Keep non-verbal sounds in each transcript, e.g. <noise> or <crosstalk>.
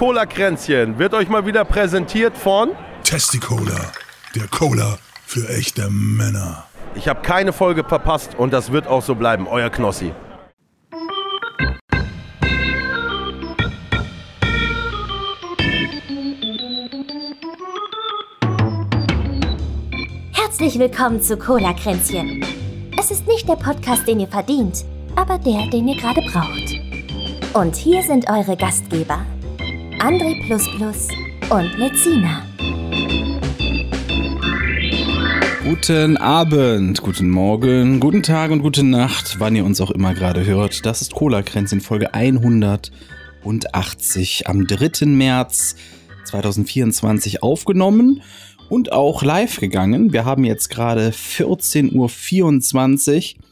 Cola-Kränzchen wird euch mal wieder präsentiert von. Testicola, der Cola für echte Männer. Ich habe keine Folge verpasst und das wird auch so bleiben. Euer Knossi. Herzlich willkommen zu Cola Kränzchen. Es ist nicht der Podcast, den ihr verdient, aber der, den ihr gerade braucht. Und hier sind eure Gastgeber: André und Lezina. Guten Abend, guten Morgen, guten Tag und gute Nacht, wann ihr uns auch immer gerade hört. Das ist Cola Kränzchen Folge 180 am 3. März 2024 aufgenommen und auch live gegangen. Wir haben jetzt gerade 14.24 Uhr.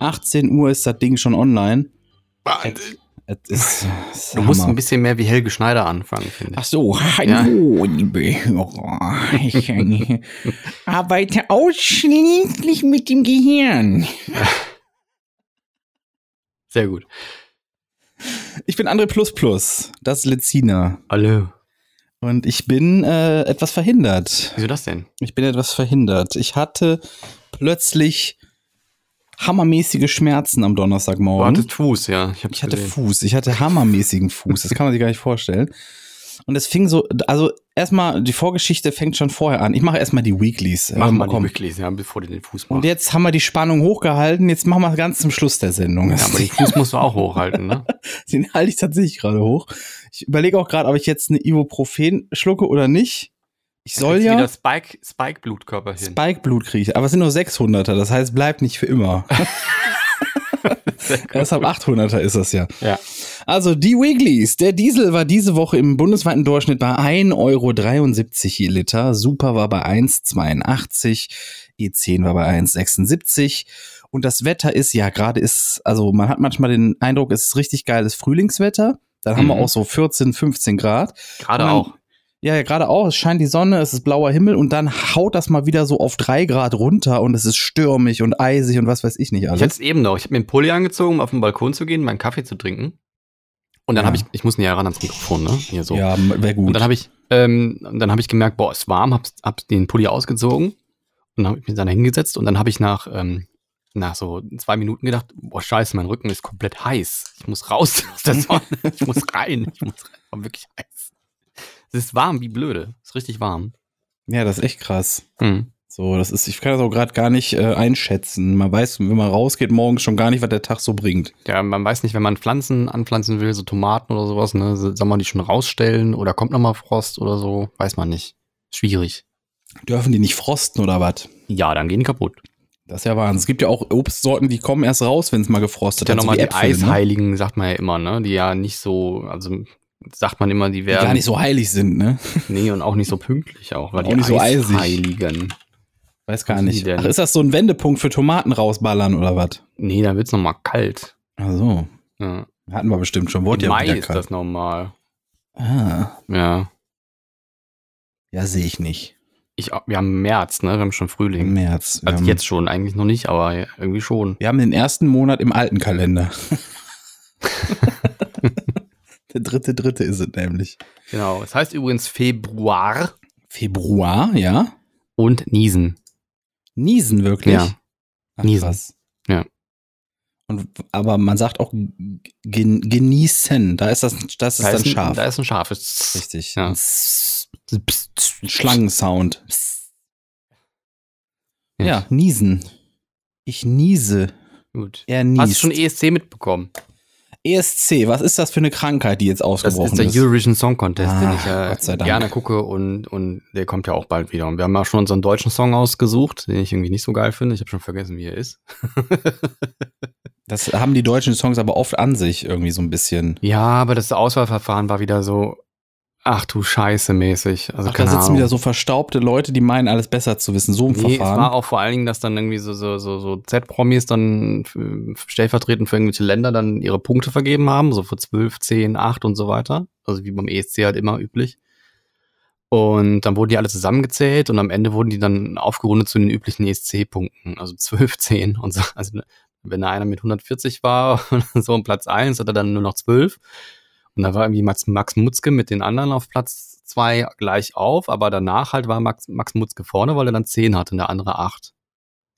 18 Uhr ist das Ding schon online. Wahnsinn. Ist, du musst ein bisschen mehr wie Helge Schneider anfangen, finde ich. Ach so, hallo, <laughs> ja. liebe Hörer. Ich arbeite ausschließlich mit dem Gehirn. Sehr gut. Ich bin André Plus Plus. Das ist Lezina. Hallo. Und ich bin äh, etwas verhindert. Wieso das denn? Ich bin etwas verhindert. Ich hatte plötzlich hammermäßige Schmerzen am Donnerstagmorgen. Du hattest Fuß, ja. Ich, ich hatte Fuß. Ich hatte hammermäßigen Fuß. Das kann man sich gar nicht vorstellen. Und es fing so, also erstmal, die Vorgeschichte fängt schon vorher an. Ich mache erstmal die Weeklies. Mach ähm, mal die Weeklies, ja, bevor du den Fuß machst. Und jetzt haben wir die Spannung hochgehalten. Jetzt machen wir ganz zum Schluss der Sendung. Ja, aber den Fuß musst du auch hochhalten, ne? <laughs> den halte ich tatsächlich gerade hoch. Ich überlege auch gerade, ob ich jetzt eine Ibuprofen schlucke oder nicht. Ich soll ja. wieder Spike, Spike Blutkörper hin. Spike Blut kriege Aber es sind nur 600er, das heißt, bleibt nicht für immer. <laughs> Ab 800er ist das ja. Ja. Also die Wigglies. Der Diesel war diese Woche im bundesweiten Durchschnitt bei 1,73 Euro je Liter. Super war bei 1,82. E10 war bei 1,76. Und das Wetter ist, ja, gerade ist, also man hat manchmal den Eindruck, es ist richtig geiles Frühlingswetter. Dann haben mhm. wir auch so 14, 15 Grad. Gerade auch. Ja, ja gerade auch. Es scheint die Sonne, es ist blauer Himmel und dann haut das mal wieder so auf drei Grad runter und es ist stürmig und eisig und was weiß ich nicht alles. Ich es eben noch. Ich habe mir einen Pulli angezogen, um auf den Balkon zu gehen, meinen Kaffee zu trinken. Und dann ja. habe ich, ich muss näher ran ans Mikrofon, ne? Hier so. Ja, wäre gut. Und dann habe ich, ähm, dann habe ich gemerkt, boah, ist warm, hab, hab den Pulli ausgezogen und habe mich dann hingesetzt und dann habe ich nach, ähm, nach so zwei Minuten gedacht, boah, scheiße, mein Rücken ist komplett heiß. Ich muss raus <laughs> aus der Sonne. ich muss rein. Ich muss rein. War wirklich heiß. Es ist warm wie blöde. Es ist richtig warm. Ja, das ist echt krass. Mhm. So, das ist, ich kann das auch gerade gar nicht äh, einschätzen. Man weiß, wenn man rausgeht morgens schon gar nicht, was der Tag so bringt. Ja, man weiß nicht, wenn man Pflanzen anpflanzen will, so Tomaten oder sowas, ne, soll man die schon rausstellen oder kommt nochmal Frost oder so? Weiß man nicht. Schwierig. Dürfen die nicht frosten oder was? Ja, dann gehen die kaputt. Das ist ja Wahnsinn. Es gibt ja auch Obstsorten, die kommen erst raus, wenn es mal gefrostet hat. Ja, nochmal die Äpfel, ne? Eisheiligen, ne? sagt man ja immer, ne? Die ja nicht so, also sagt man immer, die werden. Die gar nicht so heilig sind, ne? <laughs> Nee, und auch nicht so pünktlich auch, weil auch die nicht so eisig. Heiligen. Weiß gar nicht. Ach, ist das so ein Wendepunkt für Tomaten rausballern oder was? Nee, dann wird's nochmal kalt. Ach so. Ja. Hatten wir bestimmt schon. Wurde Im ja Mai ist kalt. das normal. Ah. Ja. Ja, sehe ich nicht. Ich, wir haben März, ne? Wir haben schon Frühling. März. Also jetzt schon, eigentlich noch nicht, aber irgendwie schon. Wir haben den ersten Monat im alten Kalender. <laughs> <laughs> Der dritte, dritte ist es nämlich. Genau. Es heißt übrigens Februar. Februar, ja. Und Niesen. Niesen wirklich? Ja. Ach, Niesen. Krass. Ja. Und, aber man sagt auch gen, genießen. Da ist das, das ist da dann scharf. Da ist ein scharf. Richtig. Ja. Schlangensound. Ja. ja, niesen. Ich niese. Gut. Er niest. Hast du schon ESC mitbekommen? ESC, was ist das für eine Krankheit, die jetzt ausgebrochen ist? Das ist der Eurovision Song Contest, ah, den ich ja gerne gucke und, und der kommt ja auch bald wieder. Und wir haben ja schon unseren deutschen Song ausgesucht, den ich irgendwie nicht so geil finde. Ich habe schon vergessen, wie er ist. <laughs> das haben die deutschen Songs aber oft an sich irgendwie so ein bisschen. Ja, aber das Auswahlverfahren war wieder so, Ach du Scheiße mäßig. Also Ach, da sitzen Ahnung. wieder so verstaubte Leute, die meinen, alles besser zu wissen. So ein nee, Verfahren. Es war auch vor allen Dingen, dass dann irgendwie so, so, so, so Z-Promis dann stellvertretend für irgendwelche Länder dann ihre Punkte vergeben haben, so für 12, 10, 8 und so weiter. Also wie beim ESC halt immer üblich. Und dann wurden die alle zusammengezählt und am Ende wurden die dann aufgerundet zu den üblichen ESC-Punkten. Also 12, 10 und so. Also wenn da einer mit 140 war, <laughs> so um Platz 1, hat er dann nur noch 12. Und da war irgendwie Max, Max Mutzke mit den anderen auf Platz zwei gleich auf, aber danach halt war Max, Max Mutzke vorne, weil er dann zehn hatte und der andere acht.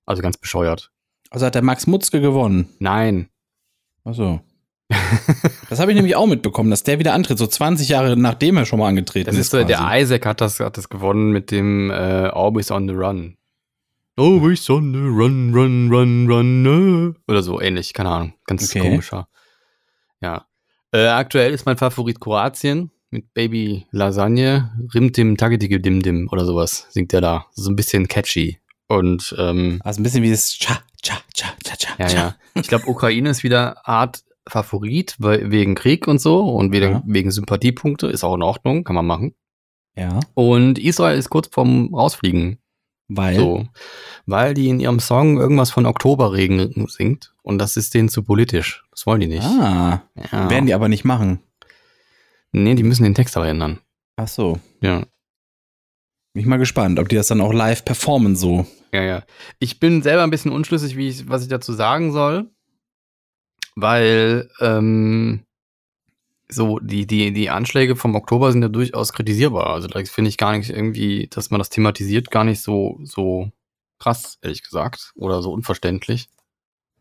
Also ganz bescheuert. Also hat der Max Mutzke gewonnen. Nein. Ach so. <laughs> das habe ich nämlich auch mitbekommen, dass der wieder antritt, so 20 Jahre nachdem er schon mal angetreten Das ist so, der. Isaac hat das, hat das gewonnen mit dem äh, Always on the Run. Always on the Run, Run, Run, Run. äh. Oder so ähnlich, keine Ahnung. Ganz Okay. komischer. Ja. Äh, aktuell ist mein Favorit Kroatien mit Baby Lasagne, Rimtim Tagetige Dim Dim oder sowas singt er da. So ein bisschen catchy. Und ähm, Also ein bisschen wie das Cha, Cha, Cha, Cha, Cha. ja, ja. Ich glaube, Ukraine ist wieder Art Favorit, weil, wegen Krieg und so und wegen, Ja. wegen Sympathiepunkte, ist auch in Ordnung, kann man machen. Ja, Und Israel ist kurz vorm Rausfliegen. Weil. So. Weil die in ihrem Song irgendwas von Oktoberregen singt und das ist denen zu politisch. Das wollen die nicht. Ah, ja. werden die aber nicht machen. Nee, die müssen den Text aber ändern. Ach so. Ja. Bin ich mal gespannt, ob die das dann auch live performen so. Ja, ja. Ich bin selber ein bisschen unschlüssig, wie ich, was ich dazu sagen soll. Weil, ähm, so, die, die, die Anschläge vom Oktober sind ja durchaus kritisierbar. Also da finde ich gar nicht irgendwie, dass man das thematisiert, gar nicht so, so krass, ehrlich gesagt. Oder so unverständlich.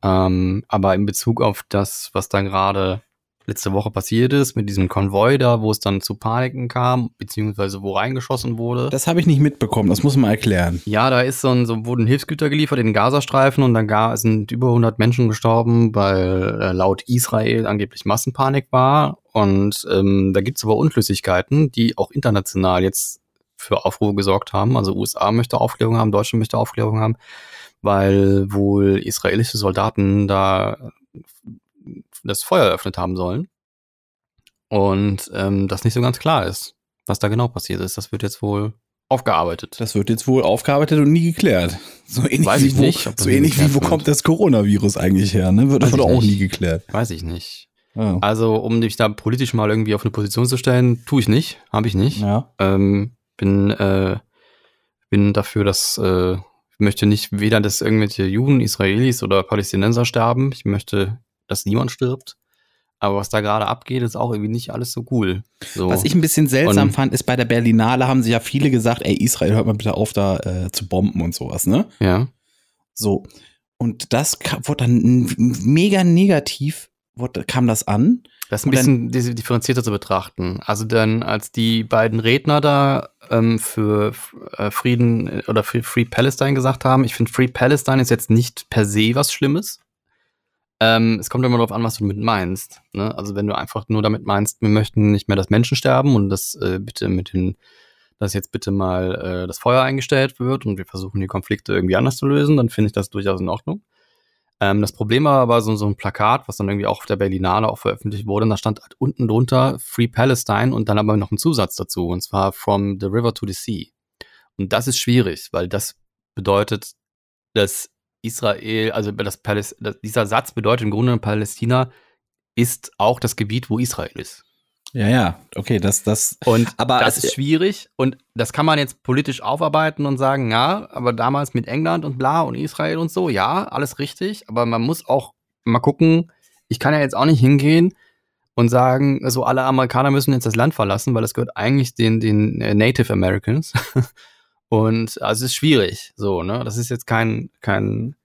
Ähm, aber in Bezug auf das, was da gerade letzte Woche passiert ist, mit diesem Konvoi da, wo es dann zu Paniken kam, beziehungsweise wo reingeschossen wurde. Das habe ich nicht mitbekommen, das muss man erklären. Ja, da ist so ein, so wurden Hilfsgüter geliefert in den Gazastreifen und dann gar, sind über 100 Menschen gestorben, weil äh, laut Israel angeblich Massenpanik war. Und ähm, da gibt's aber Unschlüssigkeiten, die auch international jetzt für Aufruhr gesorgt haben. Also USA möchte Aufklärung haben, Deutschland möchte Aufklärung haben, weil wohl israelische Soldaten da das Feuer eröffnet haben sollen. Und ähm, das nicht so ganz klar ist, was da genau passiert ist. Das wird jetzt wohl aufgearbeitet. Das wird jetzt wohl aufgearbeitet und nie geklärt. So ähnlich Weiß wie, ich wo, nicht, ob das so ähnlich wie wo wird. kommt das Coronavirus eigentlich her, ne? Wird ich auch nicht. nie geklärt. Weiß ich nicht. Ja. Also, um dich da politisch mal irgendwie auf eine Position zu stellen, tue ich nicht, habe ich nicht. ja. Ähm, bin, äh, bin dafür, dass äh, ich möchte nicht weder, dass irgendwelche Juden, Israelis oder Palästinenser sterben. Ich möchte, dass niemand stirbt. Aber was da gerade abgeht, ist auch irgendwie nicht alles so cool. So. Was ich ein bisschen seltsam Und- fand, ist bei der Berlinale haben sich ja viele gesagt, ey, Israel, hört mal bitte auf, da äh, zu bomben und sowas, ne? ja. So. Und das wurde dann mega negativ, wurde, kam das an. Das ist ein dann- bisschen dis- differenzierter zu betrachten. Also dann, als die beiden Redner da ähm, für äh, Frieden äh, oder für Free Palestine gesagt haben, ich finde Free Palestine ist jetzt nicht per se was Schlimmes. Ähm, es kommt immer darauf an, was du damit meinst. Ne? Also wenn du einfach nur damit meinst, wir möchten nicht mehr, dass Menschen sterben und das äh, bitte mit den, dass jetzt bitte mal äh, das Feuer eingestellt wird und wir versuchen die Konflikte irgendwie anders zu lösen, dann finde ich das durchaus in Ordnung. Ähm, das Problem war aber so, so ein Plakat, was dann irgendwie auch auf der Berlinale auch veröffentlicht wurde, und da stand halt unten drunter Free Palestine und dann aber noch ein Zusatz dazu, und zwar From the River to the Sea. Und das ist schwierig, weil das bedeutet, dass Israel, also das Paläst das, dieser Satz bedeutet im Grunde, Palästina ist auch das Gebiet, wo Israel ist. Ja, ja, okay, das, das, Und Aber das ist schwierig und das kann man jetzt politisch aufarbeiten und sagen, ja, aber damals mit England und bla und Israel und so, ja, alles richtig, aber man muss auch mal gucken, ich kann ja jetzt auch nicht hingehen und sagen, so alle Amerikaner müssen jetzt das Land verlassen, weil das gehört eigentlich den, den äh, Native Americans. <laughs> und also es ist schwierig, so, ne? Das ist jetzt kein, kein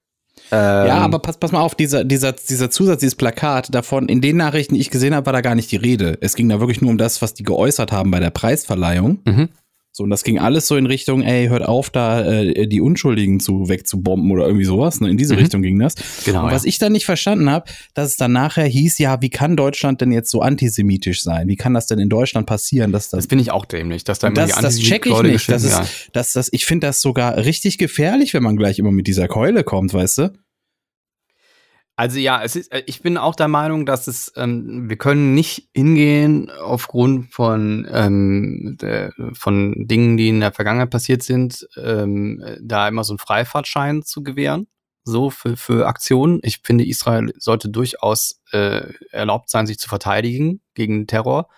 ähm, ja, aber pass, pass mal auf, dieser, dieser, dieser Zusatz, dieses Plakat davon, in den Nachrichten, die ich gesehen habe, war da gar nicht die Rede. Es ging da wirklich nur um das, was die geäußert haben bei der Preisverleihung. Mhm. So, und das ging alles so in Richtung, ey, hört auf, da äh, die Unschuldigen zu wegzubomben oder irgendwie sowas. Ne? In diese Mhm. Richtung ging das. Genau. und was ich dann nicht verstanden habe, dass es dann nachher hieß, ja, wie kann Deutschland denn jetzt so antisemitisch sein? Wie kann das denn in Deutschland passieren, dass das das finde ich auch dämlich, dass da immer das, die das check ich nicht. Das ist, das, das, ich finde das sogar richtig gefährlich, wenn man gleich immer mit dieser Keule kommt, weißt du? Also ja, es ist, äh, ich bin auch der Meinung, dass es, ähm, wir können nicht hingehen aufgrund von, ähm, der, von Dingen, die in der Vergangenheit passiert sind, ähm, da immer so einen Freifahrtschein zu gewähren, so für, für Aktionen. Ich finde, Israel sollte durchaus äh, erlaubt sein, sich zu verteidigen gegen Terror.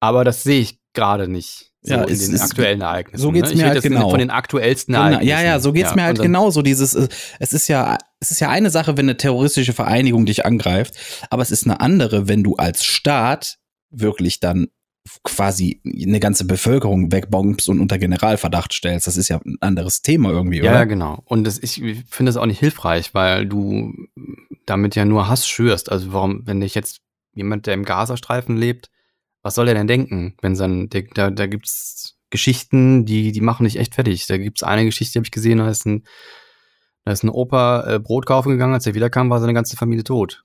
Aber das sehe ich gerade nicht. So Ja, in es den ist- aktuellen Ereignissen. so geht's ne? Mir halt genau. Von den aktuellsten Genau, Ereignissen. ja, ja, so geht's mir halt genauso. Dieses, äh, es ist ja, es ist ja eine Sache, wenn eine terroristische Vereinigung dich angreift, aber es ist eine andere, wenn du als Staat wirklich dann quasi eine ganze Bevölkerung wegbombst und unter Generalverdacht stellst. Das ist ja ein anderes Thema irgendwie, Ja, oder? ja, genau. Und das, ich finde das auch nicht hilfreich, weil du damit ja nur Hass schürst. Also warum, wenn ich jetzt jemand, der im Gazastreifen lebt, was soll er denn denken? Wenn sein, da, da gibt's Geschichten, die, die machen dich echt fertig. Da gibt's eine Geschichte, die habe ich gesehen, da ist ein, da ist ein Opa äh, Brot kaufen gegangen, als er wiederkam, war seine ganze Familie tot.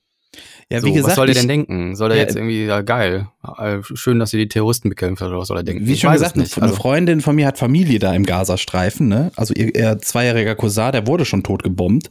Ja, so, was soll der denn denken? Soll er Ja, jetzt irgendwie, ja geil, äh, schön, dass ihr die Terroristen bekämpft oder was soll er denken? Wie Ich schon gesagt, eine Also, Freundin von mir hat Familie da im Gazastreifen, ne? Also ihr, ihr zweijähriger Cousin, der wurde schon tot gebombt.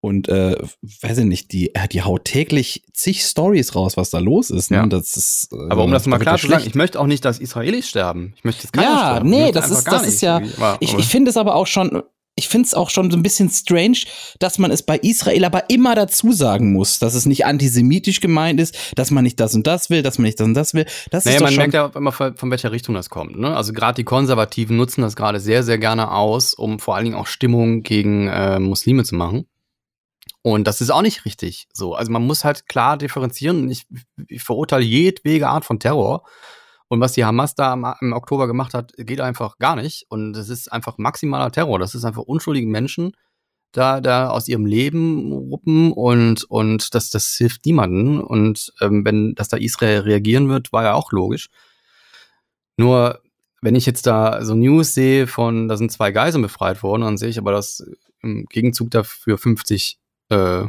Und äh, weiß ich nicht, die, die haut täglich zig Stories raus, was da los ist. Ne? Ja. Das ist, äh, aber um das mal klar zu sagen, ich möchte auch nicht, dass Israelis sterben. Ich möchte jetzt keiner Ja, sterben. Ich nee, das ist, das ist ja. Ich, ich finde es aber auch schon, ich finde es auch schon so ein bisschen strange, dass man es bei Israel aber immer dazu sagen muss, dass es nicht antisemitisch gemeint ist, dass man nicht das und das will, dass man nicht das und das will. Das Naja, man merkt ja auch immer, von welcher Richtung das kommt. Ne? Also gerade die Konservativen nutzen das gerade sehr, sehr gerne aus, um vor allen Dingen auch Stimmung gegen äh, Muslime zu machen. Und das ist auch nicht richtig so. Also man muss halt klar differenzieren. Und Ich, ich verurteile jedwege Art von Terror. Und was die Hamas da im, Oktober gemacht hat, geht einfach gar nicht. Und das ist einfach maximaler Terror. Das ist einfach unschuldige Menschen da, da aus ihrem Leben ruppen und, und das, das hilft niemanden. Und ähm, wenn das da Israel reagieren wird, war ja auch logisch. Nur, wenn ich jetzt da so News sehe von, da sind zwei Geiseln befreit worden, dann sehe ich aber, dass im Gegenzug dafür 50 äh,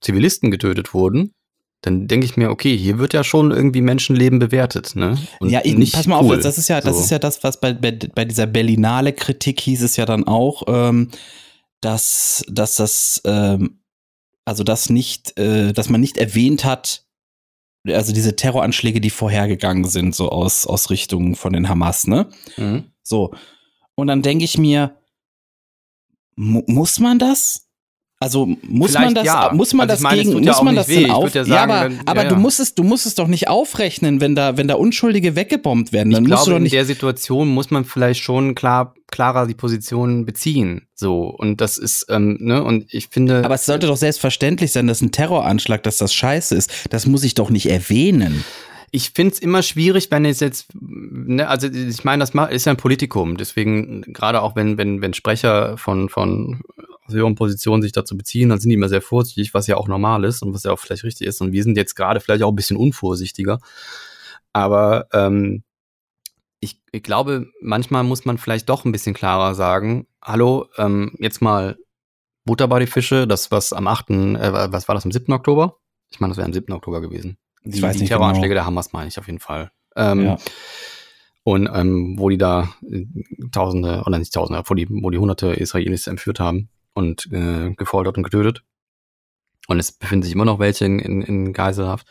Zivilisten getötet wurden, dann denke ich mir, okay, hier wird ja schon irgendwie Menschenleben bewertet, ne? Und ja, ich, nicht pass mal cool. auf, das ist ja, das So. ist ja das, was bei, bei, bei dieser Berlinale Kritik hieß es ja dann auch, ähm, dass, dass das, ähm, also das nicht, äh, dass man nicht erwähnt hat, also diese Terroranschläge, die vorhergegangen sind, so aus, aus Richtung von den Hamas, ne? Mhm. So. Und dann denke ich mir, mu muss man das? Also muss man Vielleicht das, ja. muss man Also das meine, gegen, ja muss man das weh. denn auf? ja sagen, aber, wenn- aber du musst es, du musst es doch nicht aufrechnen, wenn da, wenn da Unschuldige weggebombt werden. Dann ich musst glaube, du doch in nicht. der Situation muss man vielleicht schon klar, klarer die Position beziehen. So. Und das ist, ähm, ne, und ich finde. Aber es sollte doch selbstverständlich sein, dass ein Terroranschlag, dass das scheiße ist. Das muss ich doch nicht erwähnen. ich finde es immer schwierig, wenn es jetzt, ne, also ich meine, das ist ja ein Politikum, deswegen gerade auch wenn, wenn, wenn Sprecher von, von aus höheren Positionen sich dazu beziehen, dann sind die immer sehr vorsichtig, was ja auch normal ist und was ja auch vielleicht richtig ist. Und wir sind jetzt gerade vielleicht auch ein bisschen unvorsichtiger. Aber ähm, ich, ich glaube, manchmal muss man vielleicht doch ein bisschen klarer sagen, hallo, ähm, jetzt mal Butter bei die Fische, das was am 8., äh, was war das, am 7. Oktober? Ich meine, das wäre am 7. Oktober gewesen. Ich Die, weiß die nicht Terroranschläge genau. der Hamas meine ich auf jeden Fall. Ähm, Ja. Und ähm, wo die da äh, Tausende, oder nicht Tausende, wo die, wo die Hunderte Israelis entführt haben und äh, gefoltert und getötet. Und es befinden sich immer noch welche in, in, in Geiselhaft.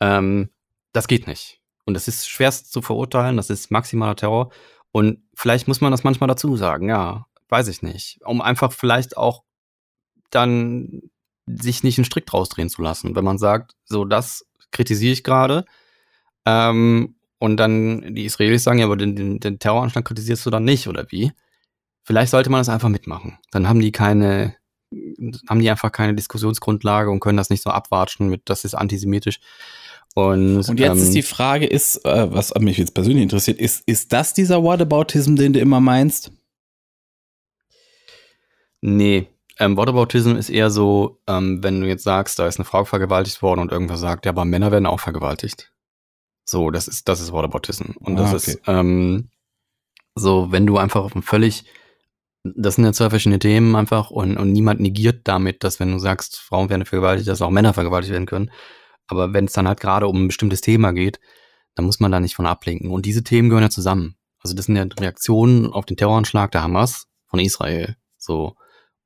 Ähm, das geht nicht. Und das ist schwerst zu verurteilen, das ist maximaler Terror. Und vielleicht muss man das manchmal dazu sagen, ja, weiß ich nicht. Um einfach vielleicht auch dann sich nicht einen Strick draus drehen zu lassen. Wenn man sagt, so das kritisiere ich gerade, ähm, und dann die Israelis sagen, ja, aber den, den, den Terroranschlag kritisierst du dann nicht, oder wie? Vielleicht sollte man das einfach mitmachen. Dann haben die keine, haben die einfach keine Diskussionsgrundlage und können das nicht so abwatschen mit, das ist antisemitisch. Und, Und jetzt ähm, ist die Frage, ist, äh, was mich jetzt persönlich interessiert, ist, ist das dieser Whataboutism, den du immer meinst? Nee. Ähm, Whataboutism ist eher so, ähm, wenn du jetzt sagst, da ist eine Frau vergewaltigt worden und irgendwer sagt, ja, aber Männer werden auch vergewaltigt. So, das ist, das ist Whataboutism. Und das Ah, okay. ist, ähm, so, wenn du einfach auf ein völlig, das sind ja zwei verschiedene Themen einfach und, und niemand negiert damit, dass wenn du sagst, Frauen werden vergewaltigt, dass auch Männer vergewaltigt werden können. Aber wenn es dann halt gerade um ein bestimmtes Thema geht, dann muss man da nicht von ablenken. Und diese Themen gehören ja zusammen. Also das sind ja Reaktionen auf den Terroranschlag der Hamas von Israel. So.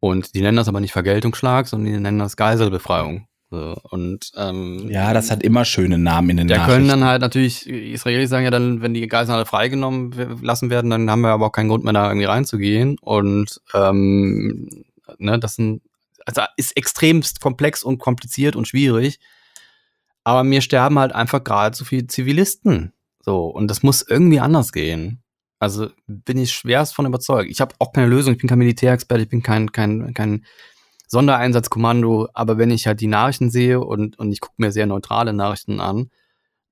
Und die nennen das aber nicht Vergeltungsschlag, sondern die nennen das Geiselbefreiung. So. Und ähm, Ja, das hat immer schöne Namen in den da können dann halt natürlich, Israelis sagen ja dann, wenn die Geiseln alle freigenommen lassen werden, dann haben wir aber auch keinen Grund mehr da irgendwie reinzugehen. Und ähm, ne, das sind, also ist extremst komplex und kompliziert und schwierig. Aber mir sterben halt einfach gerade so viele Zivilisten. So, und das muss irgendwie anders gehen. Also bin ich schwerst von überzeugt. Ich habe auch keine Lösung, ich bin kein Militärexperte, ich bin kein, kein, kein Sondereinsatzkommando, aber wenn ich halt die Nachrichten sehe und, und ich gucke mir sehr neutrale Nachrichten an,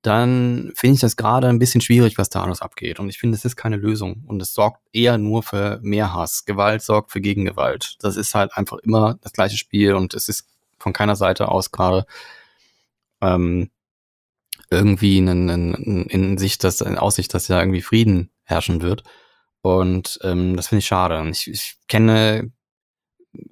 dann finde ich das gerade ein bisschen schwierig, was da alles abgeht. Und ich finde, es ist keine Lösung. Und es sorgt eher nur für mehr Hass. Gewalt sorgt für Gegengewalt. Das ist halt einfach immer das gleiche Spiel und es ist von keiner Seite aus gerade ähm, irgendwie in, in, in Sicht, dass, in Aussicht, dass ja irgendwie Frieden herrschen wird. Und ähm, das finde ich schade. Ich, ich kenne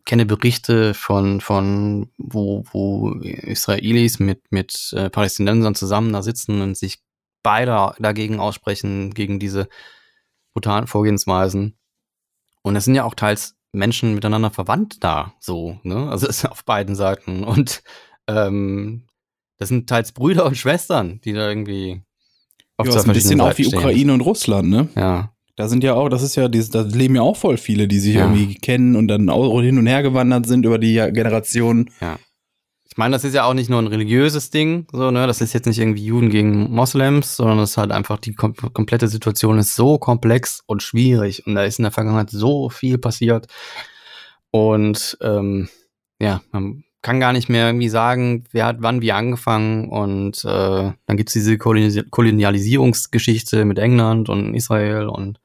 kenne Berichte von, von wo, wo Israelis mit, mit äh, Palästinensern zusammen da sitzen und sich beide dagegen aussprechen, gegen diese brutalen Vorgehensweisen. Und es sind ja auch teils Menschen miteinander verwandt da, so, ne? Also es ist auf beiden Seiten. Und ähm, das sind teils Brüder und Schwestern, die da irgendwie auf ja, ist ein bisschen auch wie Ukraine und Russland, ne? Ja. Da sind ja auch, das ist ja, da leben ja auch voll viele, die sich ja. irgendwie kennen und dann auch hin und her gewandert sind über die Generationen. Ja. Ich meine, das ist ja auch nicht nur ein religiöses Ding, so, ne? Das ist jetzt nicht irgendwie Juden gegen Moslems, sondern es ist halt einfach, die kom komplette Situation ist so komplex und schwierig und da ist in der Vergangenheit so viel passiert. Und ähm, ja, man kann gar nicht mehr irgendwie sagen, wer hat wann wie angefangen und äh, dann gibt's diese Kolonialisierungsgeschichte mit England und Israel und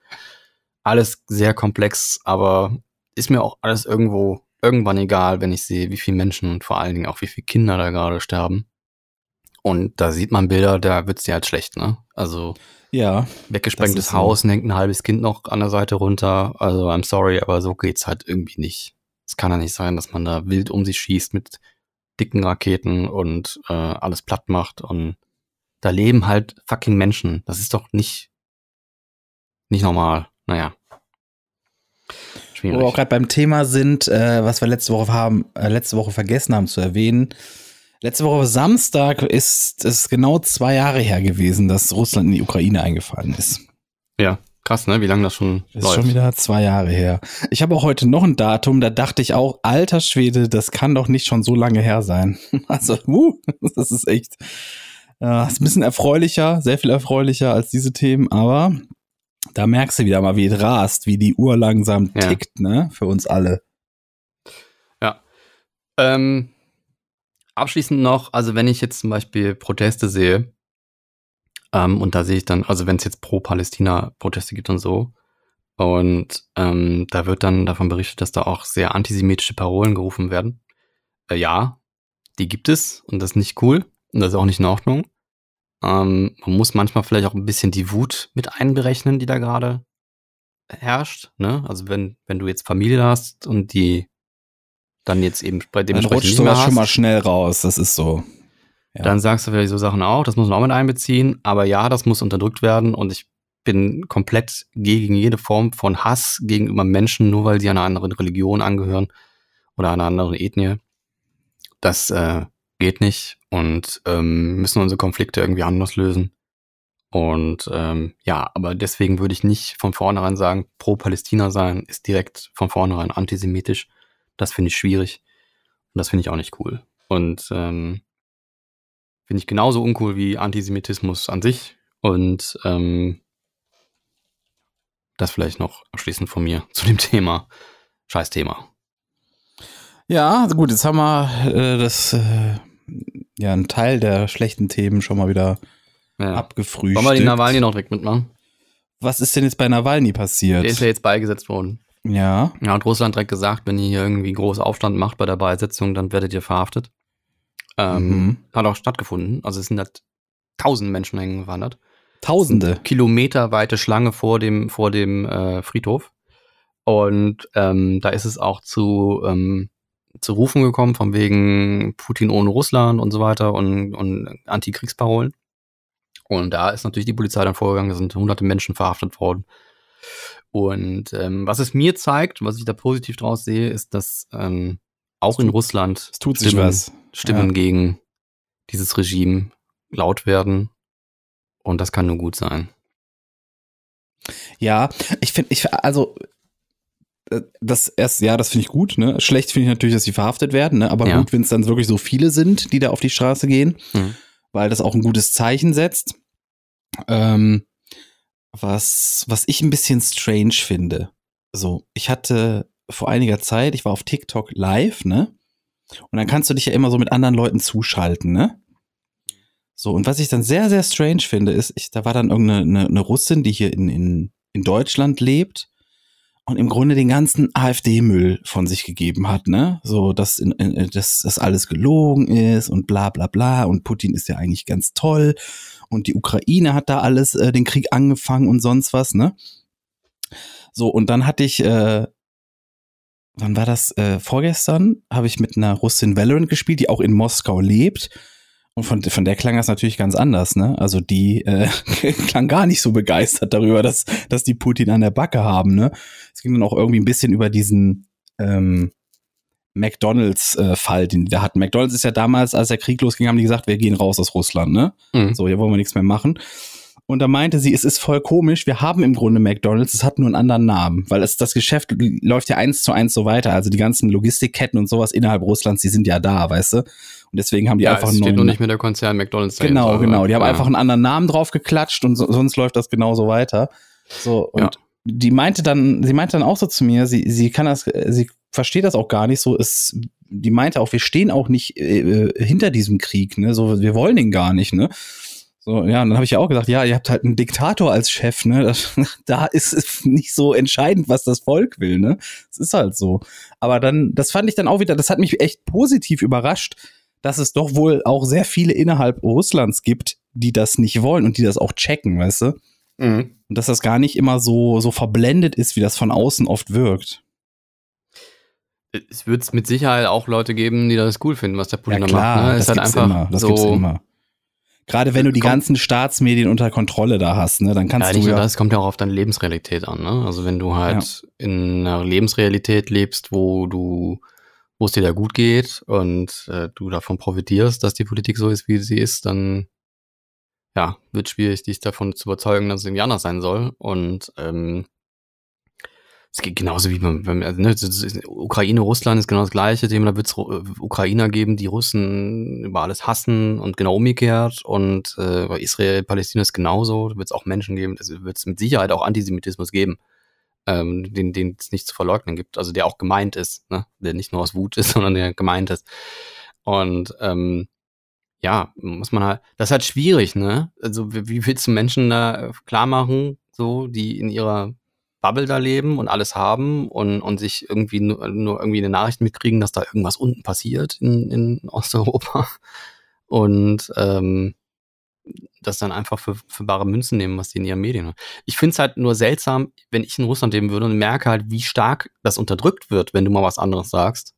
alles sehr komplex, aber ist mir auch alles irgendwo irgendwann egal, wenn ich sehe, wie viele Menschen und vor allen Dingen auch wie viele Kinder da gerade sterben. Und da sieht man Bilder, da wird's dir halt schlecht, ne? Also ja, weggesprengtes Haus und hängt ein halbes Kind noch an der Seite runter. Also I'm sorry, aber so geht's halt irgendwie nicht. Es kann ja nicht sein, dass man da wild um sich schießt mit dicken Raketen und äh, alles platt macht und da leben halt fucking Menschen. Das ist doch nicht nicht normal. Naja. Schwierig. Wo wir auch gerade beim Thema sind, äh, was wir letzte Woche haben, äh, letzte Woche vergessen haben zu erwähnen. Letzte Woche Samstag ist es genau zwei Jahre her gewesen, dass Russland in die Ukraine eingefallen ist. Ja, krass, ne? Wie lange das schon ist läuft. schon wieder zwei Jahre her. Ich habe auch heute noch ein Datum, da dachte ich auch, alter Schwede, das kann doch nicht schon so lange her sein. <laughs> Also, uh, <laughs> das ist echt, äh, ist ein bisschen erfreulicher, sehr viel erfreulicher als diese Themen, aber da merkst du wieder mal, wie es rast, wie die Uhr langsam tickt, ja. ne? Für uns alle. Ja. Ähm, abschließend noch, also wenn ich jetzt zum Beispiel Proteste sehe, ähm, und da sehe ich dann, also wenn es jetzt pro Palästina-Proteste gibt und so, und ähm, da wird dann davon berichtet, dass da auch sehr antisemitische Parolen gerufen werden. Äh, ja, die gibt es und das ist nicht cool und das ist auch nicht in Ordnung. Ähm, man muss manchmal vielleicht auch ein bisschen die Wut mit einberechnen, die da gerade herrscht. Ne? Also wenn, wenn du jetzt Familie hast und die dann jetzt eben bei dem Dann rutscht sowas schon mal schnell raus, das ist so. Ja. Dann sagst du vielleicht so Sachen auch, das muss man auch mit einbeziehen, aber ja, das muss unterdrückt werden und ich bin komplett gegen jede Form von Hass gegenüber Menschen, nur weil sie einer anderen Religion angehören oder einer anderen Ethnie. Das äh, geht nicht und ähm, müssen unsere Konflikte irgendwie anders lösen. Und ähm, ja, aber deswegen würde ich nicht von vornherein sagen, pro Palästina sein ist direkt von vornherein antisemitisch. Das finde ich schwierig und das finde ich auch nicht cool. Und ähm, finde ich genauso uncool wie Antisemitismus an sich. Und ähm, das vielleicht noch abschließend von mir <laughs> zu dem Thema. Scheiß Thema. Ja, gut, jetzt haben wir äh, das äh, ja einen Teil der schlechten Themen schon mal wieder ja. abgefrühstückt. Wollen wir den Nawalny noch direkt mitmachen? Was ist denn jetzt bei Nawalny passiert? Der ist ja jetzt beigesetzt worden. Ja. Ja, und Russland direkt gesagt, wenn ihr hier irgendwie groß Aufstand macht bei der Beisetzung, dann werdet ihr verhaftet. Ähm, mhm. Hat auch stattgefunden. Also es sind halt tausend Menschen hängen gewandert. Tausende. Kilometerweite Schlange vor dem, vor dem äh, Friedhof. Und ähm, da ist es auch zu ähm, zu Rufen gekommen, von wegen Putin ohne Russland und so weiter und, und Antikriegsparolen. Und da ist natürlich die Polizei dann vorgegangen, da sind hunderte Menschen verhaftet worden. Und ähm, was es mir zeigt, was ich da positiv draus sehe, ist, dass ähm, auch in Russland tut Stimmen, Stimmen ja. gegen dieses Regime laut werden. Und das kann nur gut sein. Ja, ich finde, ich, also das erst, ja, das finde ich gut. Ne? Schlecht finde ich natürlich, dass sie verhaftet werden, ne? aber ja. gut, wenn es dann wirklich so viele sind, die da auf die Straße gehen, mhm. weil das auch ein gutes Zeichen setzt. Ähm, was, was ich ein bisschen strange finde. So, ich hatte vor einiger Zeit, ich war auf TikTok live, ne? Und dann kannst du dich ja immer so mit anderen Leuten zuschalten, ne? So, und was ich dann sehr, sehr strange finde, ist, ich, da war dann irgendeine eine, eine Russin, die hier in, in, in Deutschland lebt und im Grunde den ganzen AfD-Müll von sich gegeben hat, ne? So, dass, in, in, dass das alles gelogen ist und bla bla bla und Putin ist ja eigentlich ganz toll und die Ukraine hat da alles äh, den Krieg angefangen und sonst was, ne? So, und dann hatte ich, äh, wann war das? Äh, vorgestern habe ich mit einer Russin Valorant gespielt, die auch in Moskau lebt und von, von der klang das natürlich ganz anders, ne? Also die äh, <laughs> klang gar nicht so begeistert darüber, dass, dass die Putin an der Backe haben, ne? Es ging dann auch irgendwie ein bisschen über diesen ähm, McDonalds-Fall, äh, den die da hatten. McDonalds ist ja damals, als der Krieg losging, haben die gesagt, wir gehen raus aus Russland, ne? Mhm. So, hier wollen wir nichts mehr machen. Und da meinte sie, es ist voll komisch, wir haben im Grunde McDonalds, es hat nur einen anderen Namen, weil es, das Geschäft läuft ja eins zu eins so weiter. Also die ganzen Logistikketten und sowas innerhalb Russlands, die sind ja da, weißt du? Und deswegen haben die ja, einfach es steht nur nicht mehr der Konzern McDonalds Genau, dahinter, genau. Die haben ja. einfach einen anderen Namen drauf geklatscht und so, sonst läuft das genauso weiter. So, und Ja. die meinte dann, sie meinte dann auch so zu mir, sie, sie kann das, sie versteht das auch gar nicht so, es, die meinte auch, wir stehen auch nicht äh, äh, hinter diesem Krieg, ne? So, wir wollen den gar nicht, ne? So, ja, und dann habe ich ja auch gesagt, ja, ihr habt halt einen Diktator als Chef, ne? Das, <laughs> da ist es nicht so entscheidend, was das Volk will, ne? Es ist halt so. Aber dann, das fand ich dann auch wieder, das hat mich echt positiv überrascht, dass es doch wohl auch sehr viele innerhalb Russlands gibt, die das nicht wollen und die das auch checken, weißt du? Mhm. Und dass das gar nicht immer so, so verblendet ist, wie das von außen oft wirkt. Es wird mit Sicherheit auch Leute geben, die das cool finden, was der Putin da macht. Ne? das Ist halt einfach immer. Das so, gibt's immer. Gerade wenn du die Kommt- ganzen Staatsmedien unter Kontrolle da hast, ne, dann kannst Ja, du nicht ja. das, kommt ja auch auf deine Lebensrealität an. Ne? Also wenn du halt in einer Lebensrealität lebst, wo du, wo es dir da gut geht und äh, du davon profitierst, dass die Politik so ist, wie sie ist, dann ja, wird schwierig, dich davon zu überzeugen, dass es irgendwie anders sein soll. Und ähm, es geht genauso wie beim, beim also, ne, Ukraine, Russland ist genau das gleiche Thema. Da wird es Ukrainer geben, die Russen über alles hassen und genau umgekehrt. Und äh, Israel, Palästina ist genauso. Da wird es auch Menschen geben, es wird es mit Sicherheit auch Antisemitismus geben, ähm, den, den es nicht zu verleugnen gibt. Also der auch gemeint ist, ne? der nicht nur aus Wut ist, <laughs> sondern der gemeint ist. Und ähm, ja, muss man halt, das ist halt schwierig, ne? Also wie, wie willst du Menschen da klar machen, so, die in ihrer Bubble da leben und alles haben und, und sich irgendwie nur, nur irgendwie eine Nachricht mitkriegen, dass da irgendwas unten passiert in, in Osteuropa <laughs> und ähm, das dann einfach für, für bare Münzen nehmen, was die in ihren Medien haben. Ich finde es halt nur seltsam, wenn ich in Russland leben würde und merke halt, wie stark das unterdrückt wird, wenn du mal was anderes sagst,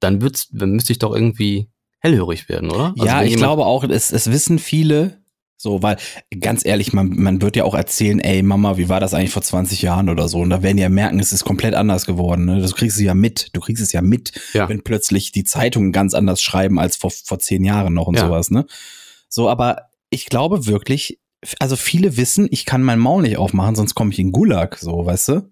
dann wird's, dann müsste ich doch irgendwie hellhörig werden, oder? Also ja, ich glaube auch, es, es wissen viele, so, weil, ganz ehrlich, man, man wird ja auch erzählen, ey, Mama, wie war das eigentlich vor 20 Jahren oder so? Und da werden die ja merken, es ist komplett anders geworden. Ne? Du kriegst es ja mit, du kriegst es ja mit, Ja. wenn plötzlich die Zeitungen ganz anders schreiben als vor, vor zehn Jahren noch und Ja. sowas, ne? So, aber ich glaube wirklich, also viele wissen, ich kann mein Maul nicht aufmachen, sonst komme ich in Gulag, so, weißt du?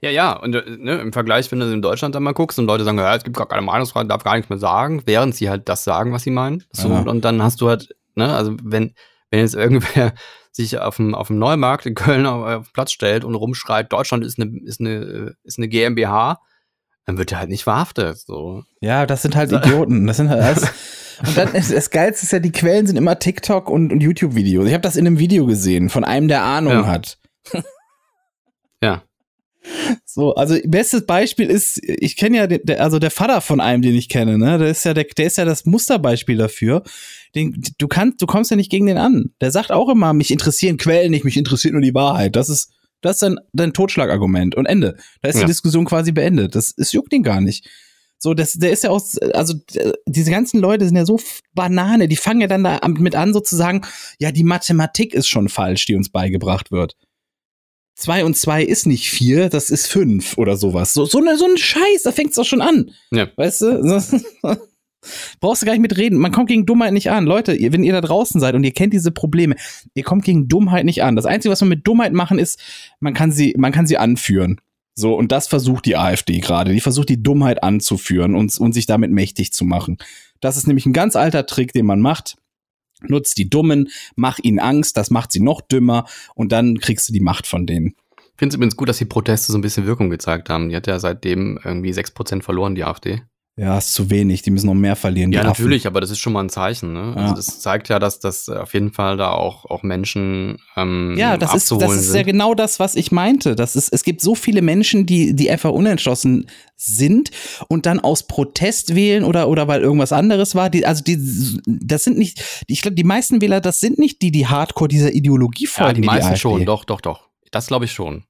Ja, ja, und äh, ne, im Vergleich, wenn du in Deutschland dann mal guckst und Leute sagen, ja, es gibt gar keine Meinungsfreiheit, darf gar nichts mehr sagen, während sie halt das sagen, was sie meinen. So, Ja. Und dann hast du halt, ne, also wenn, wenn jetzt irgendwer <laughs> sich auf dem, auf dem Neumarkt in Köln auf, auf den Platz stellt und rumschreit, Deutschland ist eine, ist eine, ist eine GmbH, dann wird er halt nicht verhaftet. So. Ja, das sind halt Idioten. Das sind halt alles. <laughs> Und dann ist das Geilste ist ja, die Quellen sind immer TikTok und, und YouTube-Videos. Ich habe das in einem Video gesehen, von einem, der Ahnung Ja. hat. Ja. So, also bestes Beispiel ist, ich kenne ja, den, der, also der Vater von einem, den ich kenne, ne, der ist ja, der, der ist ja das Musterbeispiel dafür. Den, du kannst, du kommst ja nicht gegen den an. Der sagt auch immer, mich interessieren Quellen nicht, mich interessiert nur die Wahrheit. Das ist, das ist dein, dein Totschlagargument und Ende. Da ist Ja. die Diskussion quasi beendet. Das, es juckt ihn gar nicht. So, das, der ist ja aus, also äh, diese ganzen Leute sind ja so Banane, die fangen ja dann da am- mit an, sozusagen, ja, die Mathematik ist schon falsch, die uns beigebracht wird. Zwei und zwei ist nicht vier, das ist fünf oder sowas. So, so, ne, so ein Scheiß, da fängt's doch schon an. Ja. Weißt du? <laughs> Brauchst du gar nicht mitreden. Man kommt gegen Dummheit nicht an. Leute, ihr, wenn ihr da draußen seid und ihr kennt diese Probleme, ihr kommt gegen Dummheit nicht an. Das Einzige, was man mit Dummheit machen, ist, man kann sie, man kann sie anführen. So, und das versucht die AfD gerade. Die versucht, die Dummheit anzuführen und, und sich damit mächtig zu machen. Das ist nämlich ein ganz alter Trick, den man macht. Nutzt die Dummen, mach ihnen Angst, das macht sie noch dümmer und dann kriegst du die Macht von denen. Ich finde es übrigens gut, dass die Proteste so ein bisschen Wirkung gezeigt haben. Die hat ja seitdem irgendwie 6% verloren, die AfD. Ja, ist zu wenig. Die müssen noch mehr verlieren. Ja, die Affen. natürlich, aber das ist schon mal ein Zeichen. Ne? Ja. Also das zeigt ja, dass das auf jeden Fall da auch, auch Menschen ähm, Ja, das ist, das ist sind. ja genau das, was ich meinte. Das ist, es gibt so viele Menschen, die, die einfach unentschlossen sind und dann aus Protest wählen oder, oder weil irgendwas anderes war. Die, also die, das sind nicht, ich glaube, die meisten Wähler, das sind nicht die, die hardcore dieser Ideologie ja, folgen. die wie meisten AfD. schon, doch, doch, doch. Das glaube ich schon.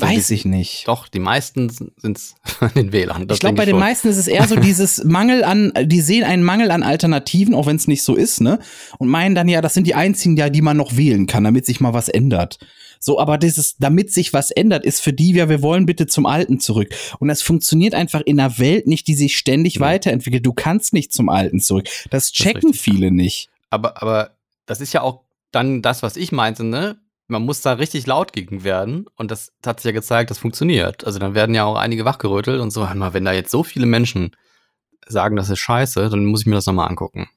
Weiß ich nicht. Doch, die meisten sind es den Wählern. Das ich glaube, bei den schon. meisten ist es eher so <laughs> dieses Mangel an, die sehen einen Mangel an Alternativen, auch wenn es nicht so ist, ne? Und meinen dann, ja, das sind die einzigen, ja, die man noch wählen kann, damit sich mal was ändert. So, aber dieses, damit sich was ändert, ist für die, ja, wir wollen bitte zum Alten zurück. Und das funktioniert einfach in einer Welt nicht, die sich ständig Mhm. weiterentwickelt. Du kannst nicht zum Alten zurück. Das checken richtig, viele nicht. Aber, aber das ist ja auch dann das, was ich meinte, ne? Man muss da richtig laut gegen werden und das hat sich ja gezeigt, das funktioniert. Also dann werden ja auch einige wachgerüttelt und so, wenn da jetzt so viele Menschen sagen, das ist scheiße, dann muss ich mir das nochmal angucken.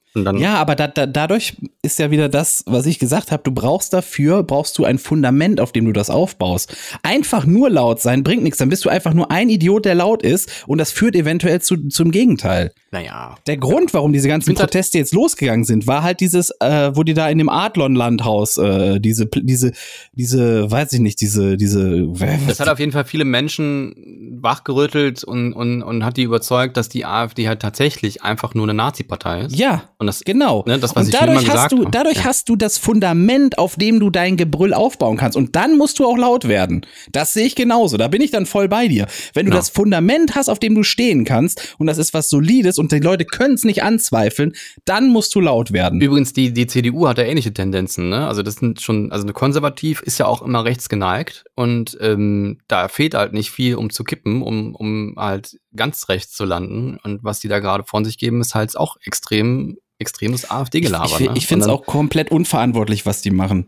Ja, aber da, da, dadurch ist ja wieder das, was ich gesagt habe. Du brauchst dafür, brauchst du ein Fundament, auf dem du das aufbaust. Einfach nur laut sein bringt nichts. Dann bist du einfach nur ein Idiot, der laut ist und das führt eventuell zu, zum Gegenteil. Naja, Der Grund, warum diese ganzen Proteste jetzt losgegangen sind, war halt dieses, äh, wo die da in dem Adlon-Landhaus, äh, diese, diese, diese, weiß ich nicht, diese, diese, das hat auf jeden Fall viele Menschen wachgerüttelt und, und, und hat die überzeugt, dass die AfD halt tatsächlich einfach nur eine Nazi-Partei ist. ja, Und das, Genau. Ne, das, was und ich dadurch immer hast du, dadurch Ja. hast du das Fundament, auf dem du dein Gebrüll aufbauen kannst. Und dann musst du auch laut werden. Das sehe ich genauso. Da bin ich dann voll bei dir. Wenn du Genau. das Fundament hast, auf dem du stehen kannst, und das ist was Solides und die Leute können es nicht anzweifeln, dann musst du laut werden. Übrigens, die, die CDU hat ja ähnliche Tendenzen, ne? Also das sind schon, also eine Konservativ ist ja auch immer rechts geneigt und ähm, da fehlt halt nicht viel, um zu kippen, um, um halt ganz rechts zu landen. Und was die da gerade von sich geben, ist halt auch extrem, extremes Ich, AfD-Gelaber. ich, ne? ich finde es auch komplett unverantwortlich, was die machen.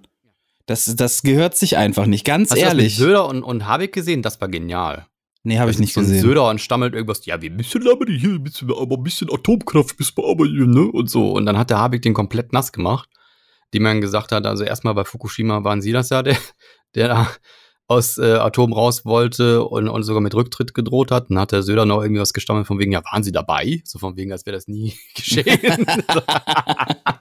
Das, das gehört sich einfach nicht. Ganz Hast du das mit ehrlich. Söder und, und Habeck gesehen? Das war genial. Nee, habe ich nicht so gesehen. Söder und stammelt irgendwas, ja, wir müssen aber hier, müssen wir aber ein bisschen Atomkraft müssen wir aber hier, ne? Und so. Und dann hat der Habeck den komplett nass gemacht, die man gesagt hat, also erstmal bei Fukushima waren sie das ja, der, der da aus äh, Atom raus wollte und, und sogar mit Rücktritt gedroht hat. Dann hat der Söder noch irgendwie was gestammelt von wegen, ja, waren sie dabei? So von wegen, als wäre das nie <laughs> geschehen. <laughs>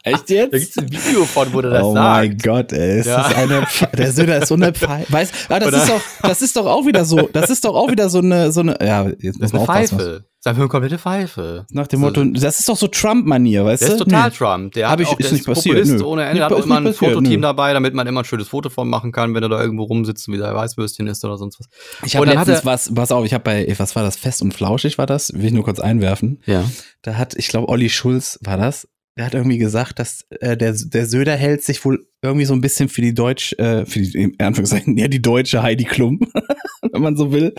Echt da jetzt? gibt's ein Video von, wo der das oh sagt. mein Gott, ey. Ist Ja. das eine, der Söder ist so eine Pfeife. Weiß, ah, das Oder- ist doch, das ist doch auch wieder so, das ist doch auch wieder so eine, so eine, ja, jetzt muss Das ist man eine aufpassen. Pfeife. Das ist einfach eine komplette Pfeife. Nach dem Motto, das ist doch so Trump-Manier, weißt Der du? ist total Nee. Trump. Der Hab hat ich- auch, ist nicht passiert, Populist nö. ohne Ende. Hat immer ein passiert, Fototeam nö. dabei, damit man immer ein schönes Foto von machen kann, wenn er da irgendwo rumsitzt, wie der Weißwürstchen ist oder sonst was. Ich habe Und letztens was, pass auf, ich habe bei, was war das, Fest und Flauschig war das? Will ich nur kurz einwerfen. Ja. Da hat, ich glaube, Olli Schulz war das. Der hat irgendwie gesagt, dass äh, der, der Söder hält sich wohl irgendwie so ein bisschen für die Deutsch, äh, für die, in Anführungszeichen, <laughs> ja, die deutsche Heidi Klum, <laughs> wenn man so will.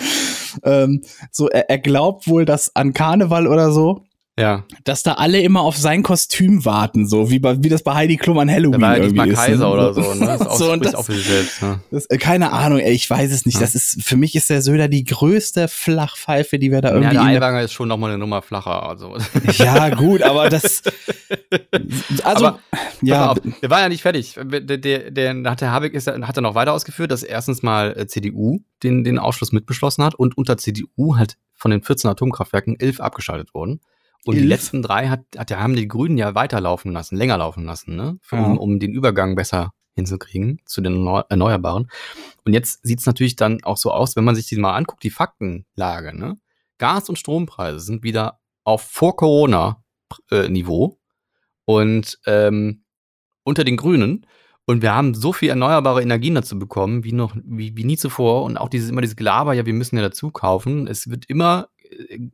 Ähm, so, er, er glaubt wohl, dass an Karneval oder so, Ja. dass da alle immer auf sein Kostüm warten, so wie, bei, wie das bei Heidi Klum an Halloween Der war ja nicht irgendwie ist. Kaiser ne? oder so, ne? Das ist <laughs> so, und das, sich selbst, ne? das, äh, keine Ahnung, ey, ich weiß es nicht. Ja. Das ist, für mich ist der Söder die größte Flachpfeife, die wir da Ja, irgendwie der in der Aiwanger ist schon nochmal eine Nummer flacher. Also. <laughs> Ja, gut, aber das. <laughs> Also, Aber, ja, auf, wir waren ja nicht fertig. Der, der, der, der Habeck ist, hat er noch weiter ausgeführt, dass erstens mal äh, CDU den, den Ausschluss mitbeschlossen hat und unter CDU halt von den 14 Atomkraftwerken 11 abgeschaltet wurden. Und die Elf? letzten drei hat, hat, haben die Grünen ja weiterlaufen lassen, länger laufen lassen, ne? Für, Ja. um, um den Übergang besser hinzukriegen zu den Erneu- Erneuerbaren. Und jetzt sieht es natürlich dann auch so aus, wenn man sich die mal anguckt, die Faktenlage, ne? Gas- und Strompreise sind wieder auf Vor-Corona-Niveau und ähm, unter den Grünen. Und wir haben so viel erneuerbare Energien dazu bekommen, wie noch, wie, wie nie zuvor. Und auch dieses, immer dieses Gelaber, ja, wir müssen ja dazu kaufen. Es wird immer,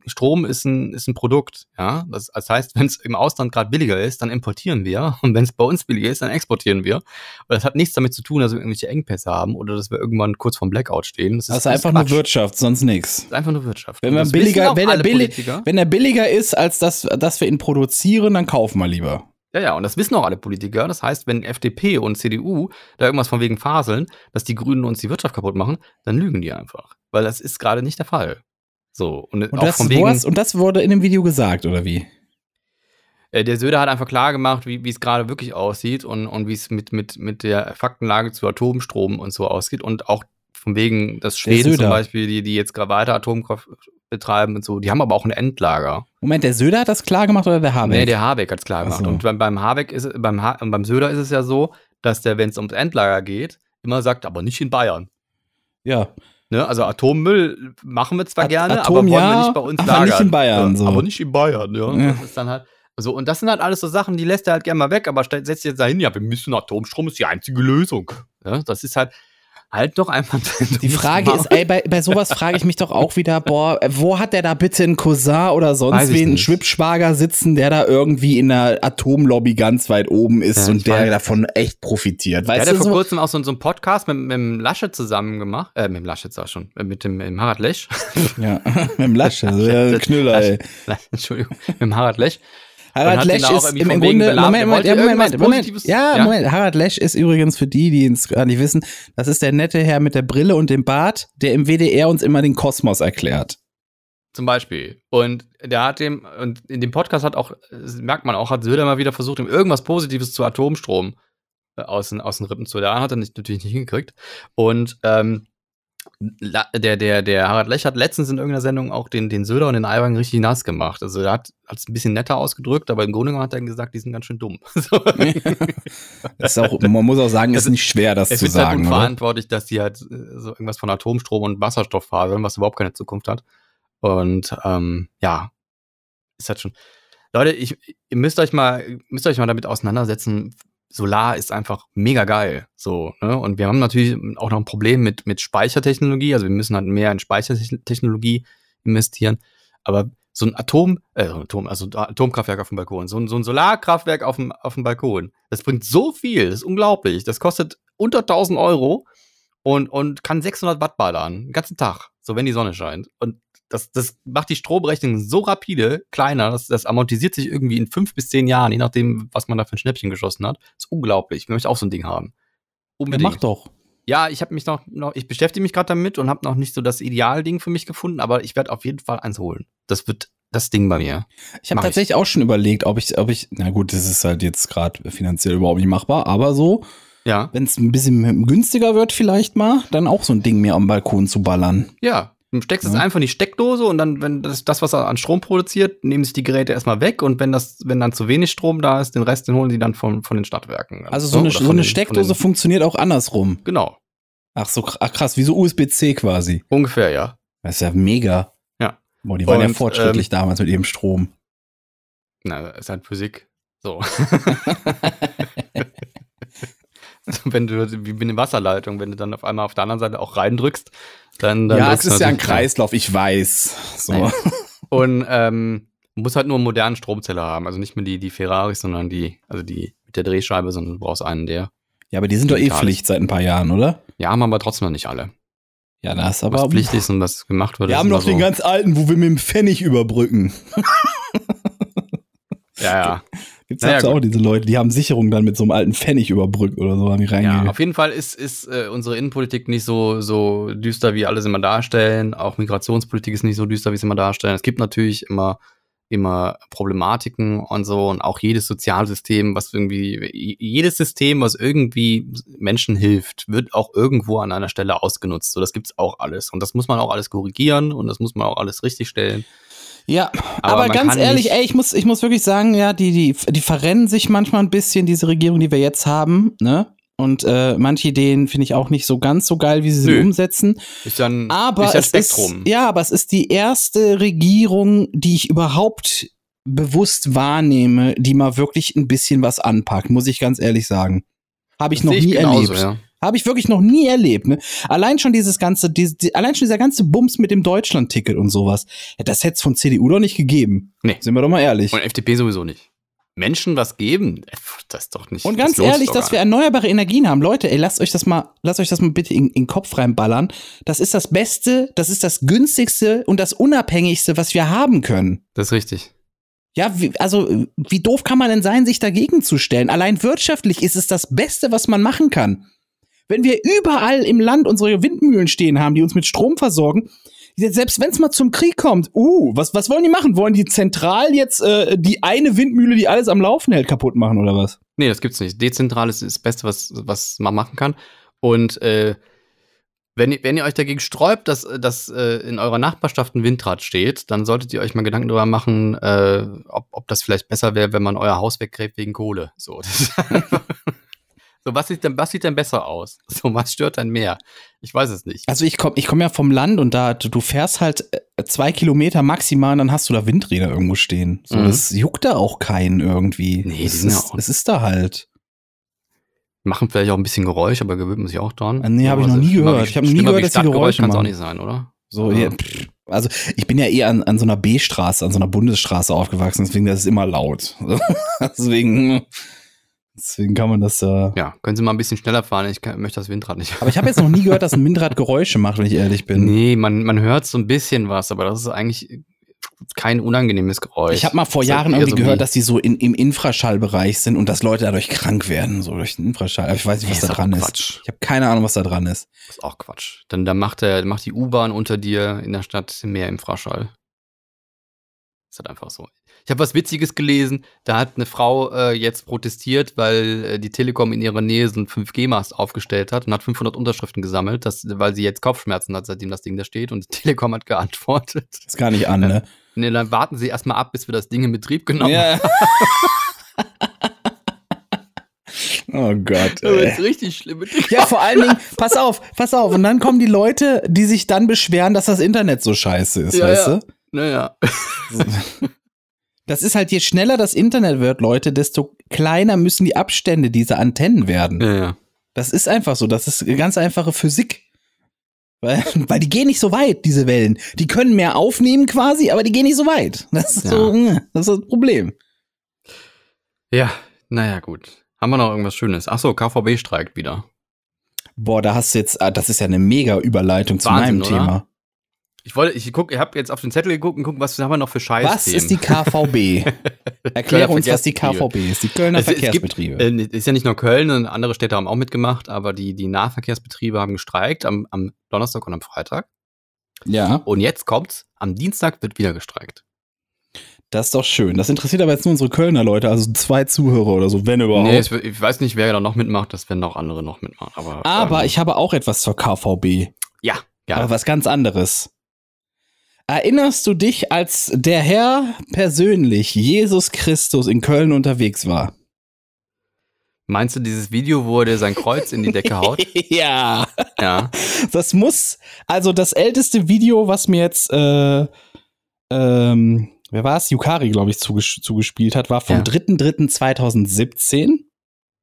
Strom ist ein, ist ein Produkt, ja. Das, das heißt, wenn es im Ausland gerade billiger ist, dann importieren wir. Und wenn es bei uns billiger ist, dann exportieren wir. Und das hat nichts damit zu tun, dass wir irgendwelche Engpässe haben oder dass wir irgendwann kurz vorm Blackout stehen. Das ist alles einfach nur Quatsch. Wirtschaft, sonst nichts. Das ist einfach nur Wirtschaft. Wenn man billiger, wenn er, alle billig, Politiker. wenn er billiger ist, als das, dass wir ihn produzieren, dann kaufen wir lieber. Ja, ja, und das wissen auch alle Politiker. Das heißt, wenn FDP und CDU da irgendwas von wegen faseln, dass die Grünen uns die Wirtschaft kaputt machen, dann lügen die einfach. Weil das ist gerade nicht der Fall. So, und, Und auch das, von wegen, was- und das wurde in dem Video gesagt, oder wie? äh, der Söder hat einfach klar gemacht, wie es gerade wirklich aussieht und, und wie es mit, mit, mit der Faktenlage zu Atomstrom und so aussieht. Und auch von wegen, dass Schweden zum. Beispiel, die, die jetzt gerade weiter Atomkraft betreiben und so. Die haben aber auch ein Endlager. Moment, der Söder hat das klar gemacht oder der Habeck? Nee, der Habeck hat's klar Ach gemacht. so. Und beim, beim Habeck ist beim, ha beim Söder ist es ja so, dass der, wenn es ums Endlager geht, immer sagt, aber nicht in Bayern. ja. Ne? Also Atommüll machen wir zwar At- gerne, Atom aber wollen ja, wir nicht bei uns aber lagern. nicht in Bayern, so. Aber nicht in Bayern, ja. Ja. Das ist dann halt so, und das sind halt alles so Sachen, die lässt er halt gerne mal weg, aber setzt jetzt dahin, ja, wir müssen Atomstrom, ist die einzige Lösung. Ja, das ist halt, halt doch einfach. Die Frage ist, ey, bei, bei sowas frage ich mich doch auch wieder, boah, wo hat der da bitte einen Cousin oder sonst wen, einen nicht. Schwippschwager sitzen, der da irgendwie in der Atomlobby ganz weit oben ist Ja, und der weiß. davon echt profitiert. Der Weißt hat ja vor so? kurzem auch so, so einen Podcast mit, mit dem Laschet zusammen gemacht, äh, mit dem Laschet sag ich schon, äh, mit dem, mit dem Harald Lech. Ja, <laughs> mit dem Lasche, <laughs> ein Knüller, ey. Entschuldigung, mit dem Harald Lech. Harald Lesch ist im, Grunde. Moment, Moment, ja, Moment, Moment, ja, ja? Moment, Harald Lesch ist übrigens für die, die es gar nicht wissen, das ist der nette Herr mit der Brille und dem Bart, der im WDR uns immer den Kosmos erklärt. Zum Beispiel. Und der hat dem, und in dem Podcast hat auch, merkt man auch, hat Söder mal wieder versucht, ihm irgendwas Positives zu Atomstrom äh, aus den, aus den Rippen zu lernen. Hat er nicht, natürlich nicht hingekriegt. Und ähm, der, der, der Harald Lech hat letztens in irgendeiner Sendung auch den, den Söder und den Aiwanger richtig nass gemacht. Also er hat es ein bisschen netter ausgedrückt, aber im Grunde genommen hat er gesagt, die sind ganz schön dumm. <laughs> So. <laughs> Ist auch, man muss auch sagen, ist Also, nicht schwer, das zu findet halt sagen. oder? unverantwortlich, dass die halt äh, so irgendwas von Atomstrom und Wasserstoff haben, was überhaupt keine Zukunft hat. Und ähm, ja, ist halt schon. Leute, ich, ihr müsst euch mal, müsst euch mal damit auseinandersetzen. Solar ist einfach mega geil. So, ne? Und wir haben natürlich auch noch ein Problem mit, mit Speichertechnologie. Also wir müssen halt mehr in Speichertechnologie investieren. Aber so ein Atom, äh, Atom, also Atomkraftwerk auf dem Balkon, so ein, so ein Solarkraftwerk auf dem, auf dem Balkon, das bringt so viel, das ist unglaublich. Das kostet unter 1000 Euro und, und kann 600 Watt ballern, den ganzen Tag, so wenn die Sonne scheint. Und das, das macht die Stromrechnung so rapide, kleiner, das, das amortisiert sich irgendwie in fünf bis zehn Jahren, je nachdem, was man da für ein Schnäppchen geschossen hat. Das ist unglaublich. Ich möchte auch so ein Ding haben. Ja, Unbedingt. mach doch. Ja, ich habe mich noch, noch ich beschäftige mich gerade damit und habe noch nicht so das Idealding für mich gefunden, aber ich werde auf jeden Fall eins holen. Das wird das Ding bei mir. Ich habe Mach ich. tatsächlich auch schon überlegt, ob ich, ob ich, na gut, das ist halt jetzt gerade finanziell überhaupt nicht machbar, aber so, Ja. wenn es ein bisschen günstiger wird vielleicht mal, dann auch so ein Ding mir am Balkon zu ballern. Ja. Du steckst es Ja. einfach in die Steckdose und dann, wenn das, das, was er an Strom produziert, nehmen sich die Geräte erstmal weg und wenn das, wenn dann zu wenig Strom da ist, den Rest, den holen sie dann von, von den Stadtwerken. Also so eine, Oder so eine den- Steckdose den- funktioniert auch andersrum. Genau. Ach so, ach krass, wie so USB-C quasi. Ungefähr, ja. Das ist ja mega. Ja. Boah, die waren ja Und, fortschrittlich damals mit ihrem Strom. Na, ist halt Physik. So. <laughs> <laughs> <laughs> wenn du, wie mit der Wasserleitung, wenn du dann auf einmal auf der anderen Seite auch reindrückst, dann, dann ja, es ist ja ein Kreislauf, ich weiß. So. <laughs> Und ähm, du musst halt nur einen modernen Stromzähler haben. Also nicht mehr die, die Ferraris, sondern die, also die mit der Drehscheibe, sondern du brauchst einen der. Ja, aber die sind doch eh. Pflicht seit ein paar Jahren, oder? Ja, haben aber trotzdem noch nicht alle. Ja, das ist Was aber. Pflicht ist und was gemacht wird. Wir haben noch den so. ganz alten, wo wir mit dem Pfennig überbrücken. <laughs> Ja, ja. <laughs> Gibt's Naja, auch diese Leute, die haben Sicherung dann mit so einem alten Pfennig überbrückt oder so, haben die Ja, reinge... auf jeden Fall ist, ist äh, unsere Innenpolitik nicht so, so düster, wie alle sie immer darstellen. Auch Migrationspolitik ist nicht so düster, wie sie immer darstellen. Es gibt natürlich immer, immer Problematiken und so und auch jedes Sozialsystem, was irgendwie, jedes System, was irgendwie Menschen hilft, wird auch irgendwo an einer Stelle ausgenutzt. So, das gibt's auch alles. Und das muss man auch alles korrigieren und das muss man auch alles richtigstellen. Ja, Aber aber, ganz ehrlich, ey, ich muss, ich muss wirklich sagen, ja, die, die, die verrennen sich manchmal ein bisschen, diese Regierung, die wir jetzt haben, ne? Und äh, manche Ideen finde ich auch nicht so ganz so geil, wie sie sie Nö. umsetzen. Ist ja ein, Aber ist ja ein es Spektrum. ist, ja, aber es ist die erste Regierung, die ich überhaupt bewusst wahrnehme, die mal wirklich ein bisschen was anpackt, muss ich ganz ehrlich sagen. Habe ich Das noch nie genauso, erlebt. ja. Habe ich wirklich noch nie erlebt. Ne? Allein schon dieses ganze, die, die, allein schon dieser ganze Bums mit dem Deutschland-Ticket und sowas. Ja, das hätte es von CDU doch nicht gegeben. Nee. Sind wir doch mal ehrlich. Und FDP sowieso nicht. Menschen was geben? Äh, Das ist doch nicht. Und ganz ehrlich, dass wir erneuerbare Energien haben. Leute, ey, lasst euch das mal, lasst euch das mal bitte in, in den Kopf reinballern. Das ist das Beste, das ist das günstigste und das unabhängigste, was wir haben können. Das ist richtig. Ja, wie, also, wie doof kann man denn sein, sich dagegen zu stellen? Allein wirtschaftlich ist es das Beste, was man machen kann. Wenn wir überall im Land unsere Windmühlen stehen haben, die uns mit Strom versorgen, selbst wenn es mal zum Krieg kommt, uh, was, was wollen die machen? Wollen die zentral jetzt äh, die eine Windmühle, die alles am Laufen hält, kaputt machen oder was? Nee, das gibt's nicht. Dezentral ist das Beste, was, was man machen kann. Und äh, Wenn, ihr- wenn ihr euch dagegen sträubt, dass, dass äh, in eurer Nachbarschaft ein Windrad steht, dann solltet ihr euch mal Gedanken darüber machen, äh, ob, ob das vielleicht besser wäre, wenn man euer Haus weggräbt wegen Kohle. So, so was, sieht denn, was sieht denn besser aus? <laughs> So, was stört dann mehr? Ich weiß es nicht. Also ich komme ich komm ja vom Land und da, du fährst halt äh, zwei Kilometer maximal und dann hast du da Windräder irgendwo stehen. So, Mhm. das juckt da auch keinen irgendwie. Nee, es, ja ist, auch- es ist da halt. Machen vielleicht auch ein bisschen Geräusch, aber gewöhnt man sich auch dran. Ah, nee, hab ich Aber noch nie gehört. wie- Ich hab nie gehört, dass die Geräusche kann's auch machen. nicht sein, oder? So, Ja. ja, pff. also ich bin ja eher an, an so einer B-Straße, an so einer Bundesstraße aufgewachsen, deswegen das ist immer laut. <laughs> deswegen, deswegen kann man das. Äh Ja, können Sie mal ein bisschen schneller fahren? Ich kann, möchte das Windrad nicht. aber ich habe jetzt noch nie gehört, dass ein Windrad Geräusche macht, wenn ich ehrlich bin. Nee, man, man hört so ein bisschen was, aber das ist eigentlich kein unangenehmes Geräusch. Ich habe mal vor Das ist Jahren irgendwie so gehört, dass die so in, im Infraschallbereich sind und dass Leute dadurch krank werden, so durch den Infraschall. Aber ich weiß nicht, was Nee, da ist dran ist. Quatsch. Ich habe keine Ahnung, was da dran ist. Das ist auch Quatsch. Dann, dann macht, der, macht die U-Bahn unter dir in der Stadt mehr Infraschall. Ist halt einfach so. Ich habe was Witziges gelesen. Da hat eine Frau äh, jetzt protestiert, weil äh, die Telekom in ihrer Nähe so einen 5G-Mast aufgestellt hat und hat 500 Unterschriften gesammelt, dass, weil sie jetzt Kopfschmerzen hat, seitdem das Ding da steht. Und die <laughs> Telekom hat geantwortet. Ist gar nicht an, ne? Nee, dann warten Sie erstmal ab, bis wir das Ding in Betrieb genommen Ja. <laughs> oh Gott. <laughs> haben. Das Ey. ist richtig schlimm. Ja, vor allen Dingen, pass auf, pass auf. Und dann kommen die Leute, die sich dann beschweren, dass das Internet so scheiße ist, Ja, weißt ja. du? Naja. Das ist halt, je schneller das Internet wird, Leute, desto kleiner müssen die Abstände dieser Antennen werden. Ja, ja. Das ist einfach so. Das ist ganz einfache Physik. Weil, <laughs> weil die gehen nicht so weit, diese Wellen. Die können mehr aufnehmen quasi, aber die gehen nicht so weit. Das ist Ja. so, das ist das Problem. Ja, naja, gut. Haben wir noch irgendwas Schönes? Achso, KVB streikt wieder. Boah, da hast du jetzt, ah, das ist ja eine mega Überleitung zu Wahnsinn, meinem oder? Thema. Ich wollte, ich guck, ich habe jetzt auf den Zettel geguckt und gucken, was haben wir noch für Scheiß. Was ist die KVB? <laughs> Erklär uns, was die KVB ist. Die Kölner Es, es gibt, Verkehrsbetriebe. äh, ist ja nicht nur Köln, sondern andere Städte haben auch mitgemacht, aber die, die Nahverkehrsbetriebe haben gestreikt am, am Donnerstag und am Freitag. ja, Und jetzt kommt's, am Dienstag wird wieder gestreikt. das ist doch schön. Das interessiert aber jetzt nur unsere Kölner Leute, also zwei Zuhörer oder so, wenn überhaupt. Nee, ich weiß nicht, wer da noch mitmacht, das werden auch andere noch mitmachen. Aber, aber ähm, ich habe auch etwas zur KVB. Ja, ja. Aber was ganz anderes. Erinnerst du dich, als der Herr persönlich, Jesus Christus, in Köln unterwegs war? Meinst du dieses Video, wo er sein Kreuz in die Decke <laughs> haut? ja. Ja. Das muss, also das älteste Video, was mir jetzt, äh, ähm, wer war es? Yukari, glaube ich, zuges zugespielt hat, war vom Ja. 3.3.2017.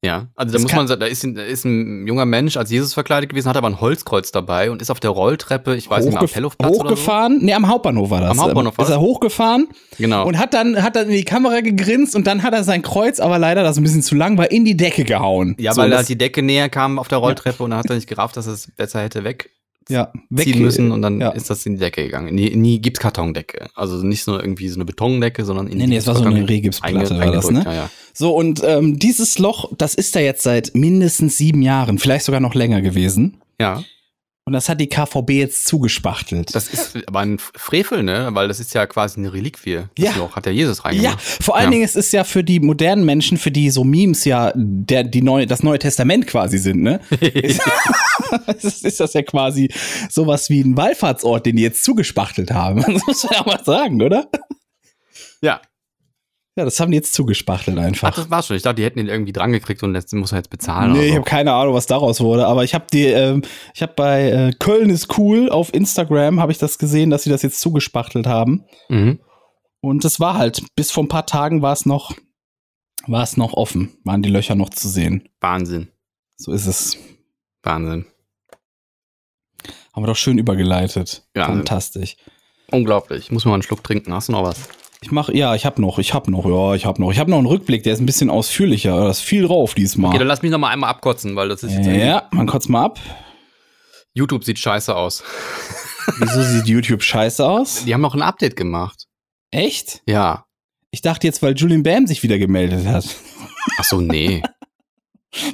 Ja, also da Das muss man sagen, da ist, ein- da ist ein junger Mensch als Jesus verkleidet gewesen, hat aber ein Holzkreuz dabei und ist auf der Rolltreppe, ich weiß nicht, am Hochgef- Appellhofplatz oder so. hochgefahren, nee, am Hauptbahnhof war das. Am Hauptbahnhof war ist er hochgefahren Genau. und hat dann, hat dann in die Kamera gegrinst und dann hat er sein Kreuz, aber leider, das ein bisschen zu lang, war in die Decke gehauen. ja, So, weil halt die Decke näher kam auf der Rolltreppe und dann hat er nicht gerafft, dass es besser hätte wegziehen ja, weg müssen und dann ja. ist das in die Decke gegangen. Nie, nie gibt's Kartondecke. Also nicht nur irgendwie so eine Betondecke, sondern in Nee, die nee, es war so eine Rehgipsplatte, war das, ne? Ja, ja. So, und ähm, dieses Loch, das ist da jetzt seit mindestens sieben Jahren, vielleicht sogar noch länger gewesen. ja, Und das hat die KVB jetzt zugespachtelt. das ist aber ein Frevel, ne? Weil das ist ja quasi eine Reliquie. Das Ja. Loch hat ja Jesus ja, reingemacht. vor allen Ja. Dingen, es ist ja für die modernen Menschen, für die so Memes ja der, die neue, das Neue Testament quasi sind, ne? <laughs> ist, <laughs> ist das ja quasi sowas wie ein Wallfahrtsort, den die jetzt zugespachtelt haben. <laughs> Das muss man ja mal sagen, oder? ja. Ja, das haben die jetzt zugespachtelt Ach, einfach. das war's schon. Ich dachte, die hätten ihn irgendwie dran gekriegt und jetzt muss er jetzt bezahlen. Nee, ich habe keine Ahnung, was daraus wurde, aber ich habe die, ähm, ich habe bei äh, Köln ist cool auf Instagram habe ich das gesehen, dass sie das jetzt zugespachtelt haben. Mhm. Und es war halt bis vor ein paar Tagen war es noch, war es noch offen, waren die Löcher noch zu sehen. Wahnsinn. So ist es. Wahnsinn. Haben wir doch schön übergeleitet. Ja. Fantastisch. Unglaublich. Ich muss mal einen Schluck trinken. Hast du noch was? Ich mach, ja, ich habe noch, ich habe noch, ja, ich habe noch, ich habe noch einen Rückblick, der ist ein bisschen ausführlicher, da ist viel drauf Okay, dann diesmal. lass mich noch mal einmal abkotzen, weil das ist jetzt ja, man kotzt mal ab. YouTube sieht scheiße aus. <laughs> Wieso sieht YouTube scheiße aus? Die haben noch ein Update gemacht. Echt? Ja. Ich dachte jetzt, weil Julian Bam sich wieder gemeldet hat. Ach so, nee. <laughs>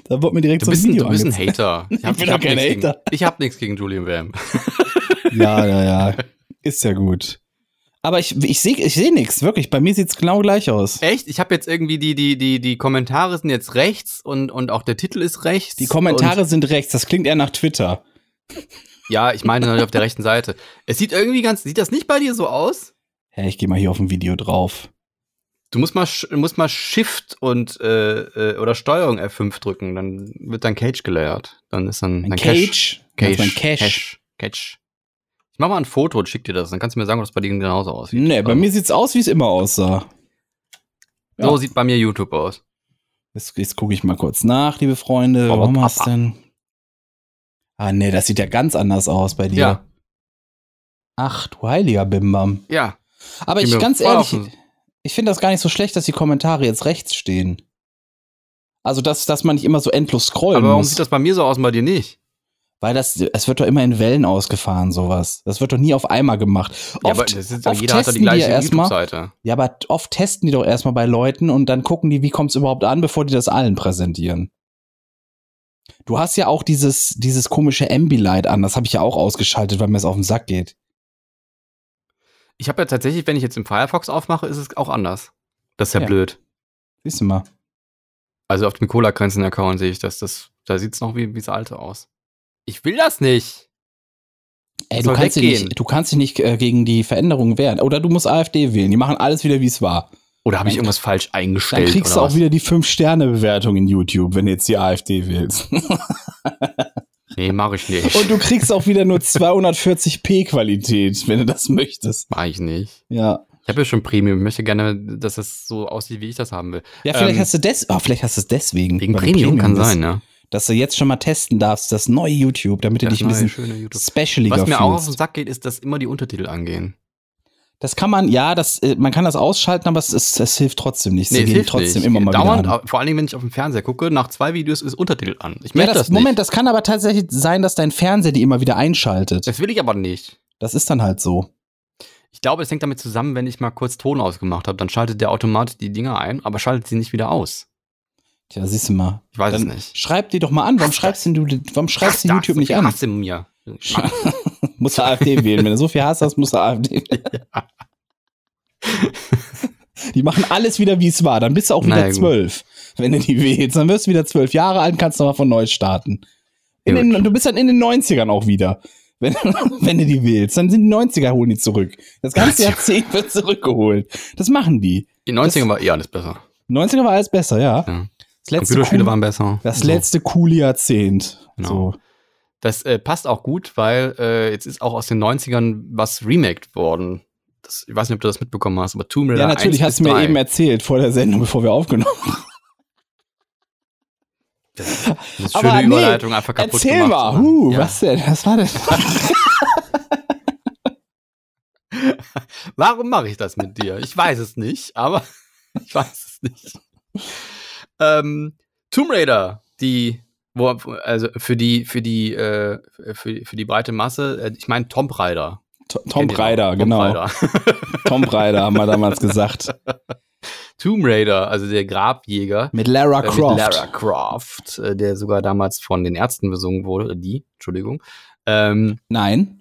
Da wurde mir direkt Du so ein bist, ein, Video du bist ein. Hater. <laughs> Ich bin doch kein Hater. Gegen, ich hab nichts gegen Julian Bam. Ja, ja, ja. Ist ja gut. Aber ich, ich sehe ich seh nichts, wirklich. Bei mir sieht's genau gleich aus. Echt? Ich habe jetzt irgendwie die, die, die, die Kommentare sind jetzt rechts und, und auch der Titel ist rechts. Die Kommentare sind rechts, das klingt eher nach Twitter. Ja, ich meine natürlich auf der rechten Seite. Es sieht irgendwie ganz, sieht das nicht bei dir so aus? Ja, ich gehe mal hier auf ein Video drauf. Du musst mal, musst mal Shift und äh, äh, oder Steuerung F5 drücken, dann wird dein Cage gelayert. Dann ist dann Ein dein Cage. Cache. Mein Cache. Cache. Cache. Mach mal ein Foto und schick dir das, dann kannst du mir sagen, ob das bei dir genauso aussieht. Nee, bei Ähm, mir sieht's aus, wie es immer aussah. So ja. sieht bei mir YouTube aus. Jetzt, jetzt gucke ich mal kurz nach, liebe Freunde. Aber Warum hast Papa. denn? Ah, nee, das sieht ja ganz anders aus bei dir. Ja. Ach, du heiliger Bimbam. Ja. Aber ich ganz ehrlich, ich finde das gar nicht so schlecht, dass die Kommentare jetzt rechts stehen. Also, dass, dass man nicht immer so endlos scrollen Aber warum muss. sieht das bei mir so aus und bei dir nicht? Weil das, es wird doch immer in Wellen ausgefahren, sowas. Das wird doch nie auf einmal gemacht. Oft, ja, aber das ist, oft jeder hat da die testen ja gleiche erstmal. Ja, aber oft testen die doch erstmal bei Leuten und dann gucken die, wie kommt's überhaupt an, bevor die das allen präsentieren. Du hast ja auch dieses, dieses komische Ambilight an, das habe ich ja auch ausgeschaltet, weil mir es auf den Sack geht. Ich habe ja tatsächlich, wenn ich jetzt im Firefox aufmache, ist es auch anders. Das ist ja, Ja. blöd. Siehst du mal. Also auf dem Cola-Grenzen-Account sehe ich das. das da sieht es noch wie, wie das alte aus. Ich will das nicht. Ey, Das du kannst, nicht, du kannst dich nicht äh, gegen die Veränderungen wehren. Oder du musst AfD wählen. Die machen alles wieder, wie es war. Oder habe ich Dann- irgendwas falsch Dann eingestellt? kriegst du auch was? wieder die 5-Sterne-Bewertung in YouTube, wenn du jetzt die AfD wählst. <laughs> Nee, mache ich nicht. Und du kriegst auch wieder nur 240p Qualität, wenn du das möchtest. Mach ich nicht. Ja. Ich habe ja schon Premium. Ich möchte gerne, dass es so aussieht, wie ich das haben will. Ja, vielleicht Ähm, hast du des, oh, vielleicht hast du es deswegen. Wegen du Premium kann sein, ja. Dass du jetzt schon mal testen darfst, das neue YouTube, damit du Das dich ein bisschen specialiger Was mir auch auf den fühlst. Sack geht, ist, dass immer die Untertitel angehen. Das kann man, ja, das, äh, man kann das ausschalten, aber es, es, es hilft trotzdem nicht. Sie es gehen hilft trotzdem nicht. immer mal Dauernd, wieder an. vor allen Dingen, wenn ich auf dem Fernseher gucke, nach zwei Videos ist Untertitel an. Ich Ja, das, das, nicht. Moment, das kann aber tatsächlich sein, dass dein Fernseher die immer wieder einschaltet. Das will ich aber nicht. Das ist dann halt so. Ich glaube, es hängt damit zusammen, wenn ich mal kurz Ton ausgemacht habe, dann schaltet der automatisch die Dinger ein, aber schaltet sie nicht wieder aus. Tja, siehst du mal. Ich weiß Dann es nicht. Schreib die doch mal an. Warum schreibst du, warum schreibst du YouTube nicht an? Hass in mir. Musst du AfD wählen. Wenn du so viel Hass hast, musst du AfD wählen. Die machen alles wieder, wie es war. Dann bist du auch wieder Naja, zwölf. Wenn du die wählst, dann wirst du wieder zwölf Jahre alt und kannst nochmal von neu starten. In den, du bist dann in den 90ern auch wieder. Wenn, <laughs> wenn du die wählst, dann sind die 90er, holen die zurück. Das ganze <laughs> Jahrzehnt wird zurückgeholt. Das machen die. Die 90er war eh alles besser. 90er war alles besser, ja. Ja. Das letzte, Computerspiele cool, waren besser. das So. letzte coole Jahrzehnt. Genau. So. Das äh, passt auch gut, weil äh, jetzt ist auch aus den 90ern was remaked worden. Das, ich weiß nicht, ob du das mitbekommen hast, aber Tomb Raider Ja, natürlich 1 hast du mir 3. eben erzählt vor der Sendung, bevor wir aufgenommen haben. Das ist eine <laughs> Aber schöne nee, Überleitung einfach kaputt Erzähl gemacht. mal, huh, Ja. was denn? Was war denn? <laughs> Warum mache ich das mit dir? Ich weiß es nicht, aber <laughs> ich weiß es nicht. Ähm, Tomb Raider, die, wo, also für die, für die, äh, für, für die breite Masse, äh, ich meine Tomb Raider. Tom noch? Raider, Tomb genau. Raider. <laughs> <laughs> Tom Raider haben wir damals gesagt. Tomb Raider, also der Grabjäger. Mit Lara äh, mit Croft. Lara Croft, äh, der sogar damals von den Ärzten besungen wurde, die, Entschuldigung. Ähm, Nein.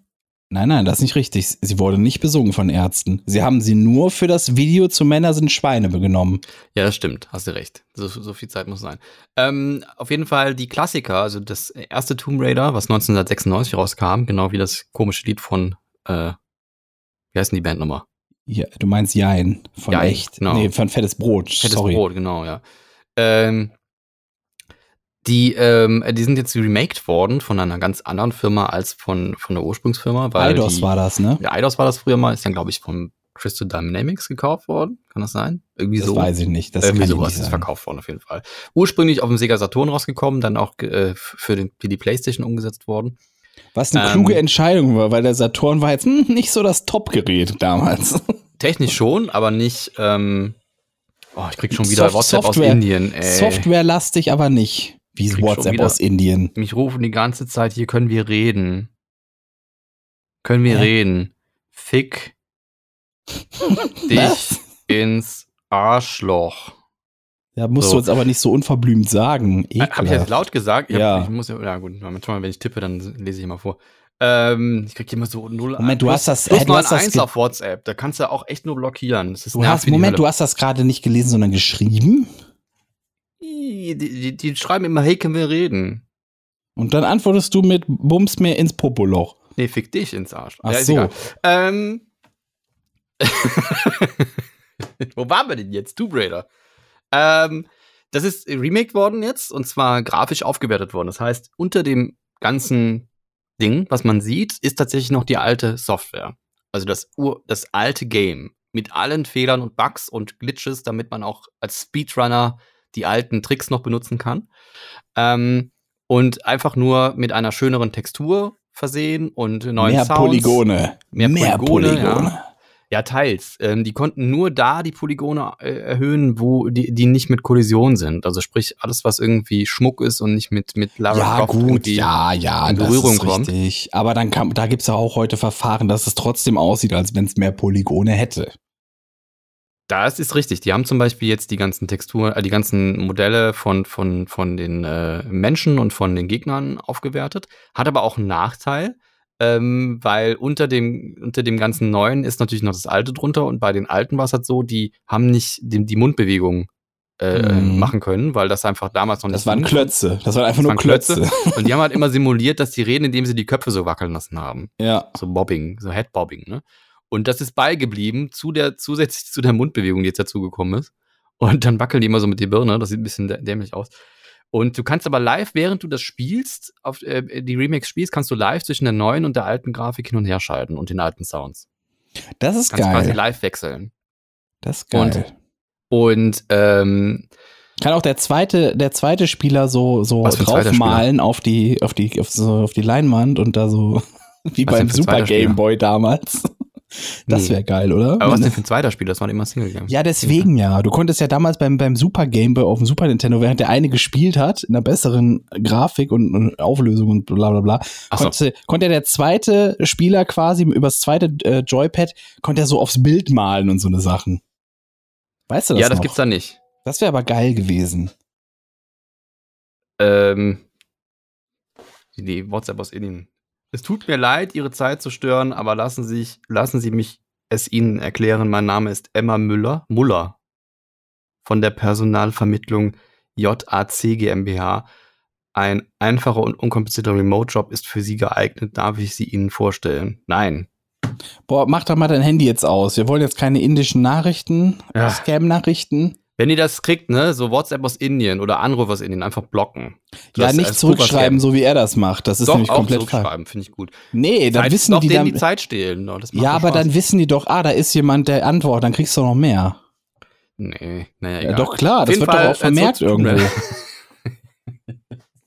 Nein, nein, das ist nicht richtig. Sie wurde nicht besungen von Ärzten. Sie haben sie nur für das Video zu Männer sind Schweine genommen. Ja, das stimmt, hast du recht. So, so viel Zeit muss sein. Ähm, auf jeden Fall die Klassiker, also das erste Tomb Raider, was 1996 rauskam, genau wie das komische Lied von, äh, wie heißt denn die Band nochmal? Ja, du meinst Jein von Jein, echt. genau. Nee, von Fettes Brot. Fettes Sorry. Brot, genau, ja. Ähm, die, ähm, die sind jetzt remaked worden von einer ganz anderen Firma als von, von der Ursprungsfirma. Weil Eidos die, war das, ne? Ja, Eidos war das früher mal, ist dann, glaube ich, von Crystal Dynamics gekauft worden. Kann das sein? Irgendwie Das so. weiß ich nicht. Das Irgendwie sowas ist verkauft worden auf jeden Fall. Ursprünglich auf dem Sega Saturn rausgekommen, dann auch äh, für, den, für die Playstation umgesetzt worden. Was eine Ähm, kluge Entscheidung war, weil der Saturn war jetzt hm, nicht so das Top-Gerät damals. <laughs> Technisch schon, aber nicht. Ähm, oh, ich krieg schon wieder Soft- WhatsApp Software- aus Indien. Ey. Softwarelastig, aber nicht. Wie schon WhatsApp wieder- aus Indien. Mich rufen die ganze Zeit, hier können wir reden. Können wir Hä? reden. Fick <laughs> dich Was? ins Arschloch. Ja, musst So. du uns aber nicht so unverblümt sagen. Äh, Habe ich Ekelhaft. jetzt laut gesagt? Ich hab, Ja. Ich muss ja, ja gut, manchmal, wenn ich tippe, dann lese ich immer vor. Ähm, ich krieg immer so null. Moment, du plus, hast das- plus hey, du hast das 91 ge- auf WhatsApp. Da kannst du auch echt nur blockieren. Das ist Du hast, Moment, du hast das gerade nicht gelesen, sondern geschrieben? Die, die, die schreiben immer, hey, können wir reden? Und dann antwortest du mit Bums mir ins Popoloch. Nee, fick dich ins Arsch. Ach ist so. Ähm. <laughs> Wo waren wir denn jetzt? Tomb Raider. Ähm, das ist remaked worden jetzt und zwar grafisch aufgewertet worden. Das heißt, unter dem ganzen Ding, was man sieht, ist tatsächlich noch die alte Software. Also das, Ur das alte Game mit allen Fehlern und Bugs und Glitches, damit man auch als Speedrunner die alten Tricks noch benutzen kann. Ähm, und einfach nur mit einer schöneren Textur versehen und neuen Mehr Sounds. Polygone. Mehr Polygone, Polygone. ja. Ja, teils. Ähm, die konnten nur da die Polygone äh, erhöhen, wo die, die nicht mit Kollision sind. Also sprich, alles, was irgendwie Schmuck ist und nicht mit, mit Lara Ja, Croft gut, ja, ja, in das Berührung ist kommt. richtig. Aber dann kann, da gibt's ja auch heute Verfahren, dass es trotzdem aussieht, als wenn es mehr Polygone hätte. Das ist richtig. Die haben zum Beispiel jetzt die ganzen Texturen, äh, die ganzen Modelle von, von, von den äh, Menschen und von den Gegnern aufgewertet. Hat aber auch einen Nachteil, ähm, weil unter dem, unter dem ganzen Neuen ist natürlich noch das Alte drunter und bei den Alten war es halt so, die haben nicht die, die Mundbewegung äh, Mhm. machen können, weil das einfach damals noch Das nicht waren ging. Klötze. Das waren einfach Das nur waren Klötze. Klötze. <laughs> Und die haben halt immer simuliert, dass die reden, indem sie die Köpfe so wackeln lassen haben Ja. so Bobbing, so Headbobbing, ne? Und das ist beigeblieben zu der, zusätzlich zu der Mundbewegung, die jetzt dazugekommen ist. Und dann wackeln die immer so mit der Birne, das sieht ein bisschen dä- dämlich aus. Und du kannst aber live, während du das spielst, auf äh, die Remakes spielst, kannst du live zwischen der neuen und der alten Grafik hin und her schalten und den alten Sounds. Das ist Kannst quasi geil. live wechseln. Das ist geil. Und- Und ähm, Kann auch der zweite, der zweite Spieler so, so draufmalen auf die, auf die, auf so, auf die Leinwand und da so, <laughs> wie Was beim Super? Game Boy damals. Das Nee. wäre geil, oder? aber was denn für ein zweiter Spiel? Das war immer Single Game. Ja, deswegen ja. Du konntest ja damals beim, beim Super Game Boy auf dem Super Nintendo, während der eine gespielt hat, in einer besseren Grafik und, und Auflösung und bla bla bla, Ach so. konnte, konnte der zweite Spieler quasi übers zweite äh, Joypad, konnte er so aufs Bild malen und so eine Sachen. Weißt du das ja, das noch? gibt's da nicht. Das wäre aber geil gewesen. Ähm, die WhatsApp aus Indien. Es tut mir leid, Ihre Zeit zu stören, aber lassen Sie, sich, lassen Sie mich es Ihnen erklären. Mein Name ist Emma Müller, Muller von der Personalvermittlung JAC GmbH. Ein einfacher und unkomplizierter Remote-Job ist für Sie geeignet. Darf ich sie Ihnen vorstellen? Nein. Boah, mach doch mal dein Handy jetzt aus. Wir wollen jetzt keine indischen Nachrichten, Ja. Scam-Nachrichten. Wenn ihr das kriegt, ne, so WhatsApp aus Indien oder Anruf aus Indien, einfach blocken. Ja, nicht zurückschreiben, so wie er das macht. Das ist Doch, nämlich auch komplett falsch. zurückschreiben, finde ich gut. Nee, dann Zeit- wissen doch die dann. die Zeit stehlen. doch, das macht ja, doch aber Spaß. dann wissen die doch, ah, da ist jemand, der antwortet, dann kriegst du noch mehr. Nee, naja, Ja, egal. doch klar, das wird doch Fall, auch äh, vermerkt irgendwo. Raider.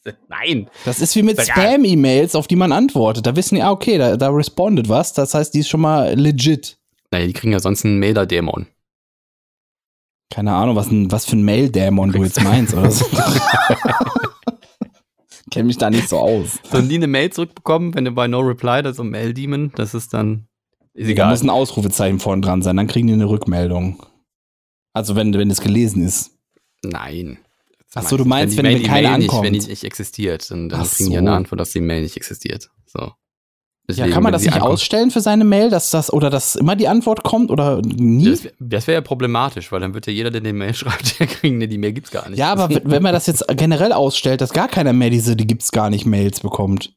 <laughs> Nein. Das ist wie mit. Spam-E-Mails, auf die man antwortet. Da wissen die, ah, okay, da, da respondet was. Das heißt, die ist schon mal legit. Naja, die kriegen ja sonst einen Mailer-Dämon. Keine Ahnung, was, ein, was für ein Mail-Dämon du jetzt meinst oder so. <laughs> Kenn mich da nicht so aus. So nie eine Mail zurückbekommen, wenn du bei No Reply, das ist so ein Mail-Demon, das ist dann. Ist Da egal. muss ein Ausrufezeichen vorn dran sein, dann kriegen die eine Rückmeldung. Also wenn, wenn es gelesen ist. Nein. Ach so, du meinst, wenn- wenn die keine Mail nicht, ankommt. wenn die nicht existiert, dann, dann kriegen die so. eine Antwort, dass die Mail nicht existiert. So. Ja, Deswegen, kann man das nicht ankommt- ausstellen für seine Mail, dass das oder dass immer die Antwort kommt oder nie? Das wäre wär ja problematisch, weil dann wird ja jeder, der eine Mail <laughs> schreibt, der kriegen, nee, die Mail gibt's gar nicht. Ja, aber wenn man das jetzt generell ausstellt, dass gar keiner mehr diese, die gibt's gar nicht Mails bekommt.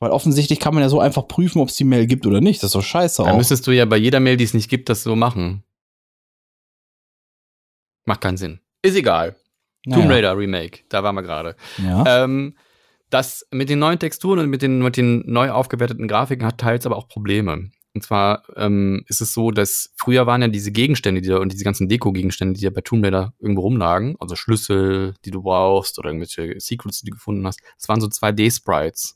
Weil offensichtlich kann man ja so einfach prüfen, ob es die Mail gibt oder nicht. Das ist doch scheiße Dann auch. müsstest du ja bei jeder Mail, die es nicht gibt, das so machen. Macht keinen Sinn. Ist egal. Tomb Naja. Raider Remake, da waren wir gerade. Ja. Ähm, das mit den neuen Texturen und mit den, mit den neu aufgewerteten Grafiken hat teils aber auch Probleme. Und zwar ähm, ist es so, dass früher waren ja diese Gegenstände die da, und diese ganzen Deko-Gegenstände, die ja bei Tomb Raider irgendwo rumlagen, also Schlüssel, die du brauchst oder irgendwelche Secrets, die du gefunden hast, das waren so 2D-Sprites.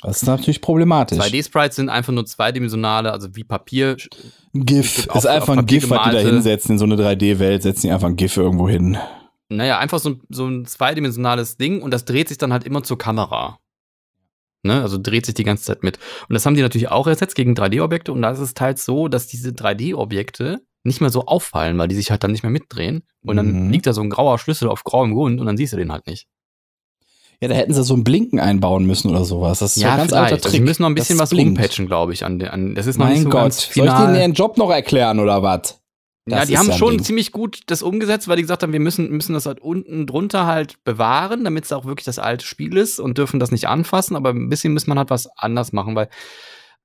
Das ist natürlich problematisch. 2D-Sprites sind einfach nur zweidimensionale, also wie Papier. Ein GIF. Auf- ist einfach ein GIF, was die da gemalte- hinsetzen in so eine 3D-Welt, setzen die einfach ein GIF irgendwo hin. Naja, einfach so, ein- so ein zweidimensionales Ding und das dreht sich dann halt immer zur Kamera. Ne? Also dreht sich die ganze Zeit mit. Und das haben die natürlich auch ersetzt gegen 3D-Objekte und da ist es teils so, dass diese 3D-Objekte nicht mehr so auffallen, weil die sich halt dann nicht mehr mitdrehen. Und dann Mhm. liegt da so ein grauer Schlüssel auf grauem Grund und dann siehst du den halt nicht. Ja, da hätten sie so ein Blinken einbauen müssen oder sowas. Das ist so ein ganz alter Also Trick. sie müssen noch ein bisschen Das was blinkt. rumpatchen, glaube ich. An, an, das ist noch Mein nicht so Gott, ganz soll ich denen ihren Job noch erklären oder was? Ja, Das die ist haben ja schon Ding. ziemlich gut das umgesetzt, weil die gesagt haben, wir müssen, müssen das halt unten drunter halt bewahren, damit es auch wirklich das alte Spiel ist und dürfen das nicht anfassen, aber ein bisschen muss man halt was anders machen, weil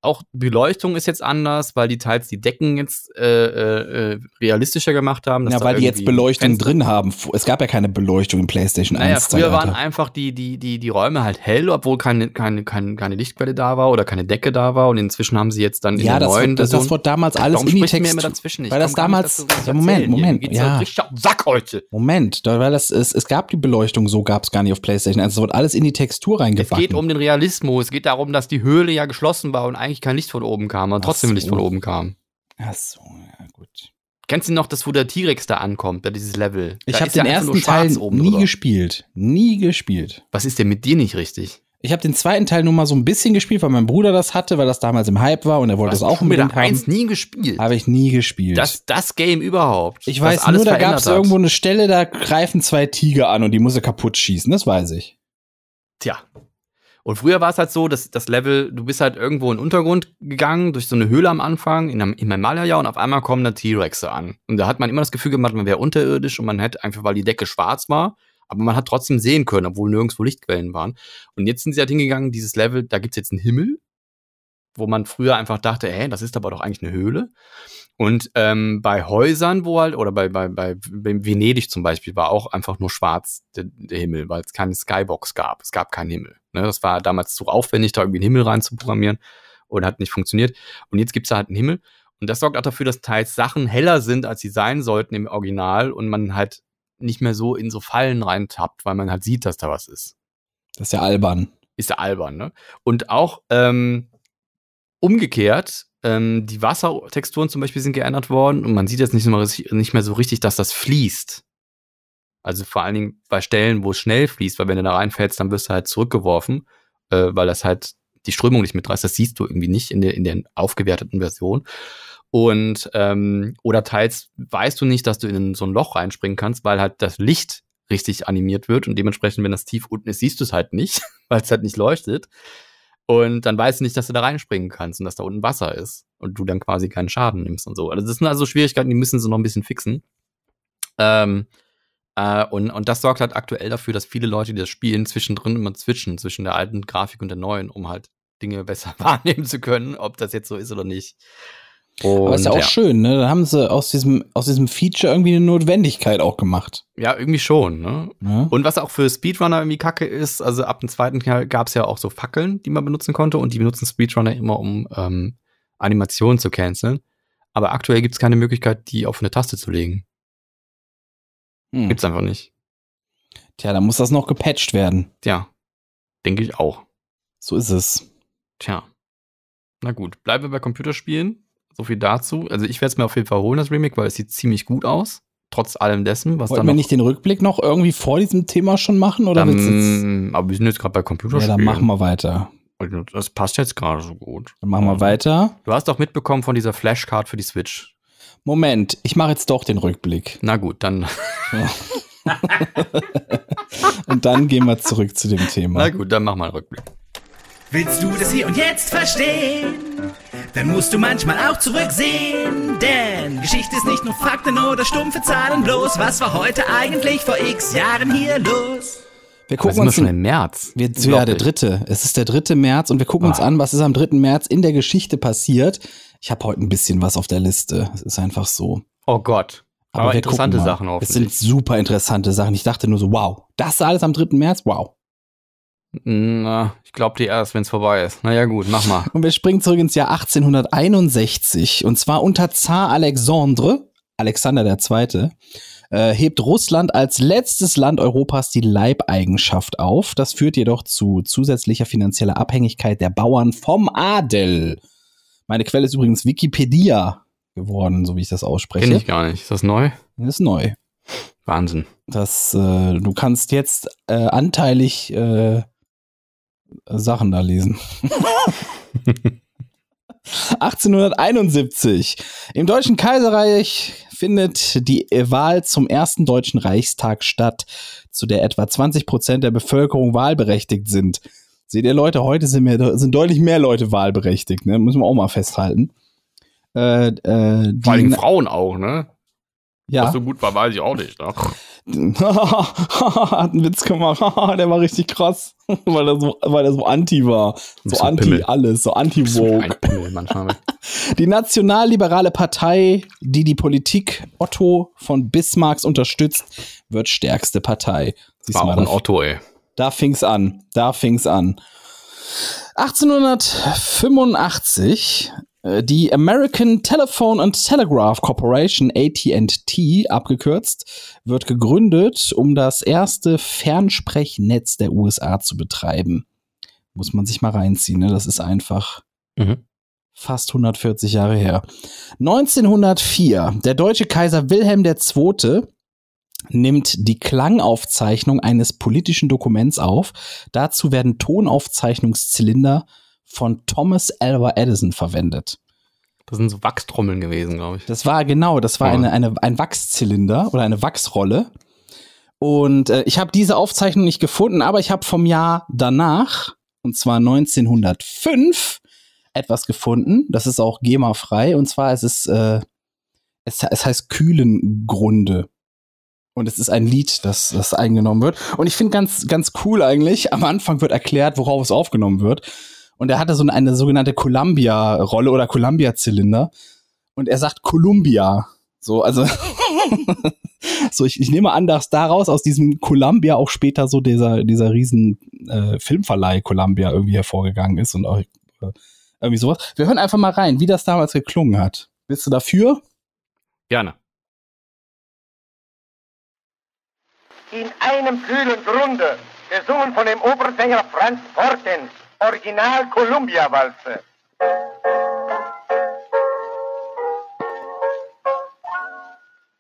auch Beleuchtung ist jetzt anders, weil die teils die Decken jetzt äh, äh, äh, realistischer gemacht haben. Ja, weil die jetzt Beleuchtung Fenster- drin haben. Es gab ja keine Beleuchtung im PlayStation 1. Naja, früher waren einfach die, die, die, die Räume halt hell, obwohl keine, keine, keine, keine Lichtquelle da war oder keine Decke da war. Und inzwischen haben sie jetzt dann in Ja, der das, neuen wird, das, das wurde damals alles in mir Text. immer dazwischen? Ich weil das nicht damals, dazu, was ja, Moment, hier. Moment, Mir geht's ja. richtig auf Sack heute. Moment, weil das, es, es gab die Beleuchtung, so gab es gar nicht auf PlayStation. Also es wird alles in die Textur Es reingebacken. geht um den Realismus. Es geht darum, dass die Höhle ja geschlossen war und eigentlich kein Licht von oben kam und Ach trotzdem so. Licht von oben kam. Ach so, ja gut. Kennst du noch das, wo der T-Rex da ankommt, da dieses Level? Ich habe ja den nur ersten Teil nie drüber. gespielt. Nie gespielt. Was ist denn mit dir nicht richtig? Ich habe den zweiten Teil nur mal so ein bisschen gespielt, weil mein Bruder das hatte, weil das damals im Hype war und er wollte das auch unbedingt eins haben. nie gespielt. Habe ich nie gespielt. Das, das Game überhaupt. ich weiß alles nur, da gab es irgendwo eine Stelle, da greifen zwei Tiger an und die muss er kaputt schießen. Das weiß ich. Tja. Und früher war es halt so, dass das Level, du bist halt irgendwo in den Untergrund gegangen, durch so eine Höhle am Anfang, in einem im Himalaya, und auf einmal kommen da T-Rexe an. Und da hat man immer das Gefühl gemacht, man wäre unterirdisch und man hätte einfach, weil die Decke schwarz war, aber man hat trotzdem sehen können, obwohl nirgendwo Lichtquellen waren. Und jetzt sind sie halt hingegangen, dieses Level, da gibt's jetzt einen Himmel, wo man früher einfach dachte, hä, das ist aber doch eigentlich eine Höhle. Und ähm, bei Häusern, wo halt, oder bei, bei, bei, Venedig zum Beispiel, war auch einfach nur schwarz der, der Himmel, weil es keine Skybox gab. Es gab keinen Himmel. Ne? Das war damals zu aufwendig, da irgendwie einen Himmel reinzuprogrammieren und hat nicht funktioniert. Und jetzt gibt's da halt einen Himmel. Und das sorgt auch dafür, dass teils Sachen heller sind, als sie sein sollten im Original und man halt nicht mehr so in so Fallen reintappt, weil man halt sieht, dass da was ist Das ist ja albern. ist ja albern, ne? Und auch ähm, umgekehrt, ähm, die Wassertexturen zum Beispiel sind geändert worden und man sieht jetzt nicht mehr, nicht mehr so richtig, dass das fließt. Also vor allen Dingen bei Stellen, wo es schnell fließt, weil wenn du da reinfällst, dann wirst du halt zurückgeworfen, äh, weil das halt die Strömung nicht mitreißt. Das siehst du irgendwie nicht in der, in der aufgewerteten Version. Und ähm, oder teils weißt du nicht, dass du in so ein Loch reinspringen kannst, weil halt das Licht richtig animiert wird und dementsprechend, wenn das tief unten ist, siehst du es halt nicht, <laughs> weil es halt nicht leuchtet. Und dann weißt du nicht, dass du da reinspringen kannst und dass da unten Wasser ist und du dann quasi keinen Schaden nimmst und so. Also das sind also Schwierigkeiten, die müssen sie noch ein bisschen fixen. Ähm, äh, und, und das sorgt halt aktuell dafür, dass viele Leute, die das spielen, zwischendrin immer switchen zwischen der alten Grafik und der neuen, um halt Dinge <laughs> besser <laughs> wahrnehmen zu können, ob das jetzt so ist oder nicht. Und, Aber ist ja auch ja. schön, ne? Da haben sie aus diesem, aus diesem Feature irgendwie eine Notwendigkeit auch gemacht. ja, irgendwie schon, ne? Ne? Und was auch für Speedrunner irgendwie kacke ist, also ab dem zweiten Teil gab es ja auch so Fackeln, die man benutzen konnte und die benutzen Speedrunner immer, um ähm, Animationen zu canceln. Aber aktuell gibt es keine Möglichkeit, die auf eine Taste zu legen. Hm. Gibt's einfach nicht. Tja, da muss das noch gepatcht werden. Tja, denke ich auch. So ist es. Tja. Na gut, bleiben wir bei Computerspielen. So viel dazu. Also ich werde es mir auf jeden Fall holen, das Remake, weil es sieht ziemlich gut aus. Trotz allem dessen, was Wollten da wir noch... nicht den Rückblick noch irgendwie vor diesem Thema schon machen? Oder dann, aber wir sind jetzt gerade bei ja, Computerspielen. dann machen wir weiter. Das passt jetzt gerade so gut. Dann machen wir Ja. weiter. Du hast doch mitbekommen von dieser Flashcard für die Switch. Moment, ich mache jetzt doch den Rückblick. Na gut, dann. <laughs> Und dann gehen wir zurück zu dem Thema. Na gut, dann mach mal einen Rückblick. Willst du das hier und jetzt verstehen? Dann musst du manchmal auch zurücksehen. Denn Geschichte ist nicht nur Fakten oder stumpfe Zahlen bloß. Was war heute eigentlich vor x Jahren hier los? Wir gucken sind wir uns schon im März. wir, ja, der dritte. Es ist der dritte März und wir gucken uns Ah. an, was ist am 3. März in der Geschichte passiert. Ich habe heute ein bisschen was auf der Liste. Es ist einfach so. Oh Gott. Aber, wir interessante. Sachen Es sind super interessante Sachen. Ich dachte nur so, wow, das alles am 3. März, wow. Na, ich glaube dir erst, wenn es vorbei ist. Na ja, gut, mach mal. <laughs> Und wir springen zurück ins Jahr 1861. Und zwar unter Zar Alexandre, Alexander II., äh, hebt Russland als letztes Land Europas die Leibeigenschaft auf. Das führt jedoch zu zusätzlicher finanzieller Abhängigkeit der Bauern vom Adel. Meine Quelle ist übrigens Wikipedia geworden, so wie ich das ausspreche. Kenn ich gar nicht. Ist das neu? Das ist neu. Wahnsinn. Das, äh, du kannst jetzt äh, anteilig äh, Sachen da lesen. <laughs> 1871. Im Deutschen Kaiserreich findet die Wahl zum ersten Deutschen Reichstag statt, zu der etwa 20 Prozent der Bevölkerung wahlberechtigt sind. Seht ihr Leute, heute sind, mehr, sind deutlich mehr Leute wahlberechtigt, ne? müssen wir auch mal festhalten. Äh, äh, Vor allem die, Frauen auch, ne? Ja. Was so gut war, weiß ich auch nicht. Ne? <laughs> hat einen Witz gemacht. <laughs> der war richtig krass, <laughs> weil er so, weil er so anti war. So anti Pimmel. alles, so anti-woke. manchmal. Die nationalliberale Partei, die die Politik Otto von Bismarcks unterstützt, wird stärkste Partei. Siehst War auch ein da, Otto, ey. da fing's an. Da fing's an. 1885 äh, die American Telephone and Telegraph Corporation, AT&T abgekürzt, wird gegründet, um das erste Fernsprechnetz der USA zu betreiben. Muss man sich mal reinziehen, ne? Das ist einfach Mhm. fast 140 Jahre her. 1904, der deutsche Kaiser Wilhelm II. nimmt die Klangaufzeichnung eines politischen Dokuments auf. Dazu werden Tonaufzeichnungszylinder von Thomas Alva Edison verwendet. Das sind so Wachstrommeln gewesen, glaube ich. Das war genau, das war Ja. eine, eine, ein Wachszylinder oder eine Wachsrolle. Und äh, ich habe diese Aufzeichnung nicht gefunden, aber ich habe vom Jahr danach, und zwar 1905, etwas gefunden. Das ist auch GEMA-frei. Und zwar es ist äh, es, es heißt Kühlengrunde. Und es ist ein Lied, das, das eingenommen wird. Und ich finde ganz, ganz cool eigentlich, am Anfang wird erklärt, worauf es aufgenommen wird. Und er hatte so eine, eine sogenannte Columbia-Rolle oder Columbia-Zylinder. Und er sagt Columbia. So, also, <laughs> so ich, ich nehme an, dass daraus aus diesem Columbia auch später so dieser, dieser riesen äh, Filmverleih Columbia irgendwie hervorgegangen ist und auch äh, irgendwie sowas. Wir hören einfach mal rein, wie das damals geklungen hat. Bist du dafür? Gerne. in einem kühlen Grunde, gesungen von dem Opernsänger Franz Portens, Original Columbia-Walze.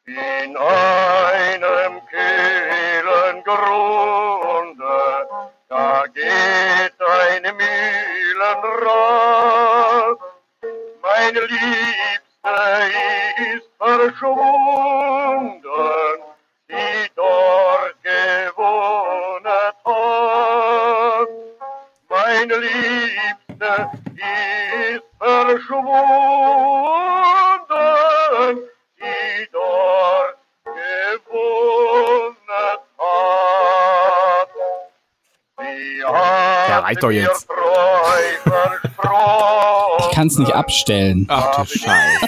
In einem kühlen Grunde, da geht eine Mühlenrad. Meine Liebste ist verschwunden, Meine Liebste ist verschwunden, die dort gewohnt hat. Sie hat Ja, reicht doch jetzt. Ich kann es nicht abstellen. Ach du Scheiße.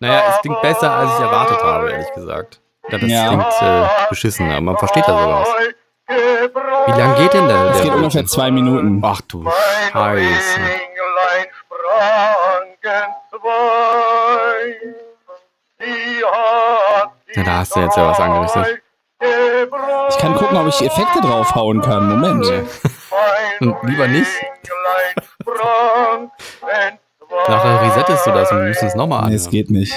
Naja, es klingt besser, als ich erwartet habe, ehrlich gesagt. Ja, das Ja. klingt äh, beschissen, aber man versteht ja sogar was. Wie lang geht denn der? Ungefähr zwei Minuten. Ach du Scheiße. Ja, da hast du jetzt ja was angerichtet. Ich kann gucken, ob ich Effekte draufhauen kann. Moment. Und lieber nicht. Nachher resettest du das und müssen es nochmal Nee, an. es geht nicht.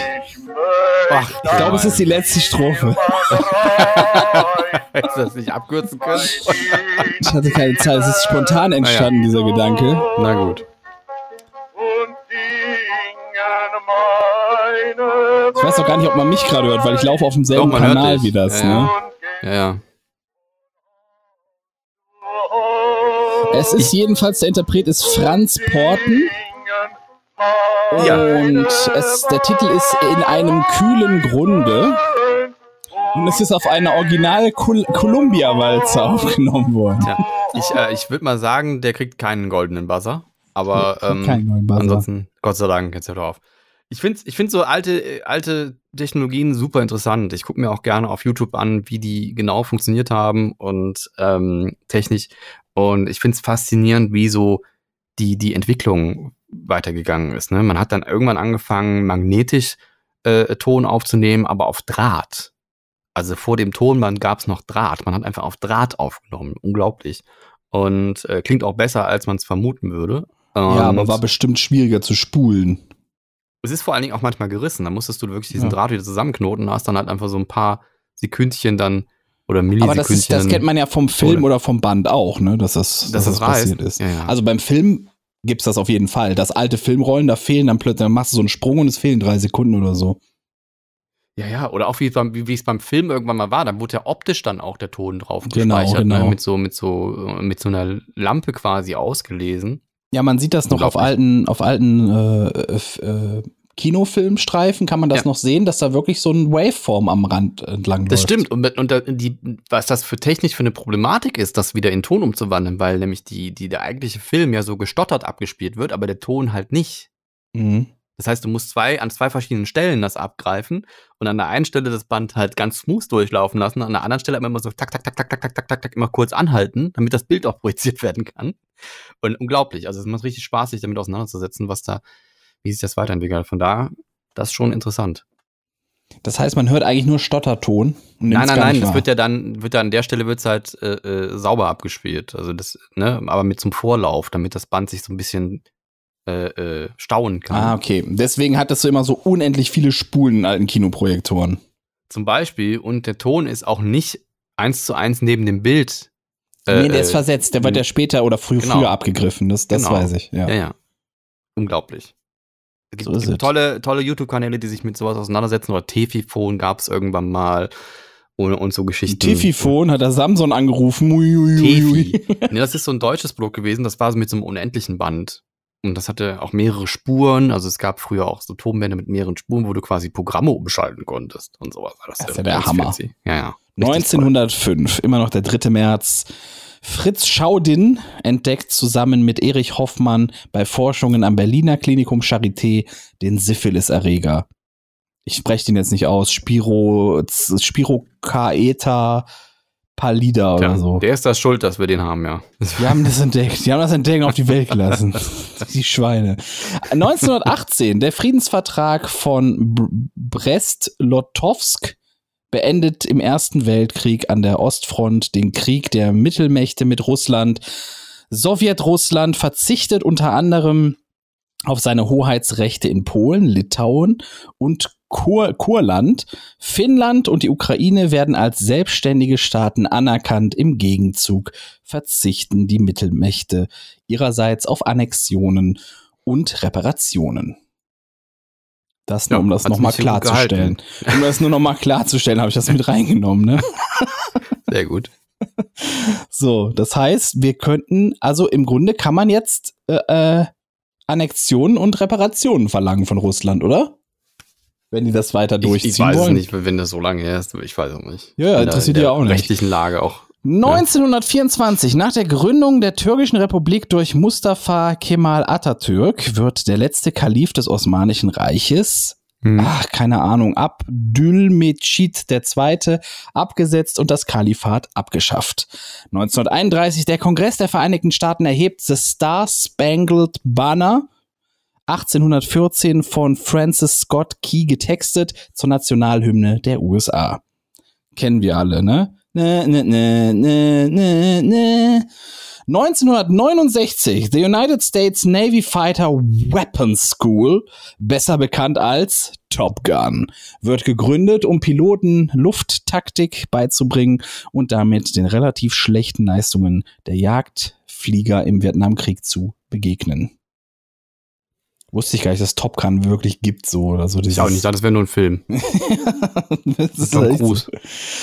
Ach, Ich glaube, es ist die letzte Strophe. <laughs> <laughs> Hättest du das nicht abkürzen können? Ich hatte keine Zeit. Es ist spontan entstanden, dieser Gedanke. Na gut. Ich weiß auch gar nicht, ob man mich gerade hört, weil ich laufe auf demselben Doch, Kanal wie das. Ja, Ne? Ja, ja. Es ist jedenfalls, der Interpret ist Franz Porten. Ja. Und es, der Titel ist In einem kühlen Grunde. Und es ist auf einer Original Col Columbia-Walze aufgenommen worden. Tja, ich, äh, ich würde mal sagen, der kriegt keinen goldenen Buzzer. Aber ähm, Keinen Buzzer. ansonsten, Gott sei Dank, jetzt hört er auf. Ich finde ich find so alte, alte Technologien super interessant. Ich gucke mir auch gerne auf YouTube an, wie die genau funktioniert haben und ähm, technisch. Und ich finde es faszinierend, wie so die, die Entwicklung weitergegangen ist. Ne? Man hat dann irgendwann angefangen, magnetisch äh, Ton aufzunehmen, aber auf Draht. Also vor dem Tonband gab es noch Draht. Man hat einfach auf Draht aufgenommen. Unglaublich. Und äh, klingt auch besser, als man es vermuten würde. Ja, Und aber war bestimmt schwieriger zu spulen. es ist vor allen Dingen auch manchmal gerissen. Da musstest du wirklich diesen Ja. Draht wieder zusammenknoten. Hast dann halt einfach so ein paar Sekündchen dann oder Aber Millisekündchen. das, ist, das kennt man ja vom Film oder, vom Band auch, ne? Dass das, dass Dass das das passiert ist. Ja, ja. Also beim Film gibt's das auf jeden Fall. Dass alte Filmrollen, da fehlen dann plötzlich, dann machst du so einen Sprung und es fehlen drei Sekunden oder so. Ja, ja, oder auch wie es beim, wie es beim Film irgendwann mal war, da wurde ja optisch dann auch der Ton drauf Genau, gespeichert, genau. Ne? mit so mit so mit so einer Lampe quasi ausgelesen. Ja, man sieht das noch auf alten, auf alten äh, äh, Kinofilmstreifen kann man das Ja. noch sehen, dass da wirklich so ein Waveform am Rand entlang Das läuft. stimmt. Und, und die, was das für technisch für eine Problematik ist, das wieder in Ton umzuwandeln, weil nämlich die, die, der eigentliche Film ja so gestottert abgespielt wird, aber der Ton halt nicht. Mhm. Das heißt, du musst zwei, an zwei verschiedenen Stellen das abgreifen und an der einen Stelle das Band halt ganz smooth durchlaufen lassen, an der anderen Stelle immer so tak, tak, tak, tak, tak, tak, tak, tak, tak, immer kurz anhalten, damit das Bild auch projiziert <laughs> werden kann. Und unglaublich. Also es macht richtig Spaß, sich damit auseinanderzusetzen, was da, wie sich das weiterentwickelt. Von da, das ist schon interessant. Das heißt, man hört eigentlich nur Stotterton. Nein, nein, nein, das wahr. wird ja dann, wird ja an der Stelle wird's halt äh, äh, sauber abgespielt. Also das, ne, aber mit zum Vorlauf, damit das Band sich so ein bisschen äh, äh, stauen kann. Ah, okay. Deswegen hat das so immer so unendlich viele Spulen in alten Kinoprojektoren. Zum Beispiel, und der Ton ist auch nicht eins zu eins neben dem Bild. nee, der äh, ist versetzt. Der wird ja später oder früh, genau. früher abgegriffen. Das, das Genau. weiß ich. Ja. Ja, ja. Unglaublich. Es gibt, So ist gibt tolle, tolle YouTube-Kanäle, die sich mit sowas auseinandersetzen. Oder Tefifon gab es irgendwann mal. Und, und so Geschichten. Tififon hat der Samson angerufen. Tefi. <laughs> nee, das ist so ein deutsches Produkt gewesen. Das war so mit so einem unendlichen Band. Und das hatte auch mehrere Spuren. Also es gab früher auch so Tonbänder mit mehreren Spuren, wo du quasi Programme umschalten konntest und sowas. Das ist ja der Hammer. Ja, ja. Richtig toll. 1905, immer noch der 3. März. Fritz Schaudin entdeckt zusammen mit Erich Hoffmann bei Forschungen am Berliner Klinikum Charité den Syphilis-Erreger. Ich spreche den jetzt nicht aus. Spiro, Z- Pallida oder Tja, so. Der ist das schuld, dass wir den haben, ja. Die <laughs> haben das entdeckt. Die haben das Entdecken auf die Welt gelassen. <laughs> Die Schweine. 1918, der Friedensvertrag von Br- Brest-Lotowsk beendet im Ersten Weltkrieg an der Ostfront den Krieg der Mittelmächte mit Russland. Sowjetrussland verzichtet unter anderem auf seine Hoheitsrechte in Polen, Litauen und Kur Kurland. Finnland und die Ukraine werden als selbstständige Staaten anerkannt. Im Gegenzug verzichten die Mittelmächte ihrerseits auf Annexionen und Reparationen. Das nur, Ja, um das nochmal klarzustellen. Um das nur nochmal klarzustellen, habe ich das mit reingenommen. Ne? <laughs> Sehr gut. So, das heißt, wir könnten, also im Grunde kann man jetzt äh, äh, Annexionen und Reparationen verlangen von Russland, oder? Wenn die das weiter durchziehen ich weiß wollen. es nicht, wenn das so lange her ist. Ich weiß es nicht. Ja, ja, interessiert in auch nicht. rechtlichen Lage auch. 1924, nach der Gründung der türkischen Republik durch Mustafa Kemal Atatürk, wird der letzte Kalif des Osmanischen Reiches, Hm. ach, keine Ahnung, Abdülmecid II. abgesetzt und das Kalifat abgeschafft. 1931, der Kongress der Vereinigten Staaten erhebt The Star Spangled Banner. 1814 von Francis Scott Key getextet zur Nationalhymne der USA. Kennen wir alle, ne? Ne, ne, ne, ne, ne, ne. 1969, the United States Navy Fighter Weapons School, besser bekannt als Top Gun, wird gegründet, um Piloten Lufttaktik beizubringen und damit den relativ schlechten Leistungen der Jagdflieger im Vietnamkrieg zu begegnen. Wusste ich gar nicht, dass Top Gun wirklich gibt, so oder so. Ich auch nicht, das wäre nur ein Film. <laughs> das ist Tom. Cruise.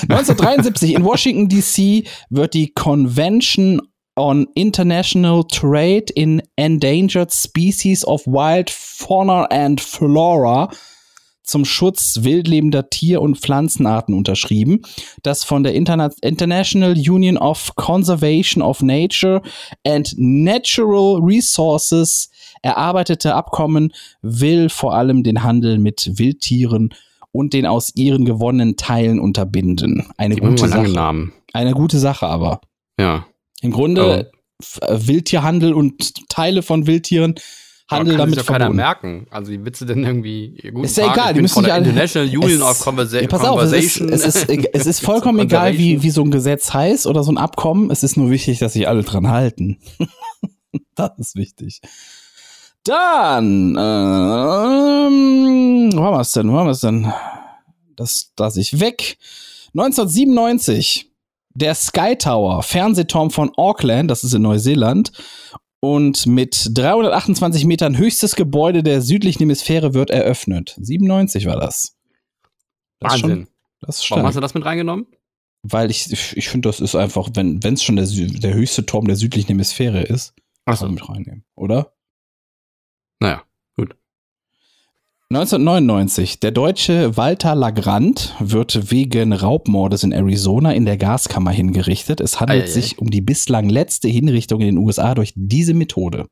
1973 in Washington, D.C. wird die Convention on International Trade in Endangered Species of Wild Fauna and Flora zum Schutz wildlebender Tier- und Pflanzenarten unterschrieben. Das von der Interna International Union of Conservation of Nature and Natural Resources erarbeitete Abkommen will vor allem den Handel mit Wildtieren und den aus ihren gewonnenen Teilen unterbinden. Eine Die gute Sache. Namen. Eine gute Sache aber. Ja. Im Grunde f- äh, Wildtierhandel und Teile von Wildtieren Handel damit sich doch keiner merken. Also wie willst du denn irgendwie. ja, Guten Ist ja Tag, egal, die müssen alle- International <laughs> Union of Conversa Ja, pass auf, es ist, Conversation. es ist, es ist vollkommen <laughs> egal, wie, wie so ein Gesetz heißt oder so ein Abkommen. Es ist nur wichtig, dass sich alle dran halten. <laughs> das ist wichtig. Dann, ähm, wo haben wir es denn? Wo haben wir es denn? Das lasse ich weg. 1997, der Sky Tower, Fernsehturm von Auckland, das ist in Neuseeland, und mit 328 Metern höchstes Gebäude der südlichen Hemisphäre wird eröffnet. 97 war das. Das ist Wahnsinn. Schon, das ist Warum hast du das mit reingenommen? Weil ich, ich, ich finde, das ist einfach, wenn es schon der, der höchste Turm der südlichen Hemisphäre ist, Achso. man mit reinnehmen, oder? Naja. 1999. Der deutsche Walter Lagrand wird wegen Raubmordes in Arizona in der Gaskammer hingerichtet. Es handelt Eieiei. sich um die bislang letzte Hinrichtung in den USA durch diese Methode.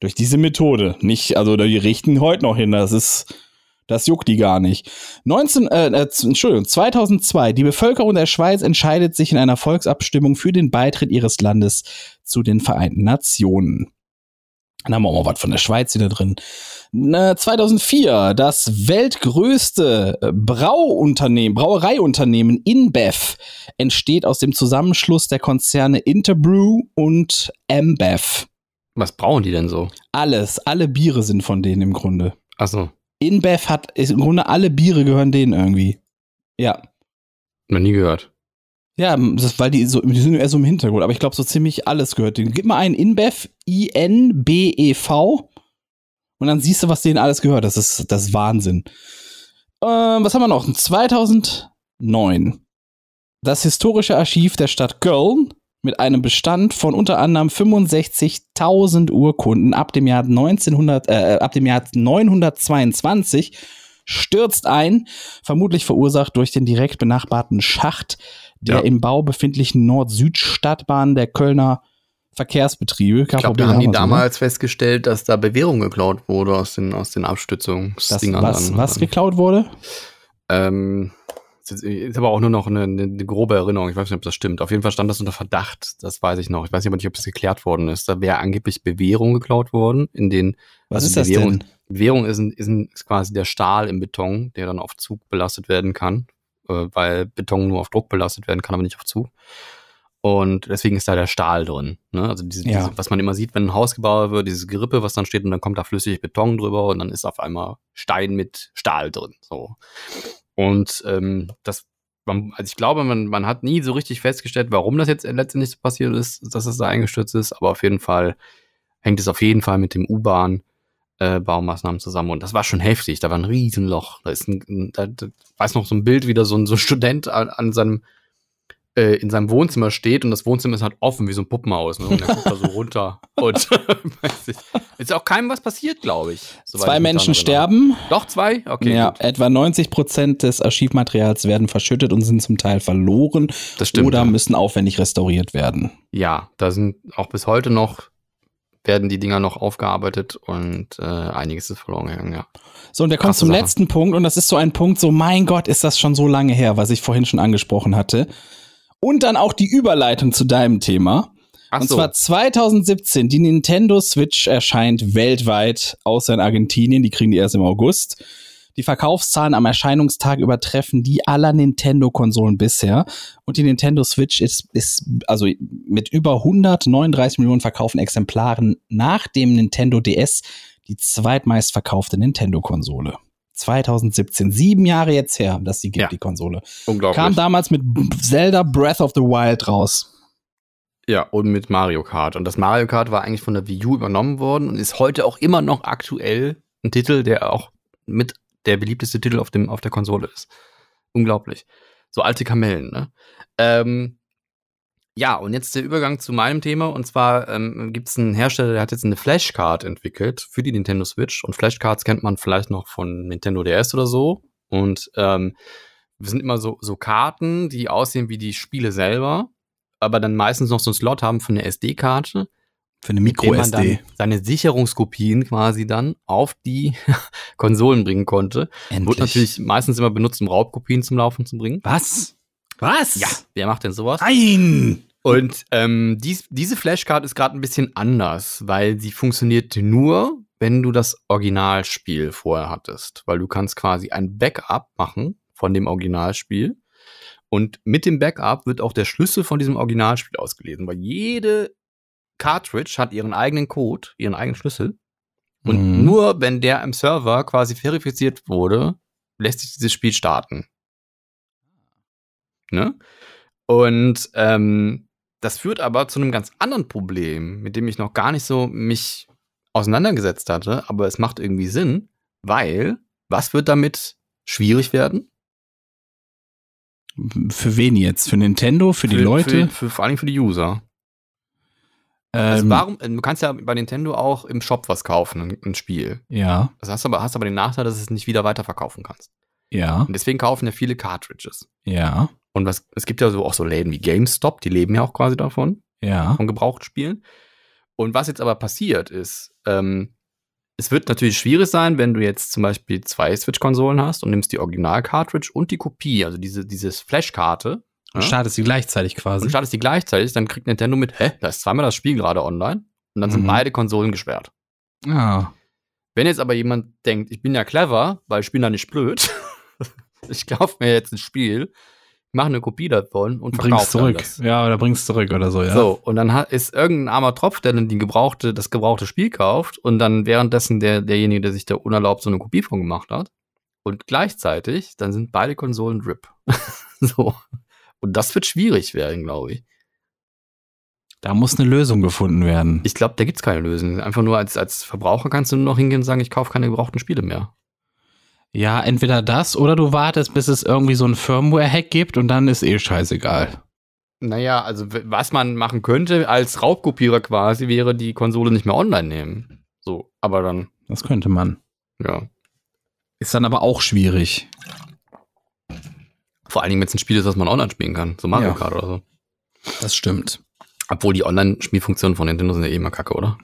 Durch diese Methode. Nicht, also die richten heute noch hin. Das ist, das juckt die gar nicht. 19, äh, äh, Entschuldigung, 2002. Die Bevölkerung der Schweiz entscheidet sich in einer Volksabstimmung für den Beitritt ihres Landes zu den Vereinten Nationen. Dann haben wir auch mal was von der Schweiz wieder drin. Na, 2004, das weltgrößte äh, Brauunternehmen, Brauereiunternehmen InBev entsteht aus dem Zusammenschluss der Konzerne Interbrew und Ambev. Was brauchen die denn so? Alles, alle Biere sind von denen im Grunde. Achso, InBev hat, ist im Grunde alle Biere gehören denen irgendwie. Ja. noch nie gehört. Ja, das weil die so, die sind eher so im Hintergrund, aber ich glaube, so ziemlich alles gehört denen. Gib mal einen InBev, I-N-B-E-V, und dann siehst du, was denen alles gehört. Das ist, das ist Wahnsinn. Ähm, was haben wir noch? 2009. Das historische Archiv der Stadt Köln mit einem Bestand von unter anderem 65.000 Urkunden ab dem Jahr 1900, äh, ab dem Jahr 922 stürzt ein, vermutlich verursacht durch den direkt benachbarten Schacht der Ja. im Bau befindlichen Nord-Süd-Stadtbahn der Kölner Verkehrsbetriebe. Ich glaube, da haben die damals festgestellt, dass da Bewährung geklaut wurde aus den, aus den Abstützungsdingern. was, was geklaut wurde? Ähm, ist, aber auch nur noch eine, eine, eine grobe Erinnerung. Ich weiß nicht, ob das stimmt. Auf jeden Fall stand das unter Verdacht. Das weiß ich noch. Ich weiß aber nicht, ob das geklärt worden ist. Da wäre angeblich Bewährung geklaut worden. In den Was also ist das Bewährung, denn? Bewährung ist, ein, ist, ein, ist quasi der Stahl im Beton, der dann auf Zug belastet werden kann, äh, weil Beton nur auf Druck belastet werden kann, aber nicht auf Zug. Und deswegen ist da der Stahl drin. Ne? Also diese, Ja. diese, was man immer sieht, wenn ein Haus gebaut wird, dieses Gerippe, was dann steht, und dann kommt da flüssig Beton drüber und dann ist auf einmal Stein mit Stahl drin. So. Und ähm, das, man, also ich glaube, man, man hat nie so richtig festgestellt, warum das jetzt letztendlich so passiert ist, dass es da eingestürzt ist, aber auf jeden Fall hängt es auf jeden Fall mit dem U-Bahn äh, Baumaßnahmen zusammen und das war schon heftig. Da war ein Riesenloch. Da ist ein, da, da, weiß noch so ein Bild, wie da so ein, so ein Student an, an seinem äh, in seinem Wohnzimmer steht und das Wohnzimmer ist halt offen wie so ein Puppenhaus. Ne? Und er guckt da so runter. <laughs> Und <laughs> ist auch keinem was passiert, glaube ich. Zwei ich Menschen sterben. Doch, zwei? Okay. ja, gut. etwa 90 Prozent des Archivmaterials werden verschüttet und sind zum Teil verloren Das stimmt. oder ja. müssen aufwendig restauriert werden. Ja, da sind auch bis heute noch, werden die Dinger noch aufgearbeitet und äh, einiges ist verloren gegangen, ja. So, und der kommt Krasse zum Sache. letzten Punkt und das ist so ein Punkt, so mein Gott, ist das schon so lange her, was ich vorhin schon angesprochen hatte. Und dann auch die Überleitung zu deinem Thema. Ach und so. zwar 2017, die Nintendo Switch erscheint weltweit, außer in Argentinien, die kriegen die erst im August. Die Verkaufszahlen am Erscheinungstag übertreffen die aller Nintendo-Konsolen bisher. Und die Nintendo Switch ist, ist also mit über 139 Millionen verkauften Exemplaren nach dem Nintendo DS die zweitmeistverkaufte Nintendo-Konsole. 2017, sieben Jahre jetzt her, dass die gibt, Ja. die Konsole. Unglaublich. Kam damals mit Zelda Breath of the Wild raus. Ja, und mit Mario Kart. Und das Mario Kart war eigentlich von der Wii U übernommen worden und ist heute auch immer noch aktuell ein Titel, der auch mit der beliebteste Titel auf, dem, auf der Konsole ist. Unglaublich. So alte Kamellen, ne? Ähm, ja, und jetzt der Übergang zu meinem Thema. Und zwar ähm, gibt es einen Hersteller, der hat jetzt eine Flashcard entwickelt für die Nintendo Switch. Und Flashcards kennt man vielleicht noch von Nintendo DS oder so. Und ähm, sind immer so, so Karten, die aussehen wie die Spiele selber, aber dann meistens noch so einen Slot haben für eine SD-Karte, Für eine Micro-SD. seine Sicherungskopien quasi dann auf die <laughs> Konsolen bringen konnte. Wurde natürlich meistens immer benutzt, um Raubkopien zum Laufen zu bringen. Was? Was? Ja, wer macht denn sowas? Nein! Und ähm, dies, diese Flashcard ist gerade ein bisschen anders, weil sie funktioniert nur, wenn du das Originalspiel vorher hattest. Weil du kannst quasi ein Backup machen von dem Originalspiel. Und mit dem Backup wird auch der Schlüssel von diesem Originalspiel ausgelesen, weil jede Cartridge hat ihren eigenen Code, ihren eigenen Schlüssel. Und Mhm. nur wenn der im Server quasi verifiziert wurde, lässt sich dieses Spiel starten. Ne? Und ähm, das führt aber zu einem ganz anderen Problem, mit dem ich noch gar nicht so mich auseinandergesetzt hatte, aber es macht irgendwie Sinn, weil was wird damit schwierig werden? Für wen jetzt? Für Nintendo? Für die Leute? Für, für, vor allem für die User. Also Ähm, warum, du kannst ja bei Nintendo auch im Shop was kaufen, ein, ein Spiel. Ja, Das hast aber, hast aber den Nachteil, dass du es nicht wieder weiterverkaufen kannst. ja, Und deswegen kaufen ja viele Cartridges. ja, Und was, es gibt ja so auch so Läden wie GameStop, die leben ja auch quasi davon, ja. von Gebrauchtspielen. Und was jetzt aber passiert ist, ähm, es wird natürlich schwierig sein, wenn du jetzt zum Beispiel zwei Switch-Konsolen hast und nimmst die Original-Cartridge und die Kopie, also diese, dieses Flash-Karte, Und ja, startest sie gleichzeitig und quasi. startest die gleichzeitig, dann kriegt Nintendo mit, hä, da ist zweimal das Spiel gerade online und dann sind Mhm. beide Konsolen gesperrt. Ah, Wenn jetzt aber jemand denkt, ich bin ja clever, weil ich bin ja nicht blöd, <laughs> ich kaufe mir jetzt ein Spiel, mache eine Kopie davon und bring's verkaufe dann zurück. das. Ja, oder bring's zurück oder so, ja. So, und dann hat, ist irgendein armer Tropf, der dann die gebrauchte, das gebrauchte Spiel kauft und dann währenddessen der, derjenige, der sich da unerlaubt so eine Kopie von gemacht hat. Und gleichzeitig, dann sind beide Konsolen RIP. <laughs> so. Und das wird schwierig werden, glaube ich. Da muss eine Lösung gefunden werden. Ich glaube, da gibt's keine Lösung. Einfach nur als, als Verbraucher kannst du nur noch hingehen und sagen, ich kaufe keine gebrauchten Spiele mehr. Ja, entweder das oder du wartest, bis es irgendwie so ein Firmware-Hack gibt und dann ist eh scheißegal. Naja, also was man machen könnte als Raubkopierer quasi, wäre die Konsole nicht mehr online nehmen. So, aber dann, Das könnte man. ja. Ist dann aber auch schwierig. Vor allen Dingen, wenn es ein Spiel ist, das man online spielen kann. So Mario Ja. Kart oder so. Das stimmt. Obwohl die Online-Spielfunktionen von Nintendo sind ja eh immer kacke, oder?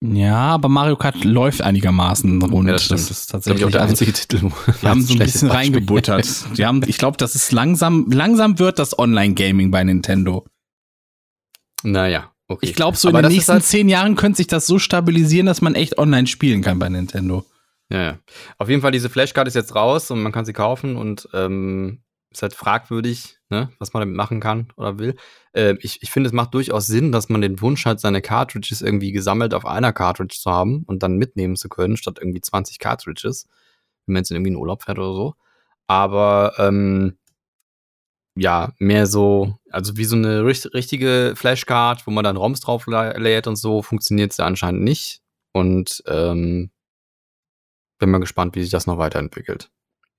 Ja, aber Mario Kart läuft einigermaßen rund. Ja, das ist Das ist tatsächlich auch der also, einzige Titel. wo- Die haben so ein bisschen reingebuttert. Die haben, ich glaube, das ist langsam, langsam wird das Online-Gaming bei Nintendo. Naja, okay. Ich glaube, so in Aber den das ist nächsten halt- zehn Jahren könnte sich das so stabilisieren, dass man echt online spielen kann bei Nintendo. Ja, ja. Auf jeden Fall, diese Flashcard ist jetzt raus und man kann sie kaufen und ähm, ist halt fragwürdig, ne, was man damit machen kann oder will. Äh, ich ich finde, es macht durchaus Sinn, dass man den Wunsch hat, seine Cartridges irgendwie gesammelt auf einer Cartridge zu haben und dann mitnehmen zu können, statt irgendwie 20 Cartridges, wenn man jetzt irgendwie in Urlaub fährt oder so. Aber ähm, ja, mehr so, also wie so eine richt- richtige Flashcard, wo man dann ROMs drauf lä- lädt und so, funktioniert sie anscheinend nicht. Und ähm, bin mal gespannt, wie sich das noch weiterentwickelt.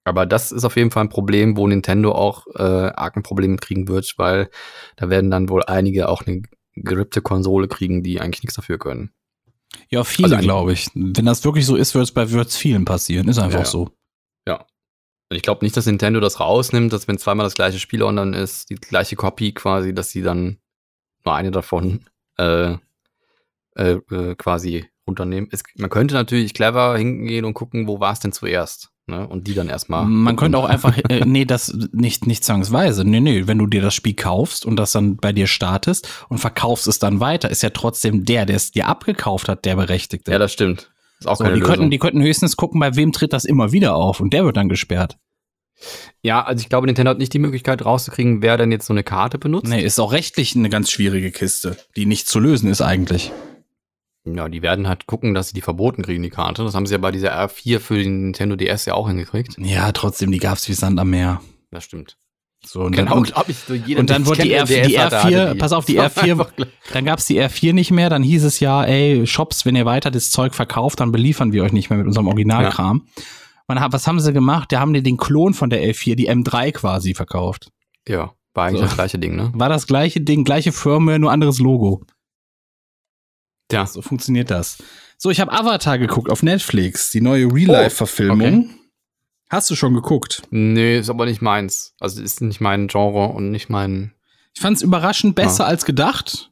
Aber das ist auf jeden Fall ein Problem, wo Nintendo auch äh, arg ein Problem mit kriegen wird, weil da werden dann wohl einige auch eine gerippte Konsole kriegen, die eigentlich nichts dafür können. Ja, viele, Also glaube ich. Wenn das wirklich so ist, wird es bei wird's vielen passieren. Ist einfach Ja. so. Und ich glaube nicht, dass Nintendo das rausnimmt, dass wenn zweimal das gleiche Spiel online ist, die gleiche Copy quasi, dass sie dann nur eine davon äh, äh, äh, quasi runternehmen. Es, man könnte natürlich clever hingehen und gucken, wo war es denn zuerst. Ne? Und die dann erstmal. Man könnte auch einfach, äh, nee, das nicht, nicht zwangsweise. Nee, nee, wenn du dir das Spiel kaufst und das dann bei dir startest und verkaufst es dann weiter, ist ja trotzdem der, der es dir abgekauft hat, der Berechtigte. Ja, das stimmt. Ist auch so, keine die, Lösung. könnten, die könnten höchstens gucken, bei wem tritt das immer wieder auf und der wird dann gesperrt. Ja, also ich glaube, Nintendo hat nicht die Möglichkeit rauszukriegen, wer denn jetzt so eine Karte benutzt. Nee, ist auch rechtlich eine ganz schwierige Kiste, die nicht zu lösen ist eigentlich. Ja, die werden halt gucken, dass sie die verboten kriegen, die Karte. Das haben sie ja bei dieser R4 für den Nintendo DS ja auch hingekriegt. Ja, trotzdem, die gab's wie Sand am Meer. Das stimmt. So, und dann, Genau, und, glaube ich. So jeder, und dann wurde die, R, die DS hatte, R4, hatte pass auf, die Das war R4, einfach gleich. dann gab's die R4 nicht mehr, dann hieß es ja, ey, Shops, wenn ihr weiter das Zeug verkauft, dann beliefern wir euch nicht mehr mit unserem Originalkram. Man hat, was haben sie gemacht? Da haben die den Klon von der L4, die M3 quasi verkauft. Ja, war eigentlich So. das gleiche Ding, ne? War das gleiche Ding, gleiche Firmware, nur anderes Logo. Ja. So funktioniert das. So, ich habe Avatar geguckt auf Netflix, die neue Real-Life-Verfilmung. okay. Hast du schon geguckt? Nee, ist aber nicht meins. Also ist nicht mein Genre und nicht mein. Ich fand es überraschend besser als gedacht.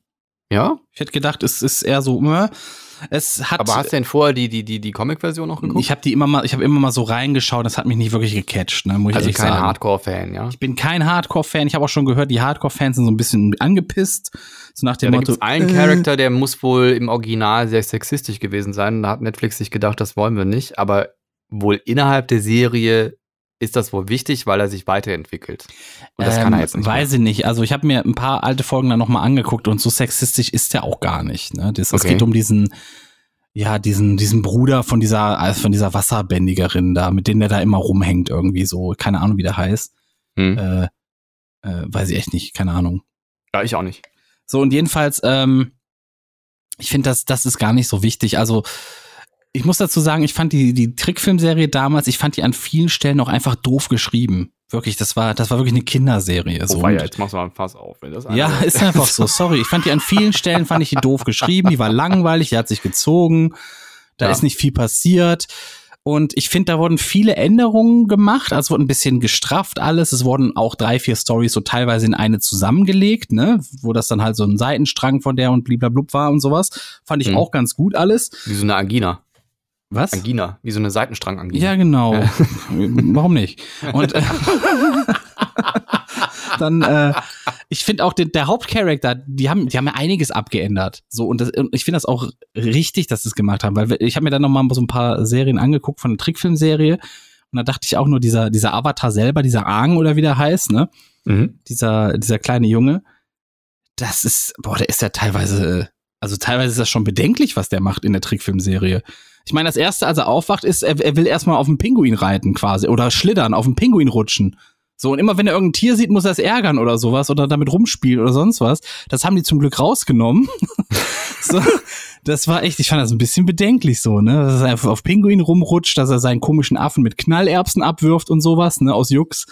Ja? Ich hätte gedacht, es ist eher so, äh, es hat. Aber hast du denn vorher die, die, die, die Comic-Version noch geguckt? ich habe die immer mal, ich habe immer mal so reingeschaut, das hat mich nicht wirklich gecatcht, ne, muss ich also ehrlich kein. Hardcore-Fan, ja? Ich bin kein Hardcore-Fan. Ich habe auch schon gehört, die Hardcore-Fans sind so ein bisschen angepisst. So nach Ja, dem da Motto. gibt's einen äh, Charakter, der muss wohl im Original sehr sexistisch gewesen sein. Da hat Netflix sich gedacht, das wollen wir nicht. Aber wohl innerhalb der Serie ist das wohl wichtig, weil er sich weiterentwickelt. Und das kann er ähm, jetzt nicht. Weiß ich nicht. Also ich habe mir ein paar alte Folgen dann nochmal angeguckt und so sexistisch ist der auch gar nicht. Ne? Das, Es Okay. geht um diesen, ja, diesen, diesen Bruder von dieser, äh, von dieser Wasserbändigerin da, mit dem der da immer rumhängt irgendwie so. Keine Ahnung, wie der heißt. Hm? Äh, äh, weiß ich echt nicht, keine Ahnung. Ja, ich auch nicht. So, und jedenfalls, ähm, ich finde, das, das ist gar nicht so wichtig. Also, ich muss dazu sagen, ich fand die, die Trickfilmserie damals, ich fand die an vielen Stellen auch einfach doof geschrieben. Wirklich, das war, das war wirklich eine Kinderserie. So. Oh, ja, jetzt machst du mal ein Fass auf. Wenn das ja, einer- ist einfach so. <laughs> Sorry, ich fand die an vielen Stellen fand ich die doof geschrieben. Die war langweilig, die hat sich gezogen. Da Ja. ist nicht viel passiert. Und ich finde, da wurden viele Änderungen gemacht. Also es wurde ein bisschen gestrafft alles. Es wurden auch drei, vier Stories so teilweise in eine zusammengelegt, ne? Wo das dann halt so ein Seitenstrang von der und bliblablub war und sowas. Fand ich Mhm. auch ganz gut alles. Wie so eine Angina. Was? Angina. Wie so eine Seitenstrang-Angina. Ja, genau. Ja. <laughs> Warum nicht? Und äh, <laughs> dann, äh, ich finde auch den, der Hauptcharakter, die haben, die haben ja einiges abgeändert. So und, das, und ich finde das auch richtig, dass sie es gemacht haben, weil ich habe mir dann noch mal so ein paar Serien angeguckt von der Trickfilmserie und da dachte ich auch nur dieser dieser Avatar selber, dieser Aang oder wie der heißt, ne? Mhm. Dieser dieser kleine Junge, das ist, boah, der ist ja teilweise, also teilweise ist das schon bedenklich, was der macht in der Trickfilmserie. Ich meine, das erste, als er aufwacht, ist, er, er will erstmal auf dem Pinguin reiten quasi oder schlittern, auf dem Pinguin rutschen. So, und immer wenn er irgendein Tier sieht, muss er es ärgern oder sowas oder damit rumspielen oder sonst was. Das haben die zum Glück rausgenommen. <laughs> so, das war echt, ich fand das ein bisschen bedenklich so, ne? Dass er einfach auf Pinguin rumrutscht, dass er seinen komischen Affen mit Knallerbsen abwirft und sowas, ne, aus Jux.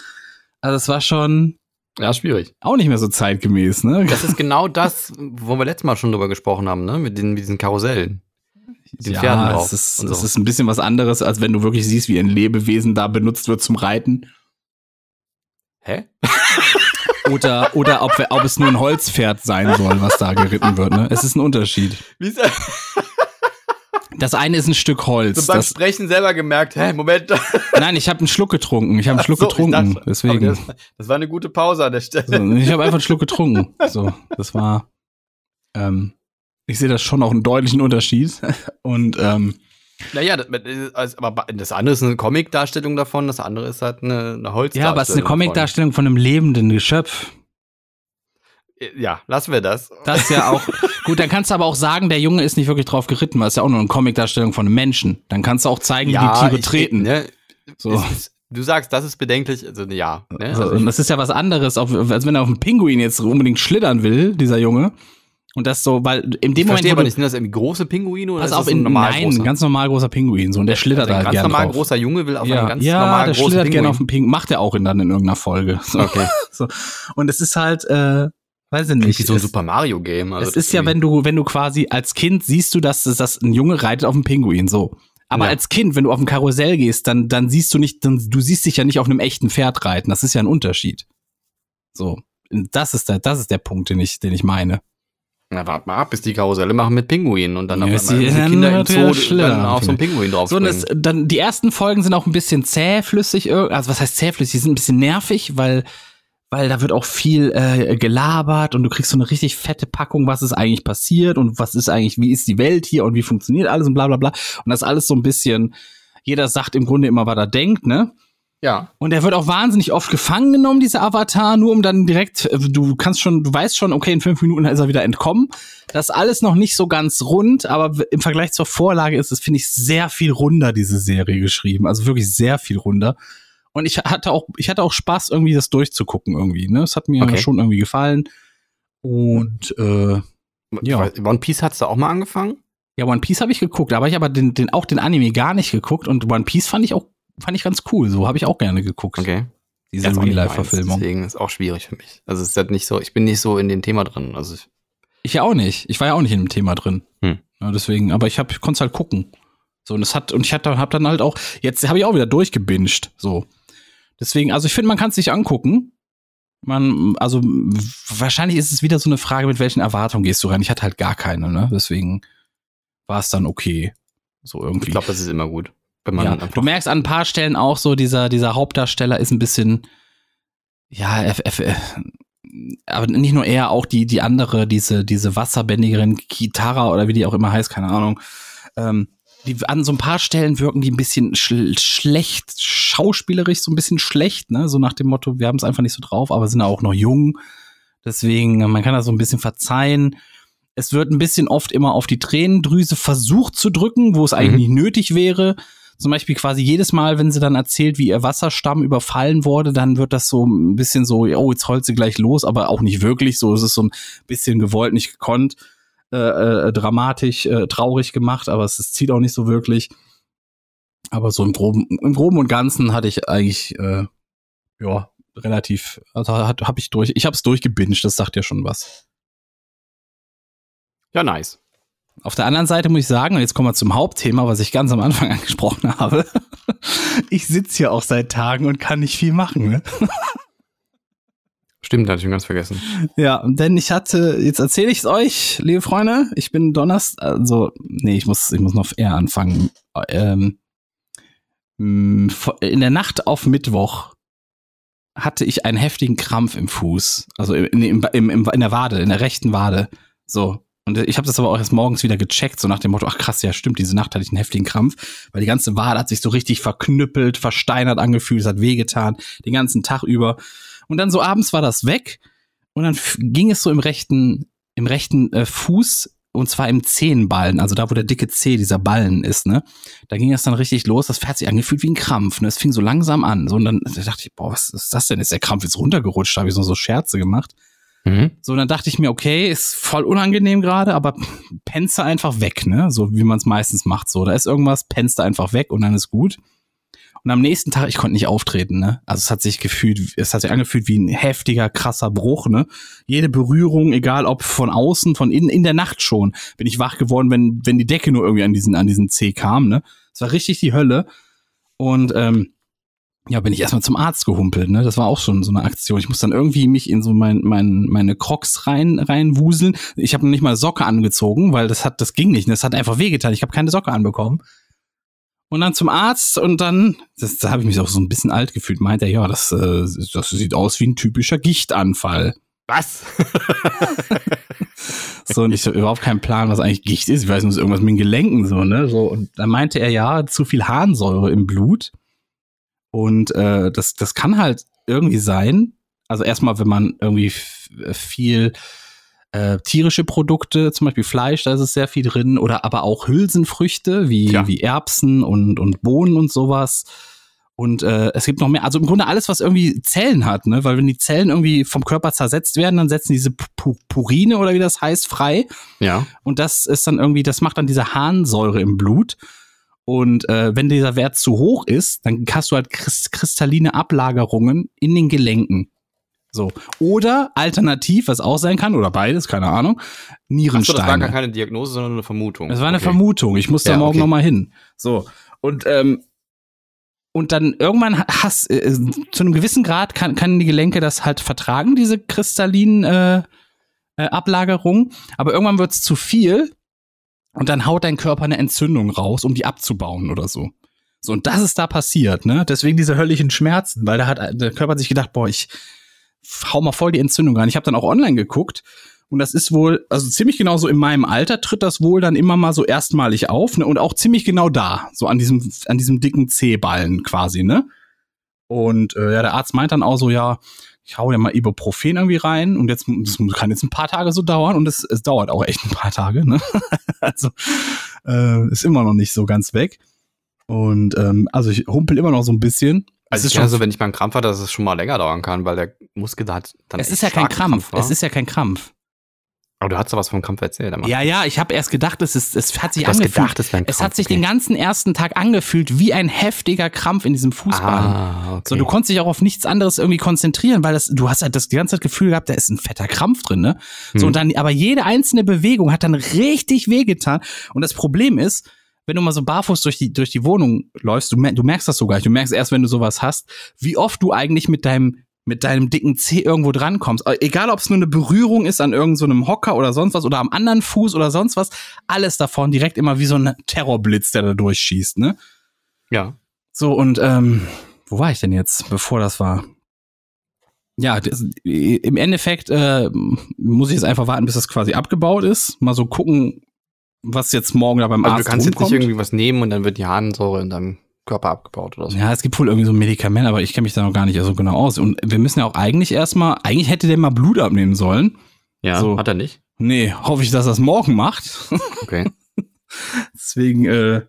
Also das war schon Ja, schwierig. auch nicht mehr so zeitgemäß, ne? Das ist genau das, wo wir letztes Mal schon drüber gesprochen haben, ne? Mit, den, mit diesen Karussellen. Den Pferden drauf es ist, und es so. ist ein bisschen was anderes, als wenn du wirklich siehst, wie ein Lebewesen da benutzt wird zum Reiten. Hä? <laughs> Oder, oder ob, ob es nur ein Holzpferd sein soll, was da geritten wird. Ne? Es ist ein Unterschied. Wie ist das? Das eine ist ein Stück Holz. So beim Das, Sprechen selber gemerkt, hä, Moment. <laughs> nein, ich habe einen Schluck getrunken. Ich habe einen Schluck So, getrunken. dachte- deswegen. Das, das war eine gute Pause an der Stelle. So, ich habe einfach einen Schluck getrunken. <laughs> So, das war. Ähm, ich sehe das schon auch einen deutlichen Unterschied. <laughs> Und ähm, Naja, das, also, aber das eine ist eine Comic-Darstellung davon, das andere ist halt eine, eine Holzdarstellung. ja, aber es ist eine. Comic-Darstellung von einem lebenden Geschöpf. Ja, lassen wir das. Das ist ja auch. <laughs> Gut, dann kannst du aber auch sagen, der Junge ist nicht wirklich drauf geritten, weil es ja auch nur eine Comic-Darstellung von einem Menschen. Dann kannst du auch zeigen, wie die Tiere ich- treten. Ne, So. ist, du sagst, das ist bedenklich, also ja. Ne? So, Also, und das ist ja was anderes, als wenn er auf einen Pinguin jetzt unbedingt schlittern will, dieser Junge. Und das so, weil in dem ich Moment, aber nicht, sind das irgendwie große Pinguine oder pass ist auf, das ein in, normal nein, großer? ein ganz normal großer Pinguin, so, und der schlittert Also ein halt ganz normal drauf. großer Junge will auf ja, einen ganz ja normal der großen schlittert gerne auf den Pinguin, macht er auch in dann in irgendeiner Folge. <laughs> So. Okay. <laughs> so. Und es ist halt, äh, weiß ich nicht. Wie so ein es, Super Mario Game. Also es ist ja, wenn du, wenn du quasi als Kind siehst du, dass dass das ein Junge reitet auf dem Pinguin, so. Aber Ja. als Kind, wenn du auf dem Karussell gehst, dann, dann siehst du nicht, dann, du siehst dich ja nicht auf einem echten Pferd reiten. Das ist ja ein Unterschied. So. Das ist der, das ist der Punkt, den ich, den ich meine. Na, warte mal ab, bis die Karusselle machen mit Pinguinen und dann Ja, auf einmal die- Kinder im Zoo schlitter. dann auf so einen Pinguin drauf So, das, dann, die ersten Folgen sind auch ein bisschen zähflüssig, also was heißt zähflüssig? Die sind ein bisschen nervig, weil, weil da wird auch viel äh, gelabert und du kriegst so eine richtig fette Packung, was ist eigentlich passiert und was ist eigentlich, wie ist die Welt hier und wie funktioniert alles und bla bla bla. Und das ist alles so ein bisschen, jeder sagt im Grunde immer, was er denkt, ne? Ja. Und er wird auch wahnsinnig oft gefangen genommen, dieser Avatar, nur um dann direkt, äh, du kannst schon, du weißt schon, okay, in fünf Minuten ist er wieder entkommen. Das ist alles noch nicht so ganz rund, aber im Vergleich zur Vorlage ist es, finde ich, sehr viel runder, diese Serie geschrieben. Also wirklich sehr viel runder. Und ich hatte auch, ich hatte auch Spaß, irgendwie das durchzugucken irgendwie, ne? Es hat mir Okay. schon irgendwie gefallen. Und äh, Ja. Weiß, One Piece hat's da auch mal angefangen? ja, One Piece habe ich geguckt, aber ich aber den, den, auch den Anime gar nicht geguckt und One Piece fand ich auch, fand ich ganz cool. So habe ich auch gerne geguckt. Okay. Diese Real-Life-Verfilmung. Deswegen ist auch schwierig für mich. Also es ist halt nicht so, ich bin nicht so in dem Thema drin. Also ich, Ich ja auch nicht. Ich war ja auch nicht in dem Thema drin. Hm. Ja, deswegen, aber ich hab, ich konnte halt gucken. So, und es hat, und ich hatte, hab dann halt auch, jetzt habe ich auch wieder durchgebinged. So. Deswegen, also ich finde, man kann es sich angucken. Man, also wahrscheinlich ist es wieder so eine Frage, mit welchen Erwartungen gehst du rein. Ich hatte halt gar keine, ne? Deswegen war es dann okay. So irgendwie. ich glaube, das ist immer gut. Wenn man ja, du merkst an ein paar Stellen auch so, dieser, dieser Hauptdarsteller ist ein bisschen, ja, F, F, aber nicht nur er, auch die, die andere, diese, diese Wasserbändigerin Kitara oder wie die auch immer heißt, keine Ahnung. Ähm, die an so ein paar Stellen wirken die ein bisschen schl schlecht, schauspielerisch so ein bisschen schlecht, ne? So nach dem Motto, wir haben es einfach nicht so drauf, aber sind auch noch jung. Deswegen, man kann das so ein bisschen verzeihen. Es wird ein bisschen oft immer auf die Tränendrüse versucht zu drücken, wo es eigentlich Mhm. nicht nötig wäre. Zum Beispiel quasi jedes Mal, wenn sie dann erzählt, wie ihr Wasserstamm überfallen wurde, dann wird das so ein bisschen so, oh, jetzt heult sie gleich los, aber auch nicht wirklich. So es ist so ein bisschen gewollt, nicht gekonnt, äh, äh, dramatisch, äh, traurig gemacht, aber es, es zieht auch nicht so wirklich. Aber so im Groben, im Groben und Ganzen hatte ich eigentlich äh, ja, relativ, also habe ich durch, ich habe es durchgebinged, das sagt ja schon was. Ja, nice. Auf der anderen Seite muss ich sagen, und jetzt kommen wir zum Hauptthema, was ich ganz am Anfang <laughs> angesprochen habe. Ich sitze hier auch seit Tagen und kann nicht viel machen. Ne? Stimmt, hatte ich schon ganz vergessen. Ja, denn ich hatte, jetzt erzähle ich es euch, liebe Freunde, ich bin Donnerstag, also, nee, ich muss, ich muss noch eher anfangen. Ähm, in der Nacht auf Mittwoch hatte ich einen heftigen Krampf im Fuß, also in, im, im, in der Wade, in der rechten Wade. So. Und ich habe das aber auch erst morgens wieder gecheckt, so nach dem Motto, ach krass, ja stimmt, diese Nacht hatte ich einen heftigen Krampf, weil die ganze Wade hat sich so richtig verknüppelt, versteinert angefühlt, es hat wehgetan, den ganzen Tag über. Und dann so abends war das weg und dann ging es so im rechten, im rechten äh, Fuß und zwar im Zehenballen, also da, wo der dicke Zeh, dieser Ballen ist, ne? Da ging es dann richtig los. Das hat sich angefühlt wie ein Krampf, ne? Es fing so langsam an. So, und dann dachte ich, boah, was ist das denn? Ist der Krampf jetzt runtergerutscht? Da habe ich so, so Scherze gemacht. Mhm. So, dann dachte ich mir, okay, ist voll unangenehm gerade, aber pennst du einfach weg, ne? So wie man es meistens macht. So, da ist irgendwas, pennst du einfach weg und dann ist gut. Und am nächsten Tag, ich konnte nicht auftreten, ne? Also es hat sich gefühlt, es hat sich angefühlt wie ein heftiger, krasser Bruch, ne? Jede Berührung, egal ob von außen, von innen, in der Nacht schon, bin ich wach geworden, wenn, wenn die Decke nur irgendwie an diesen, an diesen Zeh kam, ne? Es war richtig die Hölle. Und ähm, ja, bin ich erstmal zum Arzt gehumpelt, ne? Das war auch schon so eine Aktion. Ich muss dann irgendwie mich in so mein, mein, meine Crocs rein, reinwuseln. Ich habe noch nicht mal Socke angezogen, weil das hat, das ging nicht. ne? Das hat einfach wehgetan. Ich habe keine Socke anbekommen. Und dann zum Arzt und dann, das, da habe ich mich auch so ein bisschen alt gefühlt, meint er, ja, das, äh, das sieht aus wie ein typischer Gichtanfall. Was? <laughs> So, und ich habe überhaupt keinen Plan, was eigentlich Gicht ist. Ich weiß nur, es ist irgendwas mit den Gelenken, so, ne? So, und dann meinte er, ja, zu viel Harnsäure im Blut. Und äh, das, das kann halt irgendwie sein. Also erstmal, wenn man irgendwie f- viel äh, tierische Produkte, zum Beispiel Fleisch, da ist es sehr viel drin, oder aber auch Hülsenfrüchte wie, Ja. wie Erbsen und, und Bohnen und sowas. Und äh, es gibt noch mehr, also im Grunde alles, was irgendwie Zellen hat, ne? Weil wenn die Zellen irgendwie vom Körper zersetzt werden, dann setzen diese Pu- Purine oder wie das heißt frei. Ja. Und das ist dann irgendwie, das macht dann diese Harnsäure im Blut. Und äh, wenn dieser Wert zu hoch ist, dann hast du halt krist kristalline Ablagerungen in den Gelenken. So. Oder alternativ, was auch sein kann, oder beides, keine Ahnung, Nierensteine. das war gar keine Diagnose, sondern eine Vermutung. Das war eine Okay. Vermutung. Ich muss da Ja, morgen okay. noch mal hin. So. Und, ähm, und dann irgendwann hast, äh, zu einem gewissen Grad kann, kann die Gelenke das halt vertragen, diese kristallinen äh, äh, Ablagerungen. Aber irgendwann wird's zu viel und dann haut dein Körper eine Entzündung raus, um die abzubauen oder so. So, und das ist da passiert, ne? Deswegen diese höllischen Schmerzen, weil da hat der Körper hat sich gedacht, boah, ich hau mal voll die Entzündung rein. Ich habe dann auch online geguckt und das ist wohl, also ziemlich genau so in meinem Alter tritt das wohl dann immer mal so erstmalig auf, ne? Und auch ziemlich genau da, so an diesem, an diesem dicken C-Ballen quasi, ne? Und äh, ja, der Arzt meint dann auch so, ja, ich hau dir mal Ibuprofen irgendwie rein und jetzt, das kann jetzt ein paar Tage so dauern und es, es dauert auch echt ein paar Tage, ne? <laughs> also äh, ist immer noch nicht so ganz weg. Und ähm, also ich humpel immer noch so ein bisschen. Also es schon so, wenn ich mal einen Krampf hatte, dass es schon mal länger dauern kann, weil der Muskel da hat dann es echt ist ja kein Krampf. war. Es ist ja kein Krampf. Aber du hast doch was vom Krampf erzählt. Emma. Ja, ja, ich habe erst gedacht, es ist, es hat sich Du angefühlt. gedacht, es ein es Krampf, hat sich okay. den ganzen ersten Tag angefühlt wie ein heftiger Krampf in diesem Fußballen. Ah, okay. So, du konntest dich auch auf nichts anderes irgendwie konzentrieren, weil das, du hast halt das die ganze Zeit Gefühl gehabt, da ist ein fetter Krampf drin, ne? So, Hm. und dann, aber jede einzelne Bewegung hat dann richtig wehgetan. Und das Problem ist, wenn du mal so barfuß durch die, durch die Wohnung läufst, du, du merkst das sogar nicht. Du merkst erst, wenn du sowas hast, wie oft du eigentlich mit deinem, mit deinem dicken Zeh irgendwo drankommst. Äh, Egal, ob es nur eine Berührung ist an irgendeinem so Hocker oder sonst was oder am anderen Fuß oder sonst was, alles davon direkt immer wie so ein Terrorblitz, der da durchschießt, ne? ja. So, und ähm, wo war ich denn jetzt, bevor das war? Ja, das, im Endeffekt äh, muss ich jetzt einfach warten, bis das quasi abgebaut ist. Mal so gucken, was jetzt morgen da beim Also du Arzt kannst jetzt nicht rumkommt. irgendwie was nehmen und dann wird die Harnsäure in deinem Körper abgebaut oder so. Ja, es gibt wohl irgendwie so ein Medikament, aber ich kenne mich da noch gar nicht so genau aus. Und wir müssen ja auch eigentlich erstmal, eigentlich hätte der mal Blut abnehmen sollen. Ja, So. hat er nicht? Nee, hoffe ich, dass er es morgen macht. <laughs> Okay. Deswegen, äh,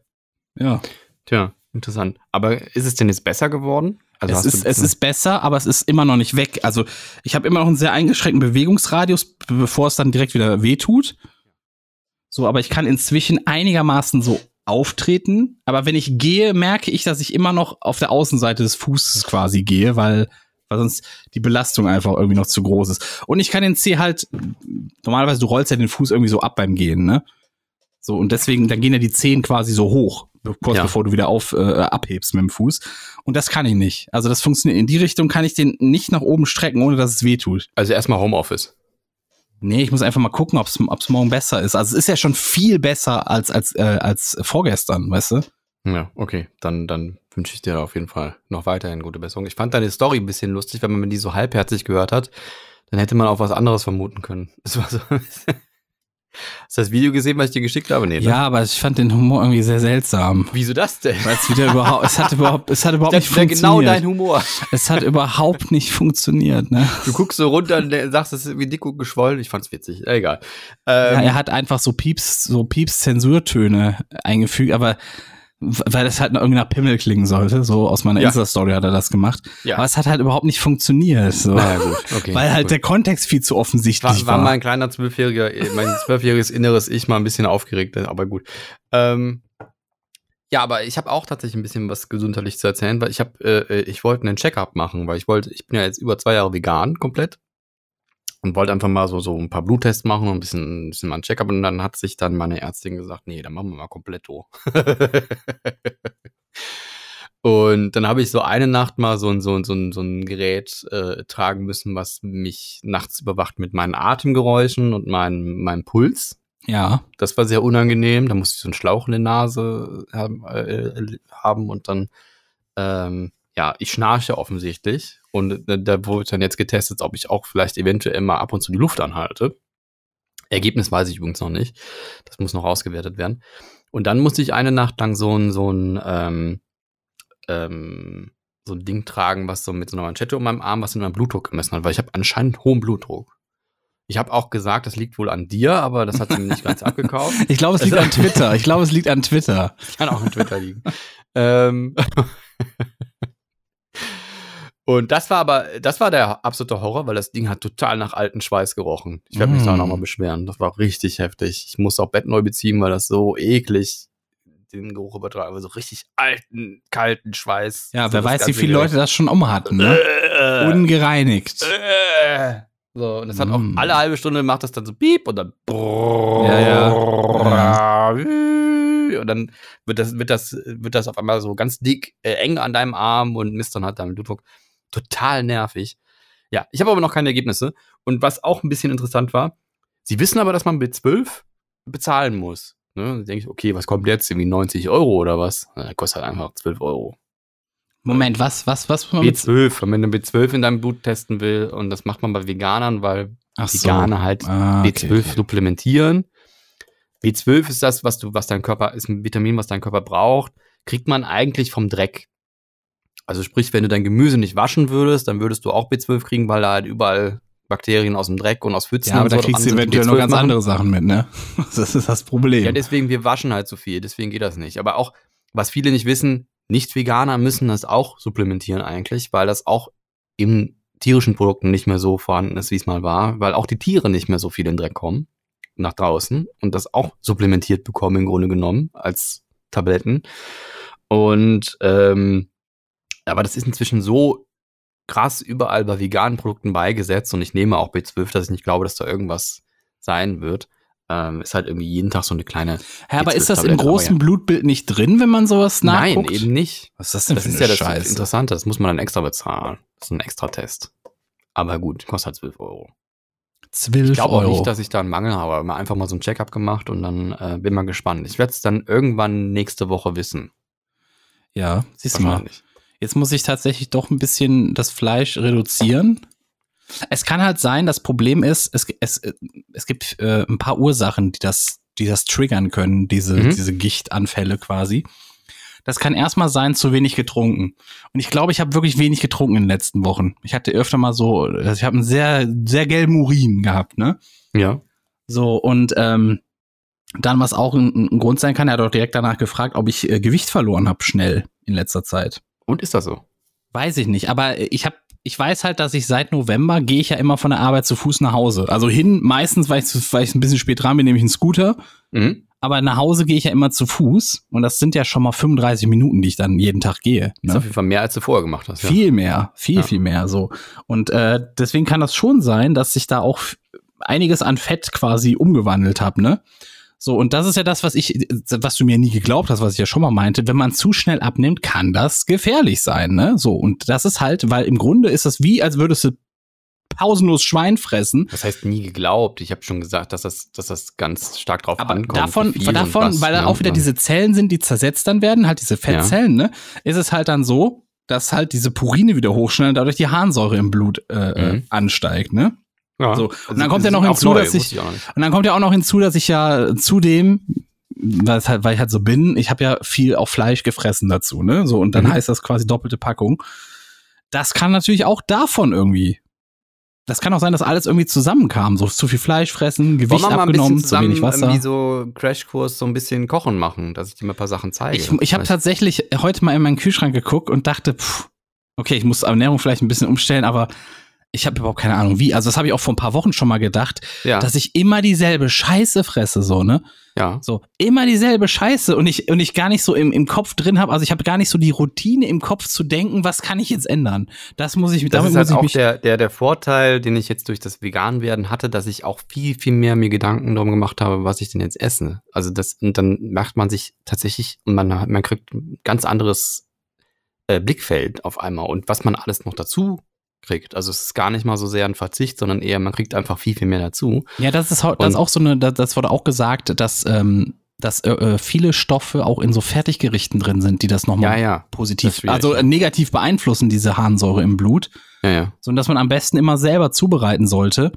ja. Tja, interessant. Aber ist es denn jetzt besser geworden? Also es, ist, es ist besser, aber es ist immer noch nicht weg. Also ich habe immer noch einen sehr eingeschränkten Bewegungsradius, be- bevor es dann direkt wieder wehtut. So, aber ich kann inzwischen einigermaßen so auftreten. Aber wenn ich gehe, merke ich, dass ich immer noch auf der Außenseite des Fußes quasi gehe, weil weil sonst die Belastung einfach irgendwie noch zu groß ist. Und ich kann den Zeh halt, normalerweise du rollst ja den Fuß irgendwie so ab beim Gehen, ne? So, und deswegen, dann gehen ja die Zehen quasi so hoch, kurz Ja. bevor du wieder auf, äh, abhebst mit dem Fuß. Und das kann ich nicht. Also das funktioniert, in die Richtung kann ich den nicht nach oben strecken, ohne dass es weh tut. Also erstmal Homeoffice. Nee, ich muss einfach mal gucken, ob es morgen besser ist. Also es ist ja schon viel besser als, als, äh, als vorgestern, weißt du? Ja, okay. Dann, dann wünsche ich dir auf jeden Fall noch weiterhin gute Besserung. Ich fand deine Story ein bisschen lustig, wenn man die so halbherzig gehört hat. Dann hätte man auch was anderes vermuten können. <laughs> Es war so. Hast du das Video gesehen, was ich dir geschickt habe? Nee, ne? Ja, aber ich fand den Humor irgendwie sehr seltsam. Wieso das denn? Weil es wieder überhaupt, es hat überhaupt, es hat <laughs> überhaupt Das nicht ist ja genau funktioniert. dein Humor. es hat überhaupt nicht funktioniert, ne? Du guckst so runter und sagst, es ist wie dick und geschwollen. Ich fand's witzig. Egal. Ja, Ähm, er hat einfach so Pieps, so Pieps-Zensurtöne eingefügt, aber weil das halt irgendwie nach Pimmel klingen sollte, so aus meiner Ja. Insta-Story hat er das gemacht. Ja. Aber es hat halt überhaupt nicht funktioniert, so. Naja, gut, okay. weil halt gut. der Kontext viel zu offensichtlich war, war. war mein kleiner zwölfjähriger, äh, mein zwölfjähriges inneres Ich mal ein bisschen aufgeregt, aber gut. Ähm, ja, aber ich habe auch tatsächlich ein bisschen was gesundheitlich zu erzählen, weil ich habe, äh, ich wollte einen Check-up machen, weil ich wollte, ich bin ja jetzt über zwei Jahre vegan komplett und wollte einfach mal so so ein paar Bluttests machen und ein bisschen, ein bisschen mal ein Check-up und dann hat sich dann meine Ärztin gesagt, nee, dann machen wir mal kompletto. <laughs> Und dann habe ich so eine Nacht mal so ein, so ein, so ein, so ein Gerät äh, tragen müssen, was mich nachts überwacht mit meinen Atemgeräuschen und meinem, meinem Puls. ja. Das war sehr unangenehm. Da musste ich so einen Schlauch in der Nase haben, äh, haben und dann, ähm, ja, ich schnarche offensichtlich. Und da wurde dann jetzt getestet, ob ich auch vielleicht eventuell mal ab und zu die Luft anhalte. Ergebnis weiß ich übrigens noch nicht. Das muss noch ausgewertet werden. Und dann musste ich eine Nacht lang so ein, so ein, ähm, ähm, so ein Ding tragen, was so mit so einer Manschette um meinem Arm, was in meinem Blutdruck gemessen hat, weil ich habe anscheinend hohen Blutdruck. Ich habe auch gesagt, das liegt wohl an dir, aber das hat sie mir nicht ganz <laughs> abgekauft. <laughs> Ich glaube, es liegt an Twitter. Ich glaube, es liegt an Twitter. Kann auch an Twitter liegen. ähm, <laughs> und das war aber, das war der absolute Horror, weil das Ding hat total nach alten Schweiß gerochen. Ich werde mich da Mm. nochmal beschweren. Das war richtig heftig. Ich musste auch Bett neu beziehen, weil das so eklig den Geruch übertragen, aber so richtig alten, kalten Schweiß. Ja, so wer weiß, wie viele. Leute das schon um hatten, ne? Äh, Ungereinigt. äh. So, und das hat auch Mm. alle halbe Stunde macht das dann so piep und dann Ja, und dann wird das, wird das, wird das auf einmal so ganz dick, äh, eng an deinem Arm und misst dann halt deinen Blutdruck. Total nervig. Ja, ich habe aber noch keine Ergebnisse. Und was auch ein bisschen interessant war, sie wissen aber, dass man B12 bezahlen muss. Ne? Dann denke ich, okay, was kommt jetzt? Irgendwie 90 Euro oder was? Na, kostet halt einfach 12 Euro. Moment, was, was, was? muss man mit- B12, wenn man eine B12 in deinem Blut testen will und das macht man bei Veganern, weil Ach so. Veganer halt Ah, okay, B12 okay. supplementieren. B12 ist das, was du, was dein Körper, ist ein Vitamin, was dein Körper braucht, kriegt man eigentlich vom Dreck. Also sprich, wenn du dein Gemüse nicht waschen würdest, dann würdest du auch B12 kriegen, weil da halt überall Bakterien aus dem Dreck und aus Pfützen Ja, aber und da so kriegst du eventuell noch B12 ganz machen. andere Sachen mit, ne? <laughs> Das ist das Problem. Ja, deswegen, wir waschen halt so viel, deswegen geht das nicht. Aber auch, was viele nicht wissen, Nicht-Veganer müssen das auch supplementieren eigentlich, weil das auch in tierischen Produkten nicht mehr so vorhanden ist, wie es mal war, weil auch die Tiere nicht mehr so viel in den Dreck kommen nach draußen und das auch supplementiert bekommen im Grunde genommen als Tabletten. Und ähm, aber das ist inzwischen so krass überall bei veganen Produkten beigesetzt und ich nehme auch B12, dass ich nicht glaube, dass da irgendwas sein wird. Ähm, ist halt irgendwie jeden Tag so eine kleine. Hä, aber ist das im B12-Tablette, aber großen ja. Blutbild nicht drin, wenn man sowas nachguckt? Nein, eben nicht. Was ist das denn Das für ist eine ja das Scheiße? Interessante. Das muss man dann extra bezahlen. Das ist ein extra Test. Aber gut, kostet halt 12 Euro. 12 Ich glaube auch nicht, dass ich da einen Mangel habe, aber mal einfach mal so ein Check-up gemacht und dann äh, bin mal gespannt. Ich werde es dann irgendwann nächste Woche wissen. ja, siehst du mal. Jetzt muss ich tatsächlich doch ein bisschen das Fleisch reduzieren. Es kann halt sein, das Problem ist, es, es, es gibt äh, ein paar Ursachen, die das, die das triggern können, diese, Mhm. diese Gichtanfälle quasi. Das kann erstmal sein, zu wenig getrunken. Und ich glaube, ich habe wirklich wenig getrunken in den letzten Wochen. Ich hatte öfter mal so, also ich habe einen sehr, sehr gelben Urin gehabt, ne? Ja. So, und ähm, dann, was auch ein, ein Grund sein kann, er hat auch direkt danach gefragt, ob ich äh, Gewicht verloren habe, schnell in letzter Zeit. Und ist das so? Weiß ich nicht, aber ich habe ich weiß halt, dass ich seit November gehe ich ja immer von der Arbeit zu Fuß nach Hause. Also hin, meistens, weil ich, weil ich ein bisschen spät dran bin, nehme ich einen Scooter. Mhm. aber nach Hause gehe ich ja immer zu Fuß und das sind ja schon mal 35 Minuten, die ich dann jeden Tag gehe. Ist Ne? auf jeden Fall mehr, als du vorher gemacht hast. Ja. Viel mehr, viel, Ja. viel mehr so. Und äh, deswegen kann das schon sein, dass ich da auch einiges an Fett quasi umgewandelt habe, ne? So, und das ist ja das, was ich, was du mir nie geglaubt hast, was ich ja schon mal meinte. Wenn man zu schnell abnimmt, kann das gefährlich sein, ne? So, und das ist halt, weil im Grunde ist das wie, als würdest du pausenlos Schwein fressen. Das heißt nie geglaubt. Ich habe schon gesagt, dass das, dass das ganz stark drauf Aber ankommt. davon, davon was, weil da ne? auch wieder diese Zellen sind, die zersetzt dann werden, halt diese Fettzellen, ne? Ist es halt dann so, dass halt diese Purine wieder hochschnellen, dadurch die Harnsäure im Blut äh, äh, Mhm. ansteigt, ne? Ja. So, Also und dann kommt das ja noch hinzu, neu, dass ich- ich. Und dann kommt ja auch noch hinzu, dass ich ja zudem, weil, halt, weil ich halt so bin, ich habe ja viel auch Fleisch gefressen dazu, ne? So, und dann Mhm. heißt das quasi doppelte Packung. Das kann natürlich auch davon irgendwie. Das kann auch sein, dass alles irgendwie zusammenkam. So zu viel Fleisch fressen, Gewicht abgenommen, zu wenig Wasser. irgendwie so Crashkurs so ein bisschen kochen machen, dass ich dir mal ein paar Sachen zeige. Ich, ich habe tatsächlich heute mal in meinen Kühlschrank geguckt und dachte, pff, okay, ich muss Ernährung vielleicht ein bisschen umstellen, aber ich habe überhaupt keine Ahnung wie. Also das habe ich auch vor ein paar Wochen schon mal gedacht, ja, dass ich immer dieselbe Scheiße fresse, so, ne? ja. So, immer dieselbe Scheiße und ich, und ich gar nicht so im, im Kopf drin habe, also ich habe gar nicht so die Routine im Kopf zu denken, was kann ich jetzt ändern? Das muss ich, Das ist halt auch der, der, der Vorteil, den ich jetzt durch das Veganwerden hatte, dass ich auch viel, viel mehr mir Gedanken darum gemacht habe, was ich denn jetzt esse. Also das, und dann macht man sich tatsächlich, und man, man kriegt ein ganz anderes äh, Blickfeld auf einmal und was man alles noch dazu kriegt. Also es ist gar nicht mal so sehr ein Verzicht, sondern eher, man kriegt einfach viel, viel mehr dazu. ja, das ist, das ist auch so eine, das, das wurde auch gesagt, dass, ähm, dass äh, äh, viele Stoffe auch in so Fertiggerichten drin sind, die das nochmal Ja, ja. Das positiv, schwierig, also äh, negativ beeinflussen, diese Harnsäure im Blut, Ja, ja. so dass man am besten immer selber zubereiten sollte.